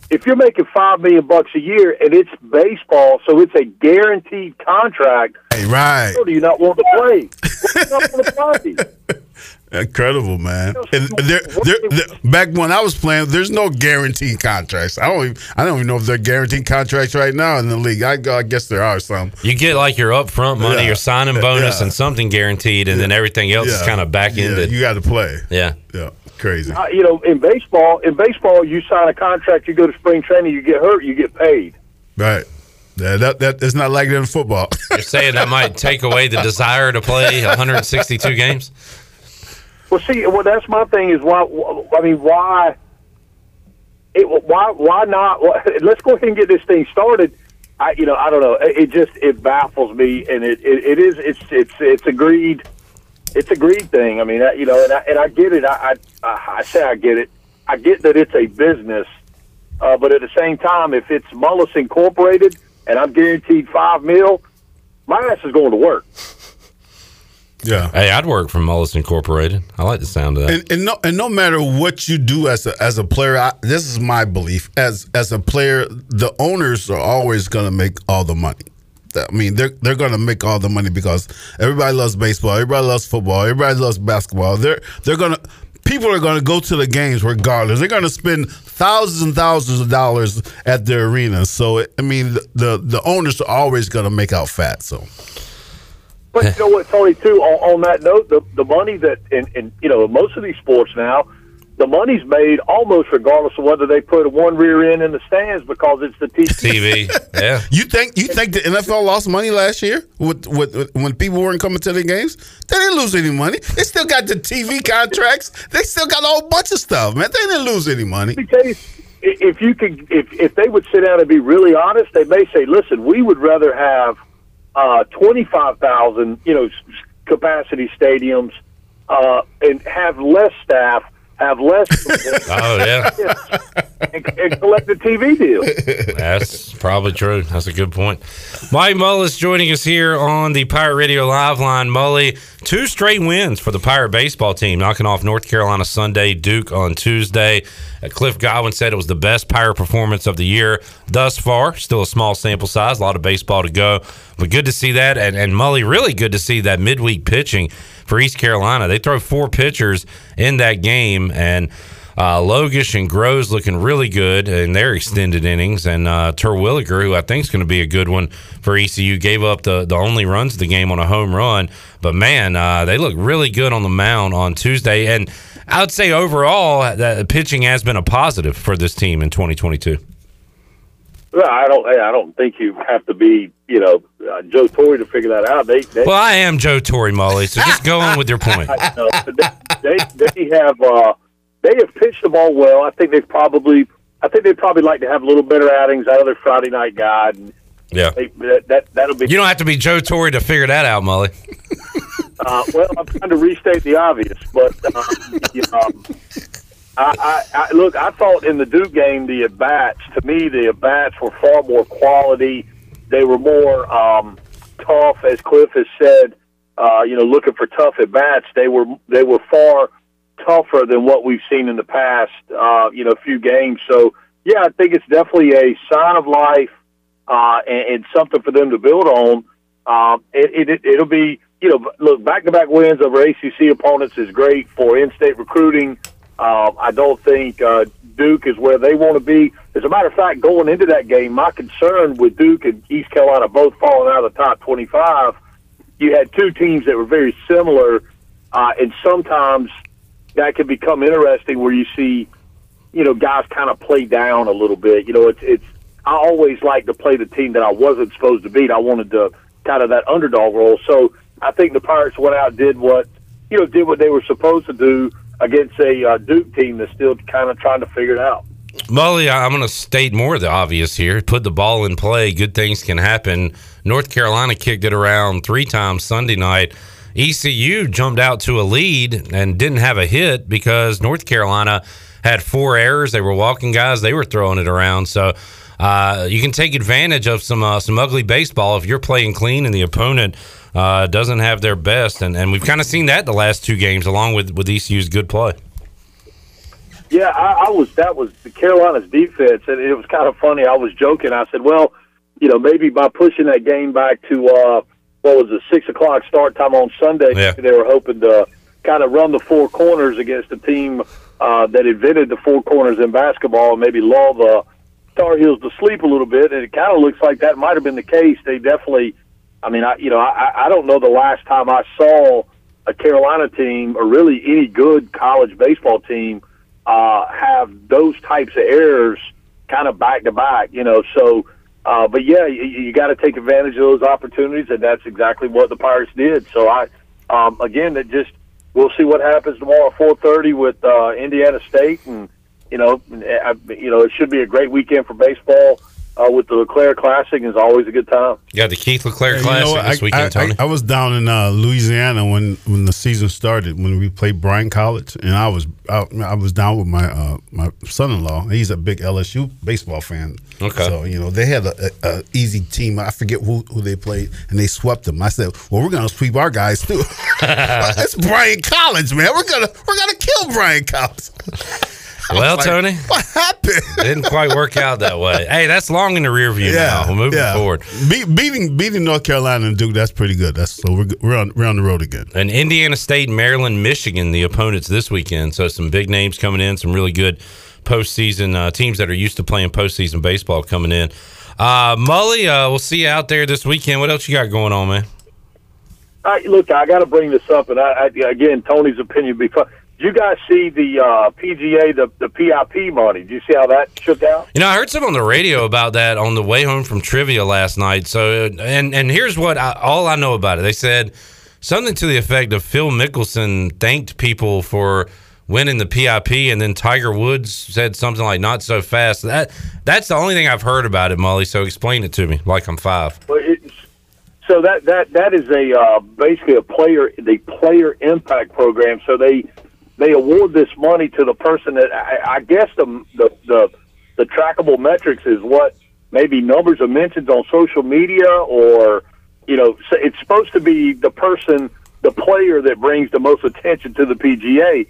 if you're making five million bucks a year and it's baseball, so it's a guaranteed contract. Hey, right. Do you not want to play? Why do you not want to play? Incredible, man. And there, there, there, back when I was playing, there's no guaranteed contracts. I don't, even, I don't even know if they're guaranteed contracts right now in the league. I, I guess there are some. You get like your upfront money, Yeah. your signing bonus, Yeah. and something guaranteed, and then everything else is kind of back Yeah, ended. you got to play. Yeah. Yeah, crazy. Uh, you know, in baseball, in baseball, you sign a contract, you go to spring training, you get hurt, you get paid. Right. Yeah, that that is not like that in football. You're saying that might take away the desire to play 162 games? Well, see, well, that's my thing is why. I mean, why? it, why why not? Why, let's go ahead and get this thing started. I you know I don't know. It, it just it baffles me, and it, it, it is it's it's it's a greed. It's a greed thing. I mean, I, you know, and I, and I get it. I, I I say I get it. I get that it's a business, uh, but at the same time, if it's Mullis Incorporated and I'm guaranteed five mil, my ass is going to work. Yeah. Hey, I'd work for Mullis Incorporated. I like the sound of that. And, and no and no matter what you do as a as a player, I, this is my belief. As as a player, the owners are always going to make all the money. I mean, they're they're to make all the money because everybody loves baseball, everybody loves football, everybody loves basketball. They're they're to people are to go to the games regardless. They're to spend thousands and thousands of dollars at their arenas. So I mean, the the, the owners are always to make out fat. So. But you know what, Tony? Too on, on that note, the the money that in, in you know most of these sports now, the money's made almost regardless of whether they put one rear end in the stands because it's the TV. TV, yeah. You think you think the NFL lost money last year with, with, with when people weren't coming to the games? They didn't lose any money. They still got the TV contracts. They still got a whole bunch of stuff, man. They didn't lose any money. Let you, if you could, if if they would sit down and be really honest, they may say, "Listen, we would rather have uh, twenty five thousand, you know, capacity stadiums, uh, and have less staff, have less, Oh yeah, and, and collect the TV deal." that's probably true. That's a good point. Mike Mullis joining us here on the Pirate Radio Live line. Mully, two straight wins for the Pirate baseball team, knocking off North Carolina Sunday, Duke on Tuesday. Uh, Cliff Godwin said it was the best Pirate performance of the year thus far. Still a small sample size, a lot of baseball to go, but good to see that. And, and Mully, really good to see that midweek pitching for East Carolina. They throw four pitchers in that game, and uh, Logusch and Grosz looking really good in their extended innings, and uh, Terwilliger, who I think is going to be a good one for ECU, gave up the, the only runs of the game on a home run. But man, uh, they look really good on the mound on Tuesday, and I would say overall that pitching has been a positive for this team in 2022. Well, I don't. I don't think you have to be, you know, uh, Joe Torre to figure that out. They, they Well, I am Joe Torre Mully. so just go on with your point. I they, they they have uh, they have pitched the ball well. I think they probably I think they'd probably like to have a little better outings out of their Friday night guy. And Yeah. they, that, that that'll be. You don't have to be Joe Torre to figure that out, Mully. Uh, well, I'm trying to restate the obvious, but uh, you know, um, I, I, I look. I thought in the Duke game, the at bats to me, the at bats were far more quality. They were more um, tough, as Cliff has said. Uh, you know, looking for tough at bats. They were they were far tougher than what we've seen in the past. Uh, you know, a few games. So yeah, I think it's definitely a sign of life uh, and, and something for them to build on. Um, it, it, it'll be, you know, look, back to back wins over ACC opponents is great for in state recruiting. Um, I don't think uh, Duke is where they want to be. As a matter of fact, going into that game, my concern with Duke and East Carolina both falling out of the top 25, you had two teams that were very similar, uh, and sometimes that can become interesting where you see, you know, guys kind of play down a little bit. You know, it's it's. I always like to play the team that I wasn't supposed to beat. I wanted to kind of that underdog role. So I think the Pirates went out did what you know did what they were supposed to do against a uh, Duke team that's still kind of trying to figure it out. Mully, I'm going to state more of the obvious here. Put the ball in play. Good things can happen. North Carolina kicked it around three times Sunday night. ECU jumped out to a lead and didn't have a hit because North Carolina had four errors. They were walking guys. They were throwing it around. So uh, you can take advantage of some uh, some ugly baseball if you're playing clean and the opponent uh, doesn't have their best. And, and we've kind of seen that the last two games, along with with ECU's good play. Yeah, I, I was. That was the Carolina's defense, and it was kind of funny. I was joking. I said, "Well, you know, maybe by pushing that game back to uh, what was it, six o'clock start time on Sunday, Yeah. they were hoping to kind of run the four corners against a team uh, that invented the four corners in basketball, and maybe lull the Tar Heels to sleep a little bit. And it kind of looks like that might have been the case. They definitely. I mean, I you know, I, I don't know the last time I saw a Carolina team or really any good college baseball team uh, have those types of errors kind of back to back, you know. So, uh, but yeah, you, you got to take advantage of those opportunities, and that's exactly what the Pirates did. So, I um, again, that just we'll see what happens tomorrow at four thirty with uh, Indiana State, and you know, I, you know, it should be a great weekend for baseball. Uh, with the LeClair Classic is always a good time. Yeah, the Keith LeClair You Classic know what? this I, weekend, I- Tony. I, I was down in uh, Louisiana when, when the season started when we played Bryan College, and I was I, I was down with my uh, my son-in-law. He's a big LSU baseball fan. Okay. so you know they had a, a, a easy team. I forget who, who they played, and they swept them. I said, "Well, we're gonna sweep our guys too." It's Bryan College, man. We're gonna we're gonna kill Bryan College. I was well, like, Tony, what happened? didn't quite work out that way. Hey, that's long in the rear view now. We're moving yeah. forward. Be, beating beating North Carolina and Duke, that's pretty good. That's so we're we're on we're on the road again. And Indiana State, Maryland, Michigan, the opponents this weekend. So some big names coming in, some really good postseason uh, teams that are used to playing postseason baseball coming in. Uh, Mully, uh, we'll see you out there this weekend. What else you got going on, man? I, look, I got to bring this up, and I, I again, Tony's opinion. Because did you guys see the uh, PGA, the the PIP money? Did you see how that shook out? You know, I heard some on the radio about that on the way home from trivia last night. So, and and here's what I, all I know about it. They said something to the effect of Phil Mickelson thanked people for winning the PIP, and then Tiger Woods said something like "not so fast." That that's the only thing I've heard about it, Mully. So explain it to me, like I'm five. Well, it's, so that that that is a uh, basically a player the player impact program. So they they award this money to the person that I, I guess the, the the the trackable metrics is what maybe numbers of mentions on social media or you know it's supposed to be the person the player that brings the most attention to the PGA.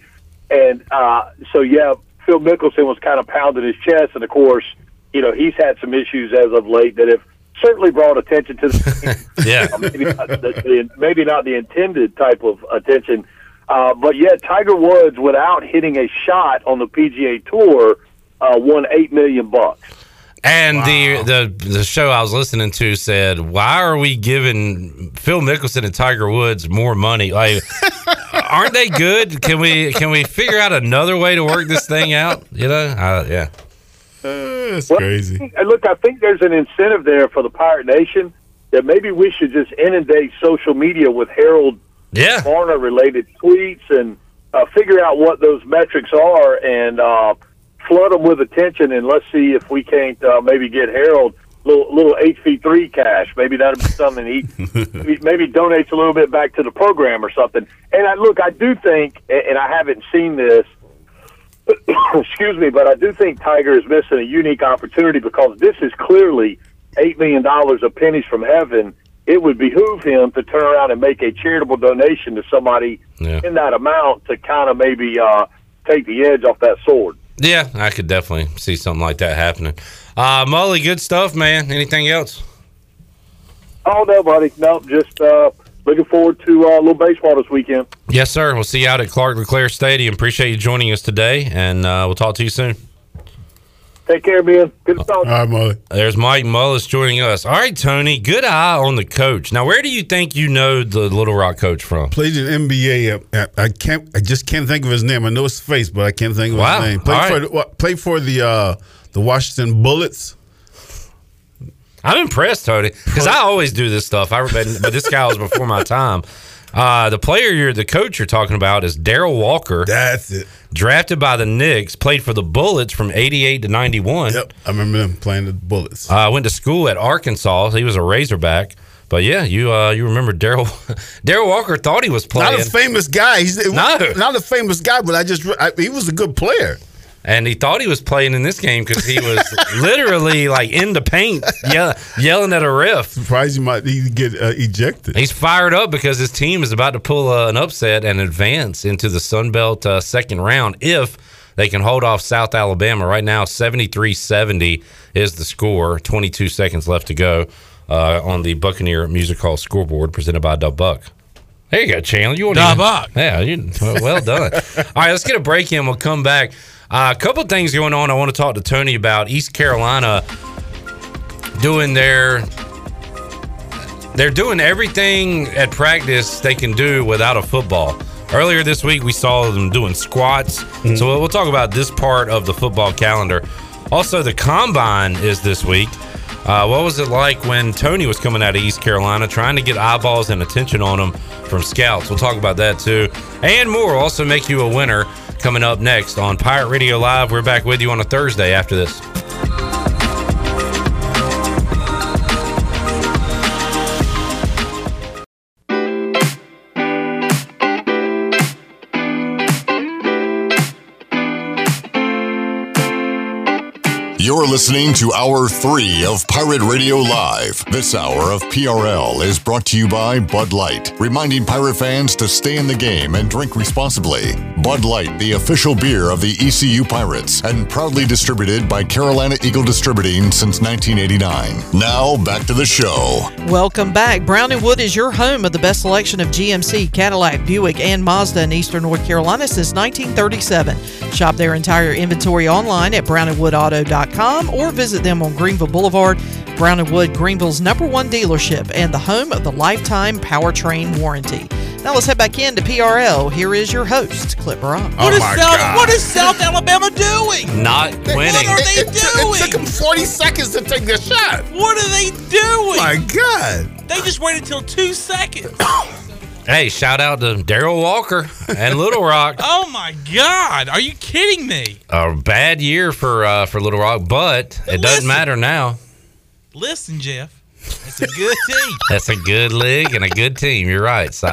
And uh, so yeah, Phil Mickelson was kind of pounding his chest, and of course, you know he's had some issues as of late that have certainly brought attention to the yeah maybe not the, the, maybe not the intended type of attention. Uh, but yet, Tiger Woods, without hitting a shot on the PGA Tour, uh, won eight million bucks. And the the the show I was listening to said, "Why are we giving Phil Mickelson and Tiger Woods more money? Like, aren't they good? Can we can we figure out another way to work this thing out? You know? Uh, yeah. That's Well, And look, I think there's an incentive there for the Pirate Nation that maybe we should just inundate social media with Harold yeah. Varner related tweets and uh, figure out what those metrics are and uh, flood them with attention. And let's see if we can't uh, maybe get Harold little little HV3 cash. Maybe that'll be something he maybe donates a little bit back to the program or something. And I look, I do think, and I haven't seen this. excuse me, but I do think Tiger is missing a unique opportunity because this is clearly eight million dollars of pennies from heaven. It would behoove him to turn around and make a charitable donation to somebody Yeah. in that amount to kind of maybe uh, take the edge off that sword. Yeah, I could definitely see something like that happening. Uh, Mully, good stuff, man. Anything else? Oh no, buddy, no, just uh, looking forward to uh, a little baseball this weekend. Yes, sir. We'll see you out at Clark LeClair Stadium. Appreciate you joining us today, and uh, we'll talk to you soon. Take care, man. Good to talk. All right, Mully. There's Mike Mullis joining us. All right, Tony. Good eye on the coach. Now, where do you think you know the Little Rock coach from? Played in NBA. uh, I can't. I just can't think of his name. I know his face, but I can't think of Wow. his name. Played All for right. the, played for the uh, the Washington Bullets. I'm impressed, Tony, because I always do this stuff. I but, but this guy was before my time. Uh, the player you're, the coach you're talking about is Darrell Walker. That's it. Drafted by the Knicks, played for the Bullets from '88 to '91. Yep, I remember them playing the Bullets. Uh, went to school at Arkansas. He was a Razorback. But yeah, you uh, you remember Darrell Darrell Walker thought he was playing. Not a famous guy. He's No. not a famous guy, but I just I, he was a good player. And he thought he was playing in this game because he was literally like in the paint, yell, yelling at a ref. Surprised he might even get uh, ejected. He's fired up because his team is about to pull uh, an upset and advance into the Sun Belt uh, second round if they can hold off South Alabama. Right now, 73 70 is the score. 22 seconds left to go uh, on the Buccaneer Music Hall scoreboard presented by Dub Buck. There you go, Chandler. You want Dub Buck. Yeah, you, well, well done. All right, let's get a break in. We'll come back. Uh, a couple things going on I want to talk to Tony about. East Carolina doing their they're doing everything at practice they can do without a football. Earlier this week, we saw them doing squats. So we'll we'll talk about this part of the football calendar. Also, the combine is this week. Uh, what was it like when Tony was coming out of East Carolina trying to get eyeballs and attention on him from scouts? We'll talk about that too. And more. We'll also make you a winner. Coming up next on Pirate Radio Live. We're back with you on a Thursday after this. You're listening to Hour 3 of Pirate Radio Live. This hour of PRL is brought to you by Bud Light, reminding pirate fans to stay in the game and drink responsibly. Bud Light, the official beer of the ECU Pirates, and proudly distributed by Carolina Eagle Distributing since 1989. Now, back to the show. Welcome back. Brown and Wood is your home of the best selection of GMC, Cadillac, Buick, and Mazda in Eastern North Carolina since 1937. Shop their entire inventory online at brownandwoodauto.com or visit them on Greenville Boulevard. Brown and Wood, Greenville's number one dealership and the home of the lifetime powertrain warranty. Now let's head back into PRL. Here is your host, Clip Rock. Oh what is South, What is South Alabama doing? Not winning. What are they doing? It took them 40 seconds to take their shot. What are they doing? My God. They just waited until two seconds. Hey, shout out to Darrell Walker and Little Rock. oh my God! Are you kidding me? A bad year for uh, for Little Rock, but it doesn't matter now. Listen, Jeff, it's a good team. That's a good league and a good team. You're right, Si.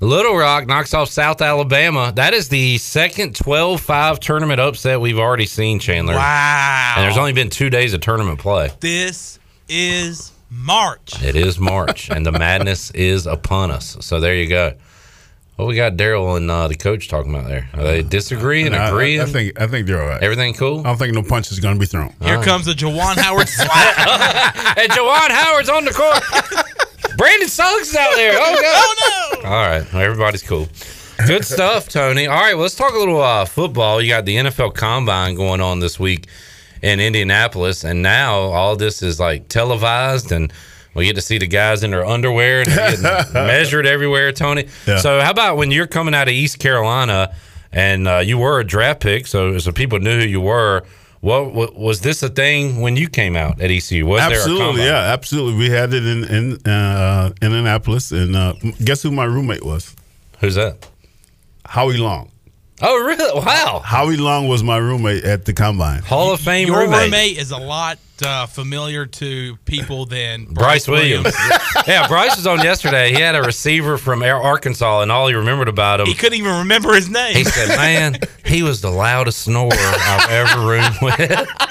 Little Rock knocks off South Alabama. That is the second 12 5 tournament upset we've already seen, Chandler. Wow. And there's only been two days of tournament play. This is March. It is March, and the madness is upon us. So there you go. What we got Darrell and uh, the coach talking about there? Are they disagreeing, I- I- agreeing? I, think I think they're all right. Everything cool? I don't think no punch is going to be thrown. Here comes the Juwan Howard slap. and Juwan Howard's on the court. Brandon Suggs is out there. Oh, God. no. All right. Everybody's cool. Good stuff, Tony. All right. Well, let's talk a little uh, football. You got the NFL Combine going on this week in Indianapolis, and now all this is like televised, and we get to see the guys in their underwear and they're getting measured everywhere, Tony. Yeah. So, how about when you're coming out of East Carolina and uh, you were a draft pick, so so people knew who you were? What, what was this a thing when you came out at ECU? Was absolutely, yeah, absolutely. We had it in in uh, Indianapolis, and uh, guess who my roommate was? Who's that? Howie Long. Oh, really? Wow. Howie Long was my roommate at the combine. Hall of Fame Your roommate. roommate is a lot uh, familiar to people than Bryce Williams. yeah, Bryce was on yesterday. He had a receiver from Arkansas, and all he remembered about him. He couldn't even remember his name. He said, "Man, he was the loudest snorer I've ever roomed with."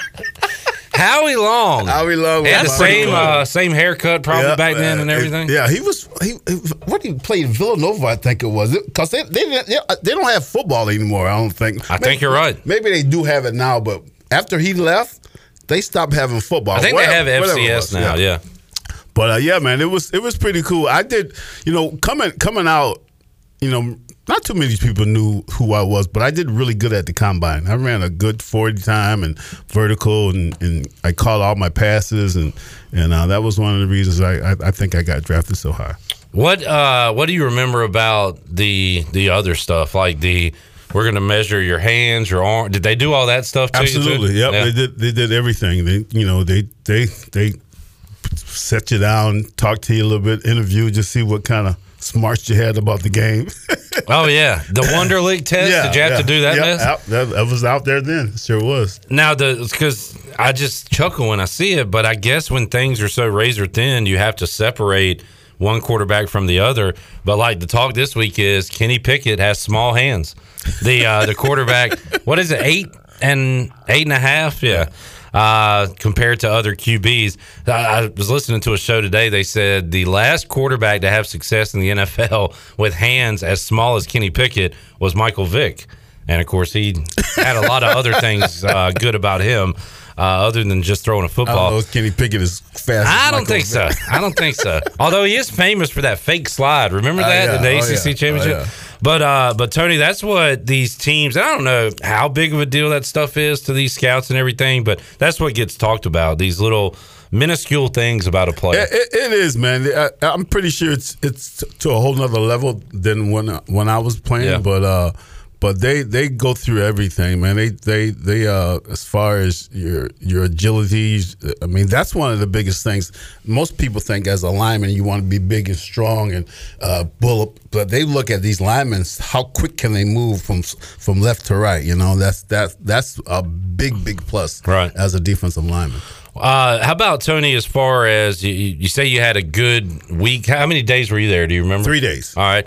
Howie Long. Howie Long had the same uh, same haircut probably Yeah, back then and everything. Yeah, he was. He, he what he played Villanova, I think it was, because they they, they they don't have football anymore. I don't think. I think you're right. Maybe they do have it now, but after he left, they stopped having football. I think Whatever- they have FCS now. Yeah. But uh, yeah, man, it was it was pretty cool. I did, you know, coming coming out, you know, not too many people knew who I was, but I did really good at the combine. I ran a good forty time and vertical, and, and I caught all my passes, and and uh, that was one of the reasons I, I I think I got drafted so high. What uh what do you remember about the the other stuff like the we're going to measure your hands, your arm. Did they do all that stuff to you? too? Absolutely, yep. Yeah. They did. They did everything. They, you know, they they they set you down, talk to you a little bit, interview, just see what kind of smarts you had about the game. Oh yeah, the Wonderlic test. Did you have to do that yeah, mess? out- that, that was out there then. Sure was. Now the because I just chuckle when I see it, but I guess when things are so razor thin, you have to separate one quarterback from the other. But like the talk this week is Kenny Pickett has small hands. The uh, the quarterback, what is it, eight and eight and a half? Yeah. Uh, compared to other QBs, I, I was listening to a show today. They said the last quarterback to have success in the NFL with hands as small as Kenny Pickett was Michael Vick. And of course, he had a lot of other things uh, good about him, uh, other than just throwing a football. don't know Kenny Pickett is fast. as I don't think so. I don't think so. Although he is famous for that fake slide. Remember Uh, that yeah. in the Oh, ACC yeah. championship? Oh, yeah. But uh, but Tony, that's what these teams. I don't know how big of a deal that stuff is to these scouts and everything, but that's what gets talked about. These little minuscule things about a player. It, it- it is, man. I, I'm pretty sure it's it's to a whole nother level than when when I was playing. Yeah. But uh, but they they go through everything, man. They they they uh as far as your your agility, I mean that's one of the biggest things. Most people think as a lineman you want to be big and strong and uh bullet, but they look at these linemen how quick can they move from from left to right. You know that's that that's a big big plus right. as a defensive lineman. Uh, how about Tony? As far as you, you say, you had a good week. How many days were you there? Do you remember? Three days. All right.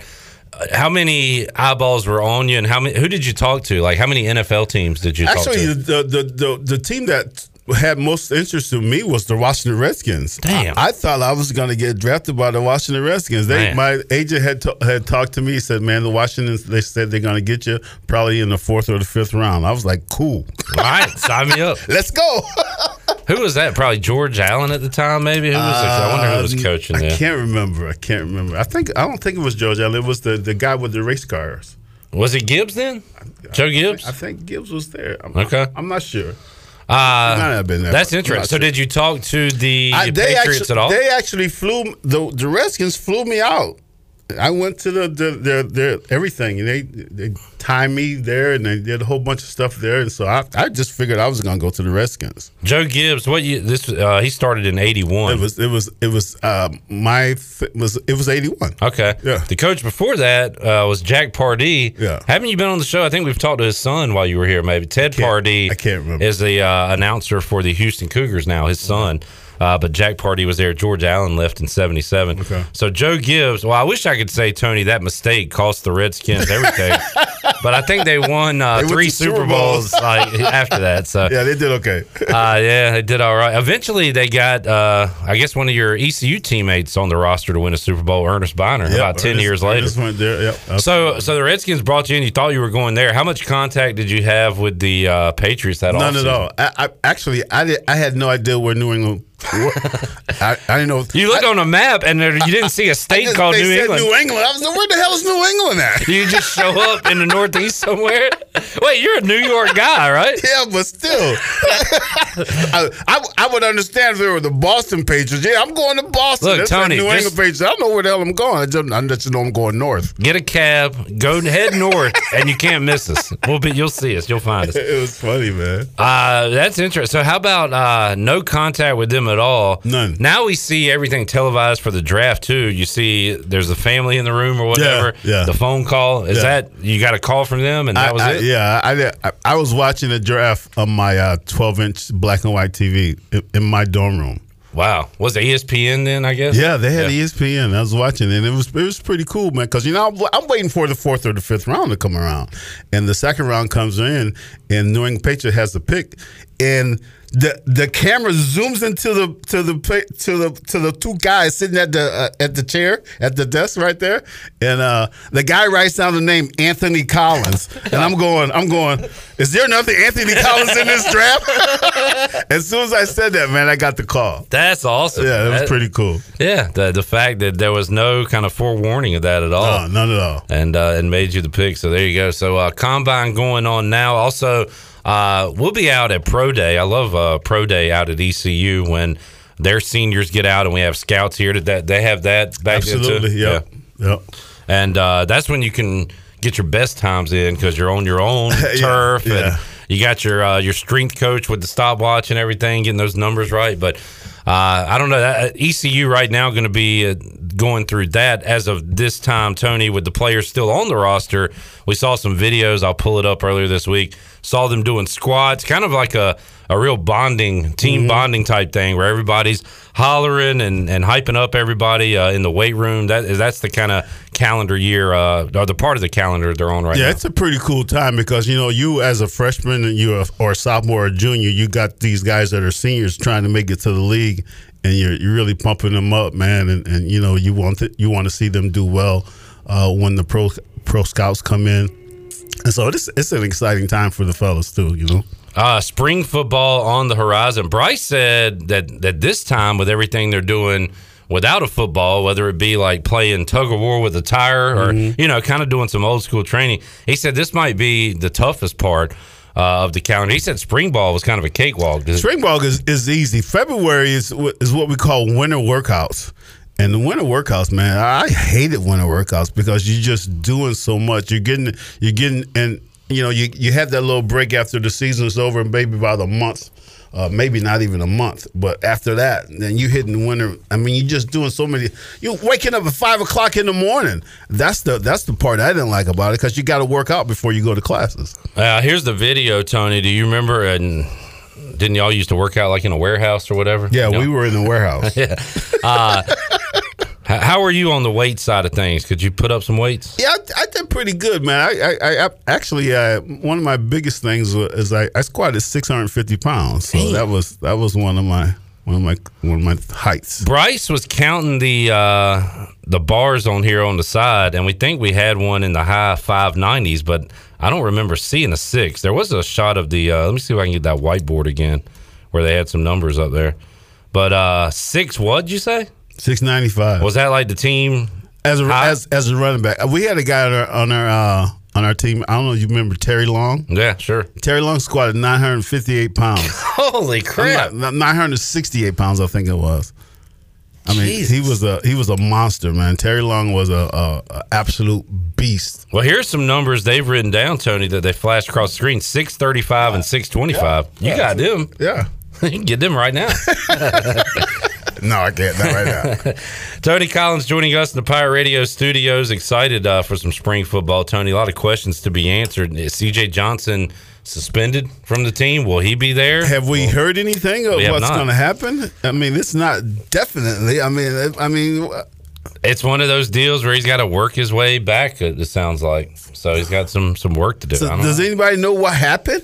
How many eyeballs were on you, and how many? Who did you talk to? Like, how many NFL teams did you Actually, talk to? the, the the the team that had most interest in me was the Washington Redskins. Damn. I, I thought I was going to get drafted by the Washington Redskins. They, Man. my agent had had talked to me. He said, "Man, the Washingtons. They said they're going to get you probably in the fourth or the fifth round." I was like, "Cool, All right, sign me up. let's go." Who was that? Probably George Allen at the time, maybe. Who was? it? I wonder who was Uh, coaching I there. can't remember. I can't remember. I think I don't think it was George Allen. It was the the guy with the race cars. Was it Gibbs then? Joe Gibbs? I think Gibbs was there. I'm, Okay. I'm not sure. Uh, have been there, that's interesting. So, sure. did you talk to the I, Patriots actually, at all? They actually flew the the Redskins flew me out. I went to the the, the, the everything, and they they timed me there, and they did a whole bunch of stuff there, and so I, I just figured I was gonna go to the Redskins. Joe Gibbs, what you this? Uh, he started in '81. It was it was it was uh, my f- was it was eighty one. Okay. Yeah. The coach before that uh, was Jack Pardee. Yeah. Haven't you been on the show? I think we've talked to his son while you were here. Maybe Ted Pardee. I can't remember. Is the uh, announcer for the Houston Cougars now? His son. Uh, but Jack Pardee was there. George Allen left in '77. Okay. So Joe Gibbs. Well, I wish I could say Tony that mistake cost the Redskins everything. but I think they won uh, They three Super Bowls Bowls. like after that. So Yeah, they did okay. uh, yeah, they did all right. Eventually, they got, uh, I guess, one of your ECU teammates on the roster to win a Super Bowl, Ernest Byner, Yep, about ten Ernest- years later. Ernest went there. Yep. So, so the Redskins brought you in. You thought you were going there. How much contact did you have with the uh, Patriots that None offseason? at all. I, I actually I did, I had no idea where New England. I, I didn't know. You looked on a map and there, you didn't see a state just- called they New said England. New England. I was like, where the hell is New England at? You just show up in the Northeast somewhere. Wait, you're a New York guy, right? Yeah, but still, I, I, I would understand if they were the Boston Patriots. Yeah, I'm going to Boston. Look, That's like Tony, New just- England Patriots. I don't know where the hell I'm going. I just, I just know I'm going north. Get a cab, go head north, and you can't miss us. We'll be, you'll see us. You'll find us. It was funny, man. Uh, that's interesting. So, how about uh, no contact with them at all? None. Now we see everything televised for the draft too. You see, there's a family in the room or whatever. yeah. The phone call is Yeah. that you got a call from them, and that I- was I- it. Yeah, I, I was watching the draft on my uh, 12 inch black and white TV in, in my dorm room. Wow. Was it E ESPN then? I guess. Yeah, they had Yeah. ESPN. I was watching, it, and it was it was pretty cool, man. Because you know I'm, I'm waiting for the fourth or the fifth round to come around, and the second round comes in, and New England Patriot has the pick, and the the camera zooms into the to the to the to the two guys sitting at the uh, at the chair at the desk right there, and uh, the guy writes down the name Anthony Collins, and I'm going I'm going. Is there another Anthony Collins in this draft? as soon as I said that, man, I got the call. That's awesome. Yeah, it was That- pretty cool. Yeah, the the fact that there was no kind of forewarning of that at all. No, none at all. and uh, and made you the pick. So there you go. So uh, combine going on now. Also, uh, we'll be out at Pro Day. I love uh, Pro Day out at ECU when their seniors get out and we have scouts here. Did that they have that back? Absolutely, yep, yep. And uh, that's when you can get your best times in because you're on your own turf yeah. and you got your uh, your strength coach with the stopwatch and everything, getting those numbers right. But uh, I don't know. That, ECU right now going to be uh, going through that as of this time, Tony, with the players still on the roster. We saw some videos. I'll pull it up earlier this week. Saw them doing squats, kind of like a, a real bonding, team bonding type thing where everybody's hollering and, and hyping up everybody uh, in the weight room. That is that's the kind of calendar year uh, or the part of the calendar they're on right yeah, now. Yeah, it's a pretty cool time because you know you as a freshman and you or a sophomore or junior, you got these guys that are seniors trying to make it to the league, and you're you're really pumping them up, man. And, and you know you want to, you want to see them do well uh, when the pro pro scouts come in, and so it's it's an exciting time for the fellas too. You know. Uh, spring football on the horizon. Bryce said that that this time with everything they're doing without a football, whether it be like playing tug of war with a tire or Mm-hmm. you know, kind of doing some old school training, he said this might be the toughest part uh, of the calendar. He said spring ball was kind of a cakewalk. Spring ball is, is easy. February is is what we call winter workouts. And the winter workouts, man, I hated winter workouts because you're just doing so much. You're getting, you're getting, and you know, you you have that little break after the season is over, and maybe about a month, uh, maybe not even a month. But after that, then you hitting the winter. I mean, you're just doing so many. You're waking up at five o'clock in the morning. That's the that's the part I didn't like about it because you got to work out before you go to classes. Uh, here's the video, Tony. Do you remember? And didn't y'all used to work out like in a warehouse or whatever? Yeah, No? we were in the warehouse. yeah. Uh, how are you on the weight side of things? Could you put up some weights? Yeah, I, I did pretty good, man. I, I, I actually uh, one of my biggest things was is I, I squatted 650 pounds, so that was that was one of my one of my one of my heights. Bryce was counting the uh, the bars on here on the side, and we think we had one in the high five nineties, but I don't remember seeing a six. There was a shot of the. Uh, let me see if I can get that whiteboard again, where they had some numbers up there. But uh, six, what did you say? 695. Was that like the team as a high? as, as a running back? We had a guy on our on our, uh, on our team. I don't know if you remember Terry Long. Yeah, sure. Terry Long squatted 958 pounds. Holy crap! Not- 968 pounds, I think it was. I mean, Jesus. he was a he was a monster, man. Terry Long was a, a, a absolute beast. Well, here's some numbers they've written down, Tony, that they flashed across the screen: six thirty-five and six twenty-five. You Yeah. got them. Yeah. you can get them right now. no, I can't. Not right now. Tony Collins joining us in the Pirate Radio studios. Excited uh, for some spring football, Tony. A lot of questions to be answered. Is CJ Johnson suspended from the team? Will he be there? Have we heard anything of what's going to happen? I mean, it's not definitely. I mean, I mean, It's one of those deals where he's got to work his way back. It sounds like so. He's got some some work to do. so I don't does know. anybody know what happened?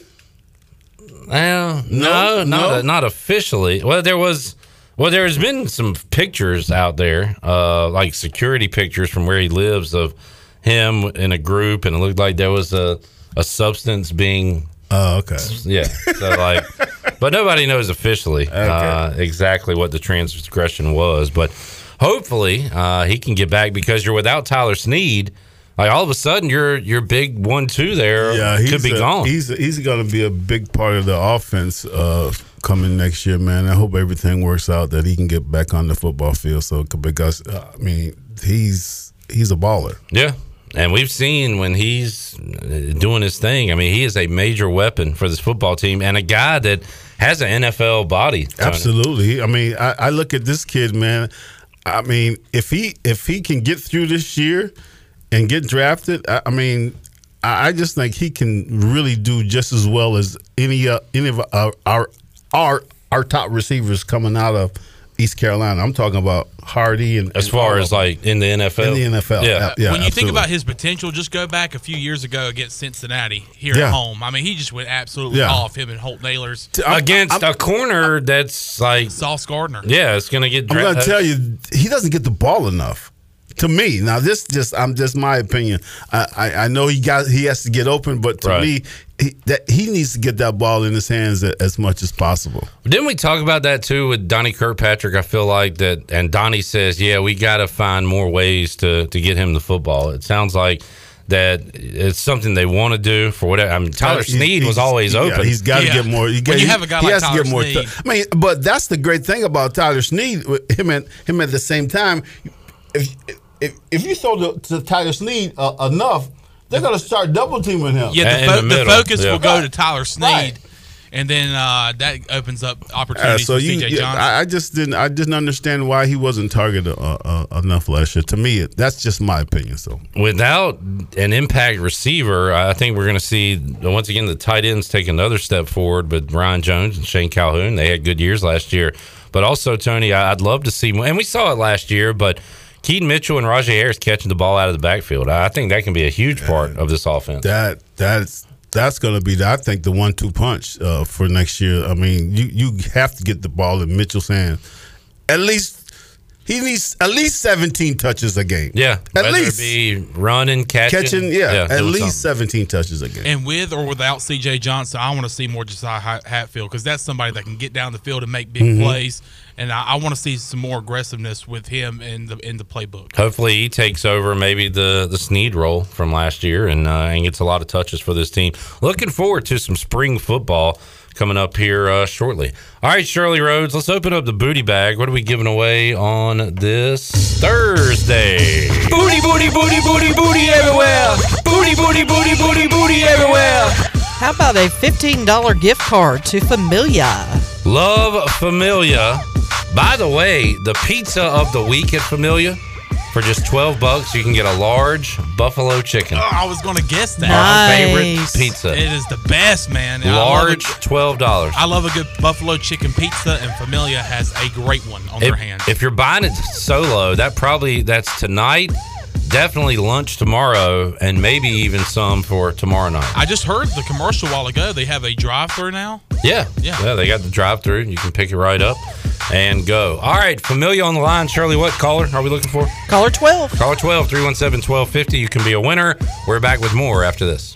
Well, No? no, not No? not officially. Well, there was. Well, there has been some pictures out there, uh, like security pictures from where he lives of him in a group, and it looked like there was a a substance being. Oh, okay. Yeah. So like, but nobody knows officially uh, exactly what the transgression was. But hopefully, uh, he can get back because you're without Tyler Snead. Like all of a sudden, your your big one two there Yeah, could be a- gone. He's he's going to be a big part of the offense uh, coming next year, man. I hope everything works out that he can get back on the football field. So because uh, I mean, he's he's a baller. Yeah. And we've seen when he's uh, doing his thing. I mean, he is a major weapon for this football team and a guy that has an NFL body. Absolutely. I mean, I, I look at this kid, man. I mean, if he if he can get through this year and get drafted, I, I mean, I, I just think he can really do just as well as any uh, any of our, our our our top receivers coming out of East Carolina. I'm talking about Hardy and As and far as like in the NFL. in the NFL. Yeah. yeah. when you think about his potential, just go back a few years ago against Cincinnati here Yeah. at home. I mean, he just went absolutely Yeah. off him and Holton Ahlers Against a corner that's like Sauce Gardner. Yeah, it's gonna get I'm going to tell you, he doesn't get the ball enough. To me, now this just I'm just my opinion. I, I, I know he got he has to get open, but to Right. me, he, that he needs to get that ball in his hands a- as much as possible. Didn't we talk about that too with Donnie Kirkpatrick? I feel like that, and Donnie says, "Yeah, we got to find more ways to to get him the football." It sounds like that it's something they want to do for whatever. I mean, Tyler He- Snead was always yeah, open. he's got to get more. He, When he- you have a guy he like has Tyler to get more. Snead. I mean, but that's the great thing about Tyler Snead. with Him and him at the same time. If if, if you throw the, to Tyler Snead uh, enough, they're going to start double teaming him. Yeah, the, fo- the, focus will go to Tyler Right. Snead, and then uh, that opens up Uh, opportunities so for you, CJ Johnson. I, I just didn't. I didn't understand why he wasn't targeted uh, uh, enough last year. To me, that's just my opinion. So Without an impact receiver, I think we're going to see once again the tight ends take another step forward. But Ryan Jones and Shane Calhoun, they had good years last year. But also, Tony, I- I'd love to see, and we saw it last year, but Keaton Mitchell and Rahjai Harris catching the ball out of the backfield. I think that can be a huge part of this offense. that that's that's going to be, I think, the one-two punch uh, for next year. I mean, you you have to get the ball in Mitchell's hand. At least he needs at least seventeen touches a game. Yeah, at whether least it be running, catching, catching. Yeah, at least something. seventeen touches a game. and with or without CJ Johnson, I want to see more Josiah Hatfield because that's somebody that can get down the field and make big Mhm. plays. And I, I want to see some more aggressiveness with him in the in the playbook. Hopefully, he takes over maybe the the Snead role from last year and uh, and gets a lot of touches for this team. Looking forward to some spring football coming up here uh, shortly. All right, Shirley Rhodes, let's open up the booty bag. What are we giving away on this Thursday? Booty, booty, booty, booty, booty everywhere. Booty, booty, booty, booty, booty everywhere. How about a $15 gift card to Familia? Love Familia. By the way, the pizza of the week at Familia for just 12 bucks, you can get a large buffalo chicken. Oh, I was going to guess that. Our favorite pizza. It is the best, man. I love Large, a- $12. I love a good buffalo chicken pizza, and Familia has a great one on if, their hands. if you're buying it solo, that probably that's tonight. Definitely lunch tomorrow, and maybe even some for tomorrow night. I just heard the commercial a while ago. They have a drive-through now. Yeah, Yeah. yeah. They got the drive-through. You can pick it right up and go. All right, familiar on the line. Shirley, what caller are we looking for? Caller 12. Caller 12 317 1250. You can be a winner. We're back with more after this.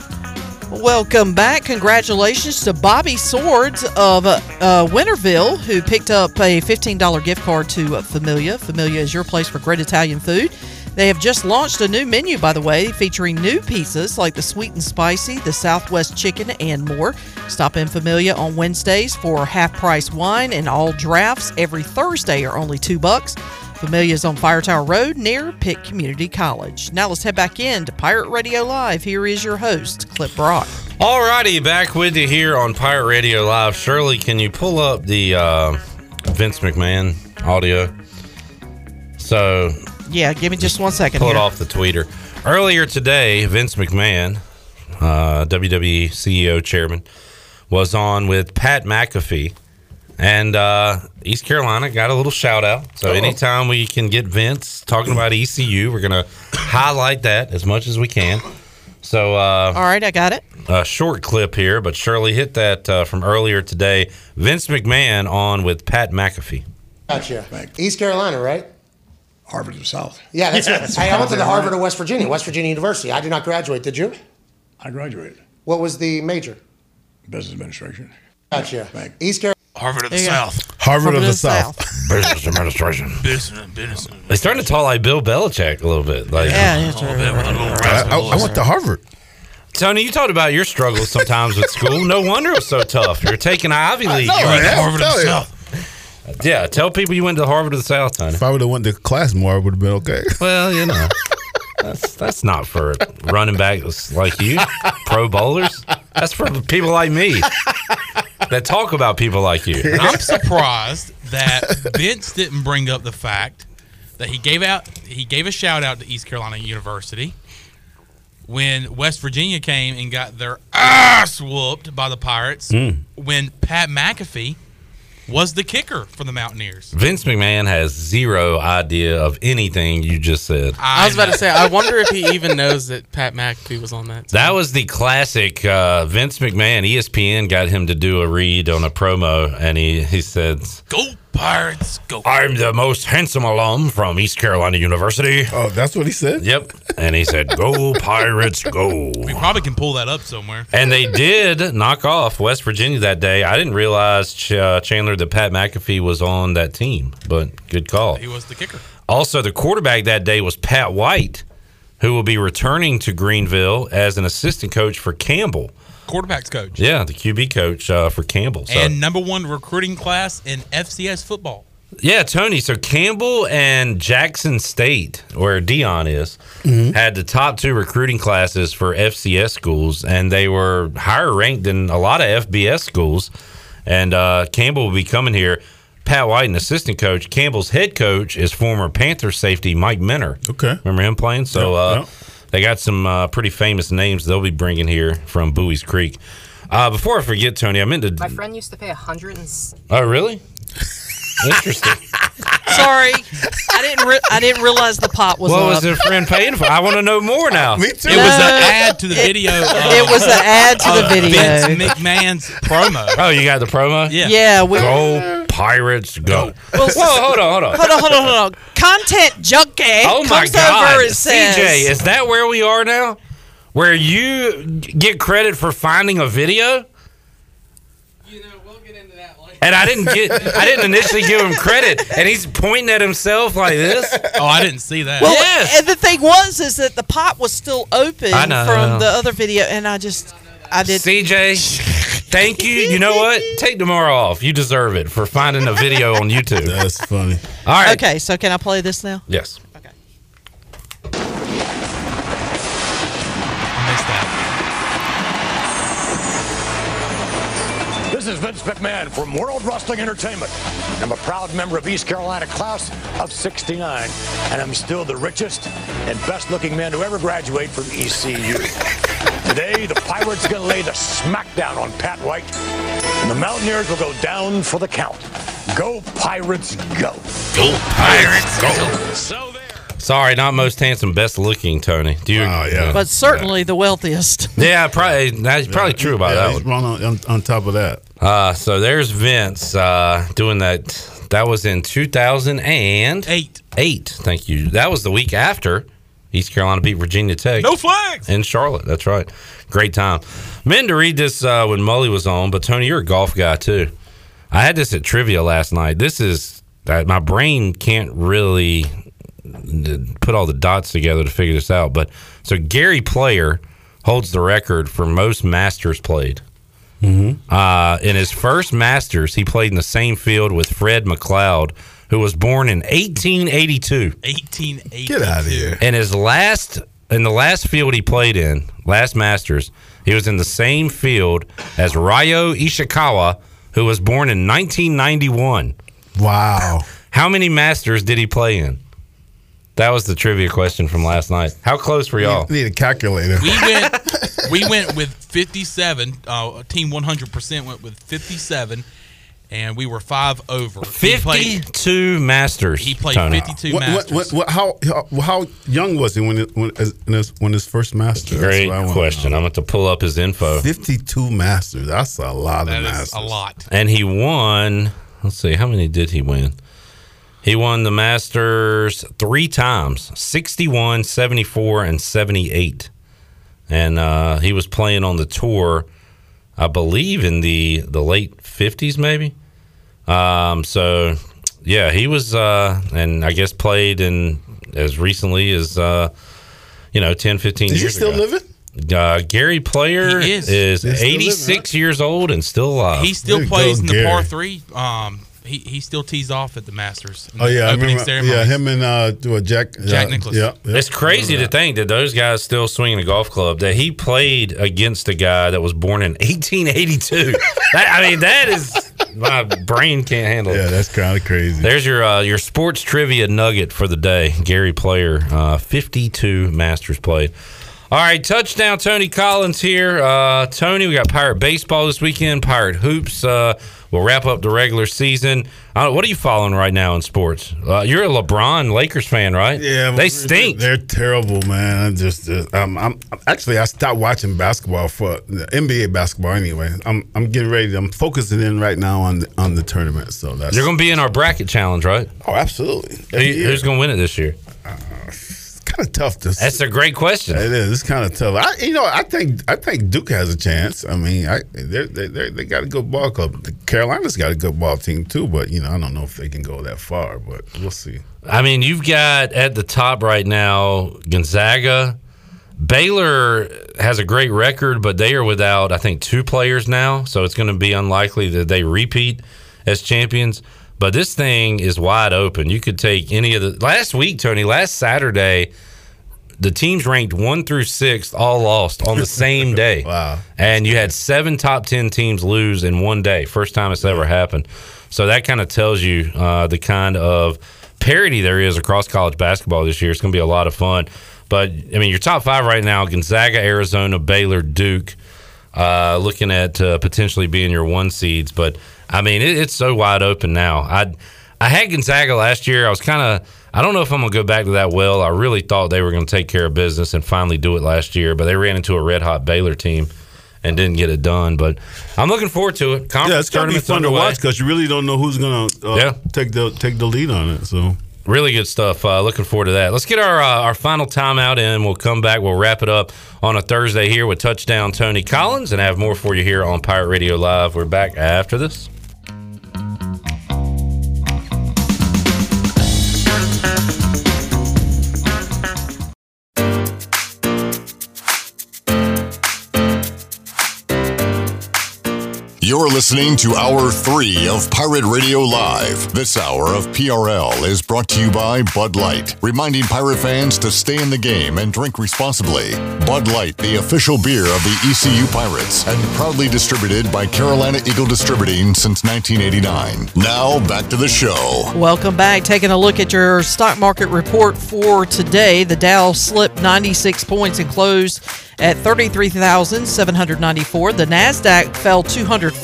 Welcome back. Congratulations to Bobby Swords of uh, Winterville, who picked up a $15 gift card to Familia. Familia is your place for great Italian food. They have just launched a new menu, by the way, featuring new pizzas like the sweet and spicy, the Southwest chicken, and more. Stop in Familia on Wednesdays for half price wine, and all drafts every Thursday are only two bucks. Familia is on Fire Tower Road near Pitt Community College. Now let's head back in to Pirate Radio Live. Here is your host, Clip Brock. All righty, back with you here on Pirate Radio Live. Shirley, can you pull up the uh, Vince McMahon audio? So Yeah, give me just one second pull here. it off the tweeter. Earlier today, Vince McMahon, uh, WWE CEO chairman, was on with Pat McAfee, and uh, East Carolina got a little shout out. So Uh-oh. anytime we can get Vince talking about ECU, we're gonna highlight that as much as we can. So uh, All right, I got it. a short clip here, but Shirley hit that uh, from earlier today. Vince McMahon on with Pat McAfee. Gotcha. East Carolina, right? Harvard of South. Yeah, that's Yes. right. Hey, I went to the Harvard, Harvard of West Virginia, West Virginia University. I did not graduate. Did you? I graduated. What was the major? Business administration. Gotcha. East Carolina. Harvard of the South. Harvard, of the South. Business administration. Business, business. They starting to talk like Bill Belichick a little bit. Like, Yeah, oh, I, I- I went to Harvard. Tony, you talked about your struggles sometimes with school. No wonder it was so tough. You're taking Ivy League. know, You went to. Harvard of the South. Yeah, tell people you went to Harvard of the South, Tony. If I would have went to class more, it would have been okay. Well, you know, that's that's not for running backs like you, pro bowlers. That's for people like me that talk about people like you. I'm surprised that Vince didn't bring up the fact that he gave out he gave a shout out to East Carolina University when West Virginia came and got their ass whooped by the Pirates Mm. when Pat McAfee was the kicker for the Mountaineers. Vince McMahon has zero idea of anything you just said. I was about to say, I wonder if he even knows that Pat McAfee was on that. That was the classic uh, Vince McMahon. ESPN got him to do a read on a promo, and he, he said, Go Pirates, go. I'm the most handsome alum from East Carolina University. Oh, that's what he said? Yep. And he said, Go Pirates, go. We probably can pull that up somewhere. And they did knock off West Virginia that day. I didn't realize, Ch- uh, Chandler, that Pat McAfee was on that team, but good call. He was the kicker. Also, the quarterback that day was Pat White, who will be returning to Greenville as an assistant coach for Campbell. Quarterbacks coach. Yeah, the QB coach uh, for Campbell. So, And number one recruiting class in FCS football. yeah, Tony. So Campbell and Jackson State, where Deion is, had the top two recruiting classes for FCS schools, and they were higher ranked than a lot of FBS schools. And uh, Campbell will be coming here. Pat White, an assistant coach. Campbell's head coach is former Panther safety Mike Minter. Okay, remember him playing? So Yeah, uh, yeah. They got some uh, pretty famous names they'll be bringing here from Buies Creek. Uh, before I forget, Tony, I meant to. My friend used to pay a hundred and Oh, really? Interesting. Sorry, I didn't. Re- I didn't realize the pot was. what up. was their friend paying for? I want to know more now. Me too. It was an ad to the video. it was an ad to the of video. Vince McMahon's promo. Oh, you got the promo? Yeah. Yeah, we. Go Pirates, go! Well, Whoa, hold on, hold on. Hold on, hold on, hold on. Content junkie Oh my comes God, over and says, CJ, is that where we are now? Where you get credit for finding a video? You know, we'll get into that later. And I didn't get, I didn't initially give him credit, and he's pointing at himself like this. Oh, I didn't see that. Well, Yes. and the thing was, is that the pot was still open I know. from the other video, and I just, I did. CJ, thank you. You know what? Take tomorrow off. You deserve it for finding a video on YouTube. That's funny. All right. Okay, so can I play this now? Yes. I missed that. This is Vince McMahon from World Wrestling Entertainment. I'm a proud member of East Carolina class of 69, and I'm still the richest and best looking man to ever graduate from ECU. Today, the Pirates are going to lay the smackdown on Pat White, and the Mountaineers will go down for the count. Go Pirates, go. Go Pirates, go. So there. Sorry, not most handsome, best looking, Tony. Do you? Oh yeah. But certainly the wealthiest. Yeah, probably. That's probably true about Yeah, that he's one. wrong on, on, on top of that. Uh, so there's Vince uh, doing that. That was in 2008. Eight. Thank you. That was the week after East Carolina beat Virginia Tech. No flags. In Charlotte. That's right. Great time. Meant to read this uh, when Mully was on, but Tony, you're a golf guy too. I had this at trivia last night. This is that my brain can't really put all the dots together to figure this out. But so Gary Player holds the record for most Masters played. Mm-hmm. Uh, in his first Masters, he played in the same field with Fred McLeod, who was born in 1882. 1882. Get out of here. In his last, in the last field he played in, last Masters, he was in the same field as Ryo Ishikawa, who was born in 1991. Wow. How many Masters did he play in? That was the trivia question from last night. How close were y'all? Need a calculator. We went we went with 57. Uh, team 100% went with 57, and we were five over. He played- 52 Masters. He played Tony. 52 What, Masters. what, what, what, how, how how young was he when it, when his, when his first master? Great what I wanna question. I'm going to pull up his info. Fifty-two masters. That's a lot That of is masters. a lot. And he won. Let's see, how many did he win? He won the Masters three times 61, 74, and 78. And uh, he was playing on the tour, I believe, in the, the late 50s, maybe. Um, so, yeah, he was, uh, and I guess played in as recently as, uh, you know, 10, 15 Is he years still ago. living? Uh, Gary Player He is. is, He's still living, 86 years old and still alive. he still There you plays in the Gary. par three. Um, he, he still tees off at the Masters. in Oh the yeah, I opening remember. ceremony. Yeah, him and uh, Jack Jack uh, Nicklaus. Yeah, yeah. It's crazy to think that those guys still swinging a golf club. That he played against a guy that was born in 1882. that, I mean, that is my brain can't handle. Yeah, it. that's kind of crazy. There's your uh, your sports trivia nugget for the day. Gary Player, uh, 52 Masters played. All right, touchdown Tony Collins here. Uh, Tony, we got Pirate baseball this weekend. Pirate hoops. Uh, we'll wrap up the regular season. Uh, what are you following right now in sports? Uh, you're a LeBron Lakers fan, right? Yeah, they stink. They're terrible, man. I'm just, uh, um, I'm actually I stopped watching basketball for the NBA basketball anyway. I'm, I'm getting ready. I'm focusing in right now on the, on the tournament. So that's You're going to be in our bracket challenge, right? oh, absolutely. Who- who's going to win it this year? Kind of tough to. That's a great question. It is. It's kind of tough. I, you know, I think I think Duke has a chance. I mean, I they're, they they they got a good ball club. Carolina's got a good ball team too, but you know, I don't know if they can go that far. But we'll see. I mean, you've got at the top right now Gonzaga. Baylor has a great record, but they are without, I think, two players now. So it's going to be unlikely that they repeat as champions. But this thing is wide open. You could take any of the. Last week, Tony, last Saturday, the teams ranked one through six all lost on the same day. wow. And you had seven top 10 teams lose in one day. First time it's ever happened. So that kind of tells you uh, the kind of parity there is across college basketball this year. It's going to be a lot of fun. But, I mean, your top five right now Gonzaga, Arizona, Baylor, Duke, uh, looking at uh, potentially being your one seeds. But, I mean, it, it's so wide open now. I I had Gonzaga last year. I was kind of. I don't know if I'm gonna go back to that well. I really thought they were gonna take care of business and finally do it last year, but they ran into a red hot Baylor team and didn't get it done. But I'm looking forward to it. Conference yeah, it's gonna be fun to watch because you really don't know who's gonna uh, Yeah. take the take the lead on it. So Really good stuff. Uh, looking forward to that. Let's get our uh, our final timeout in. We'll come back. We'll wrap it up on a Thursday here with touchdown Tony Collins, and have more for you here on Pirate Radio Live. We're back after this. You're listening to Hour 3 of Pirate Radio Live. This hour of PRL is brought to you by Bud Light, reminding pirate fans to stay in the game and drink responsibly. Bud Light, the official beer of the ECU Pirates, and proudly distributed by Carolina Eagle Distributing since 1989. Now, back to the show. Welcome back. Taking a look at your stock market report for today. The Dow slipped 96 points and closed at 33,794. The Nasdaq fell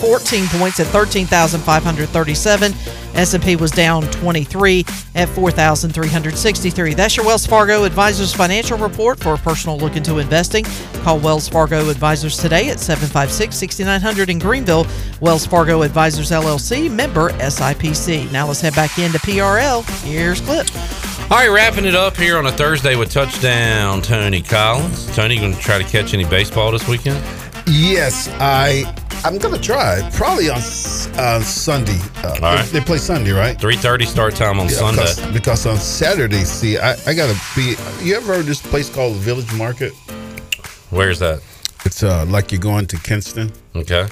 214 points at 13,537. S&P was down 23 at 4,363. That's your Wells Fargo Advisors financial report for a personal look into investing. Call Wells Fargo Advisors today at 756-6900 in Greenville. Wells Fargo Advisors LLC, member SIPC. Now let's head back into PRL. Here's Clip. All right, wrapping it up here on a Thursday with touchdown Tony Collins. Tony, you going to try to catch any baseball this weekend? yes, I I'm gonna try probably on uh, Sunday. Uh, All right. they, play Sunday, right? Three thirty start time on Yeah, Sunday. Because, because on Saturday, see, I, I gotta be. You ever heard of this place called the Village Market? Where's that? It's uh like you're going to Kinston. Okay.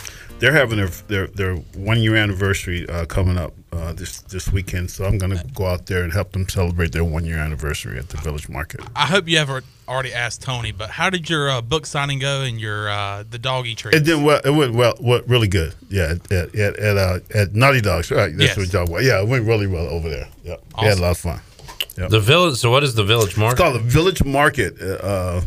They're having their their, their one year anniversary uh, coming up uh, this this weekend, so I'm gonna go out there and help them celebrate their one year anniversary at the Village Market. I hope you ever already asked Tony, but how did your uh, book signing go and your uh, the doggy treat? It did well. It went well. What really good? Yeah, at at at, uh, at Naughty Dogs. Right. That's Yes. what you're talking about. Yeah, it went really well over there. Yeah, we had a lot of fun. Yep. The village. So, what is the village market? It's called the Village Market. Uh, Uh,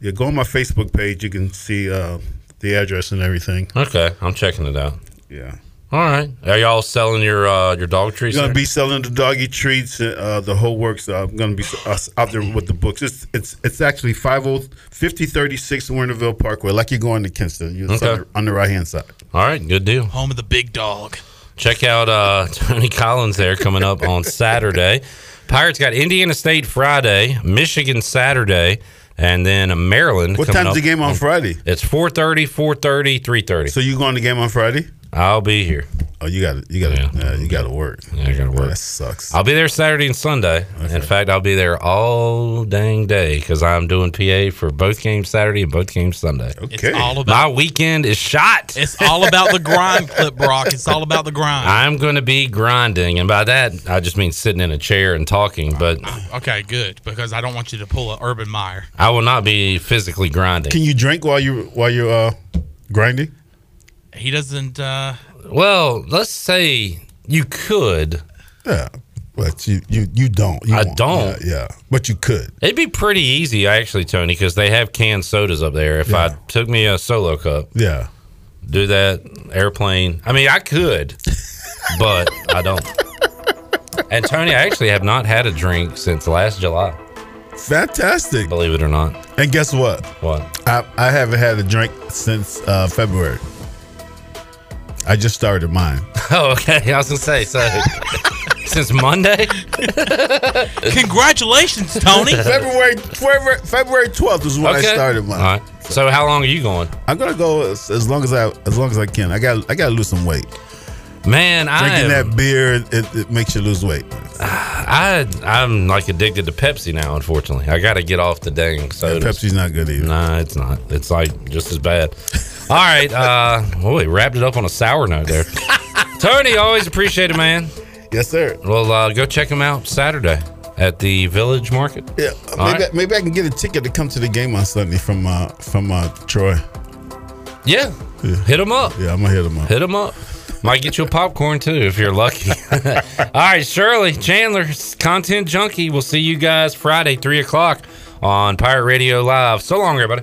yeah, go on my Facebook page. You can see uh, the address and everything. Okay, I'm checking it out. Yeah. All right. Are y'all selling your uh, your dog treats? We're gonna be selling the doggy treats, uh, the whole works. Uh, I'm gonna be uh, out there with the books. It's it's it's actually 50 5036 Winterville Parkway, like you're going to Kinston. You're Okay. on, the, on the right hand side. All right, good deal. Home of the big dog. Check out uh, Tony Collins there coming up on Saturday. Pirates got Indiana State Friday, Michigan Saturday, and then Maryland. What time's the game on Friday? It's 4.30, 4.30, 3.30. So you going to the game on Friday? I'll be here. Oh, you got to you got to yeah. you got to work. Yeah, I got to work. that sucks. I'll be there Saturday and Sunday. In fact, I'll be there all dang day because I'm doing PA for both games Saturday and both games Sunday. It's all about, My weekend is shot. it's all about the grind, Clip Brock. It's all about the grind. I'm going to be grinding, and by that I just mean sitting in a chair and talking. But Okay, good because I don't want you to pull a Urban Meyer. I will not be physically grinding. Can you drink while you while you're uh, grinding? He doesn't. uh Well, let's say you could. Yeah, but you you you don't. You I won't. don't. Yeah, yeah, but you could. It'd be pretty easy, actually, Tony, because they have canned sodas up there. If I took me a solo cup, Yeah. do that airplane. I mean, I could, but I don't. And Tony, I actually have not had a drink since last July. Fantastic. Believe it or not. And guess what? What? I I haven't had a drink since uh, February. I just started mine. Oh, okay. I was gonna say so. since Monday. Congratulations, Tony. February February February twelfth is when I started mine. All right. So how long are you going? I'm gonna go as, as long as I as long as I can. I got I got to lose some weight. Man, I Drinking am- that beer it, it makes you lose weight. I I'm like addicted to Pepsi now. Unfortunately, I got to get off the dang soda. Pepsi's not good either. Nah, it's not. It's like just as bad. All right. Uh, well, we wrapped it up on a sour note there. Tony, always appreciate it, man. Yes, sir. Well, uh, go check him out Saturday at the Village Market. Yeah, maybe, right. maybe I can get a ticket to come to the game on Sunday from uh, from uh, Troy. Yeah. Hit him up. Yeah, I'm gonna hit him up. Hit him up. Might get you a popcorn too if you're lucky. All right, Shirley Chandler, content junkie. We'll see you guys Friday, three o'clock on Pirate Radio Live. So long, everybody.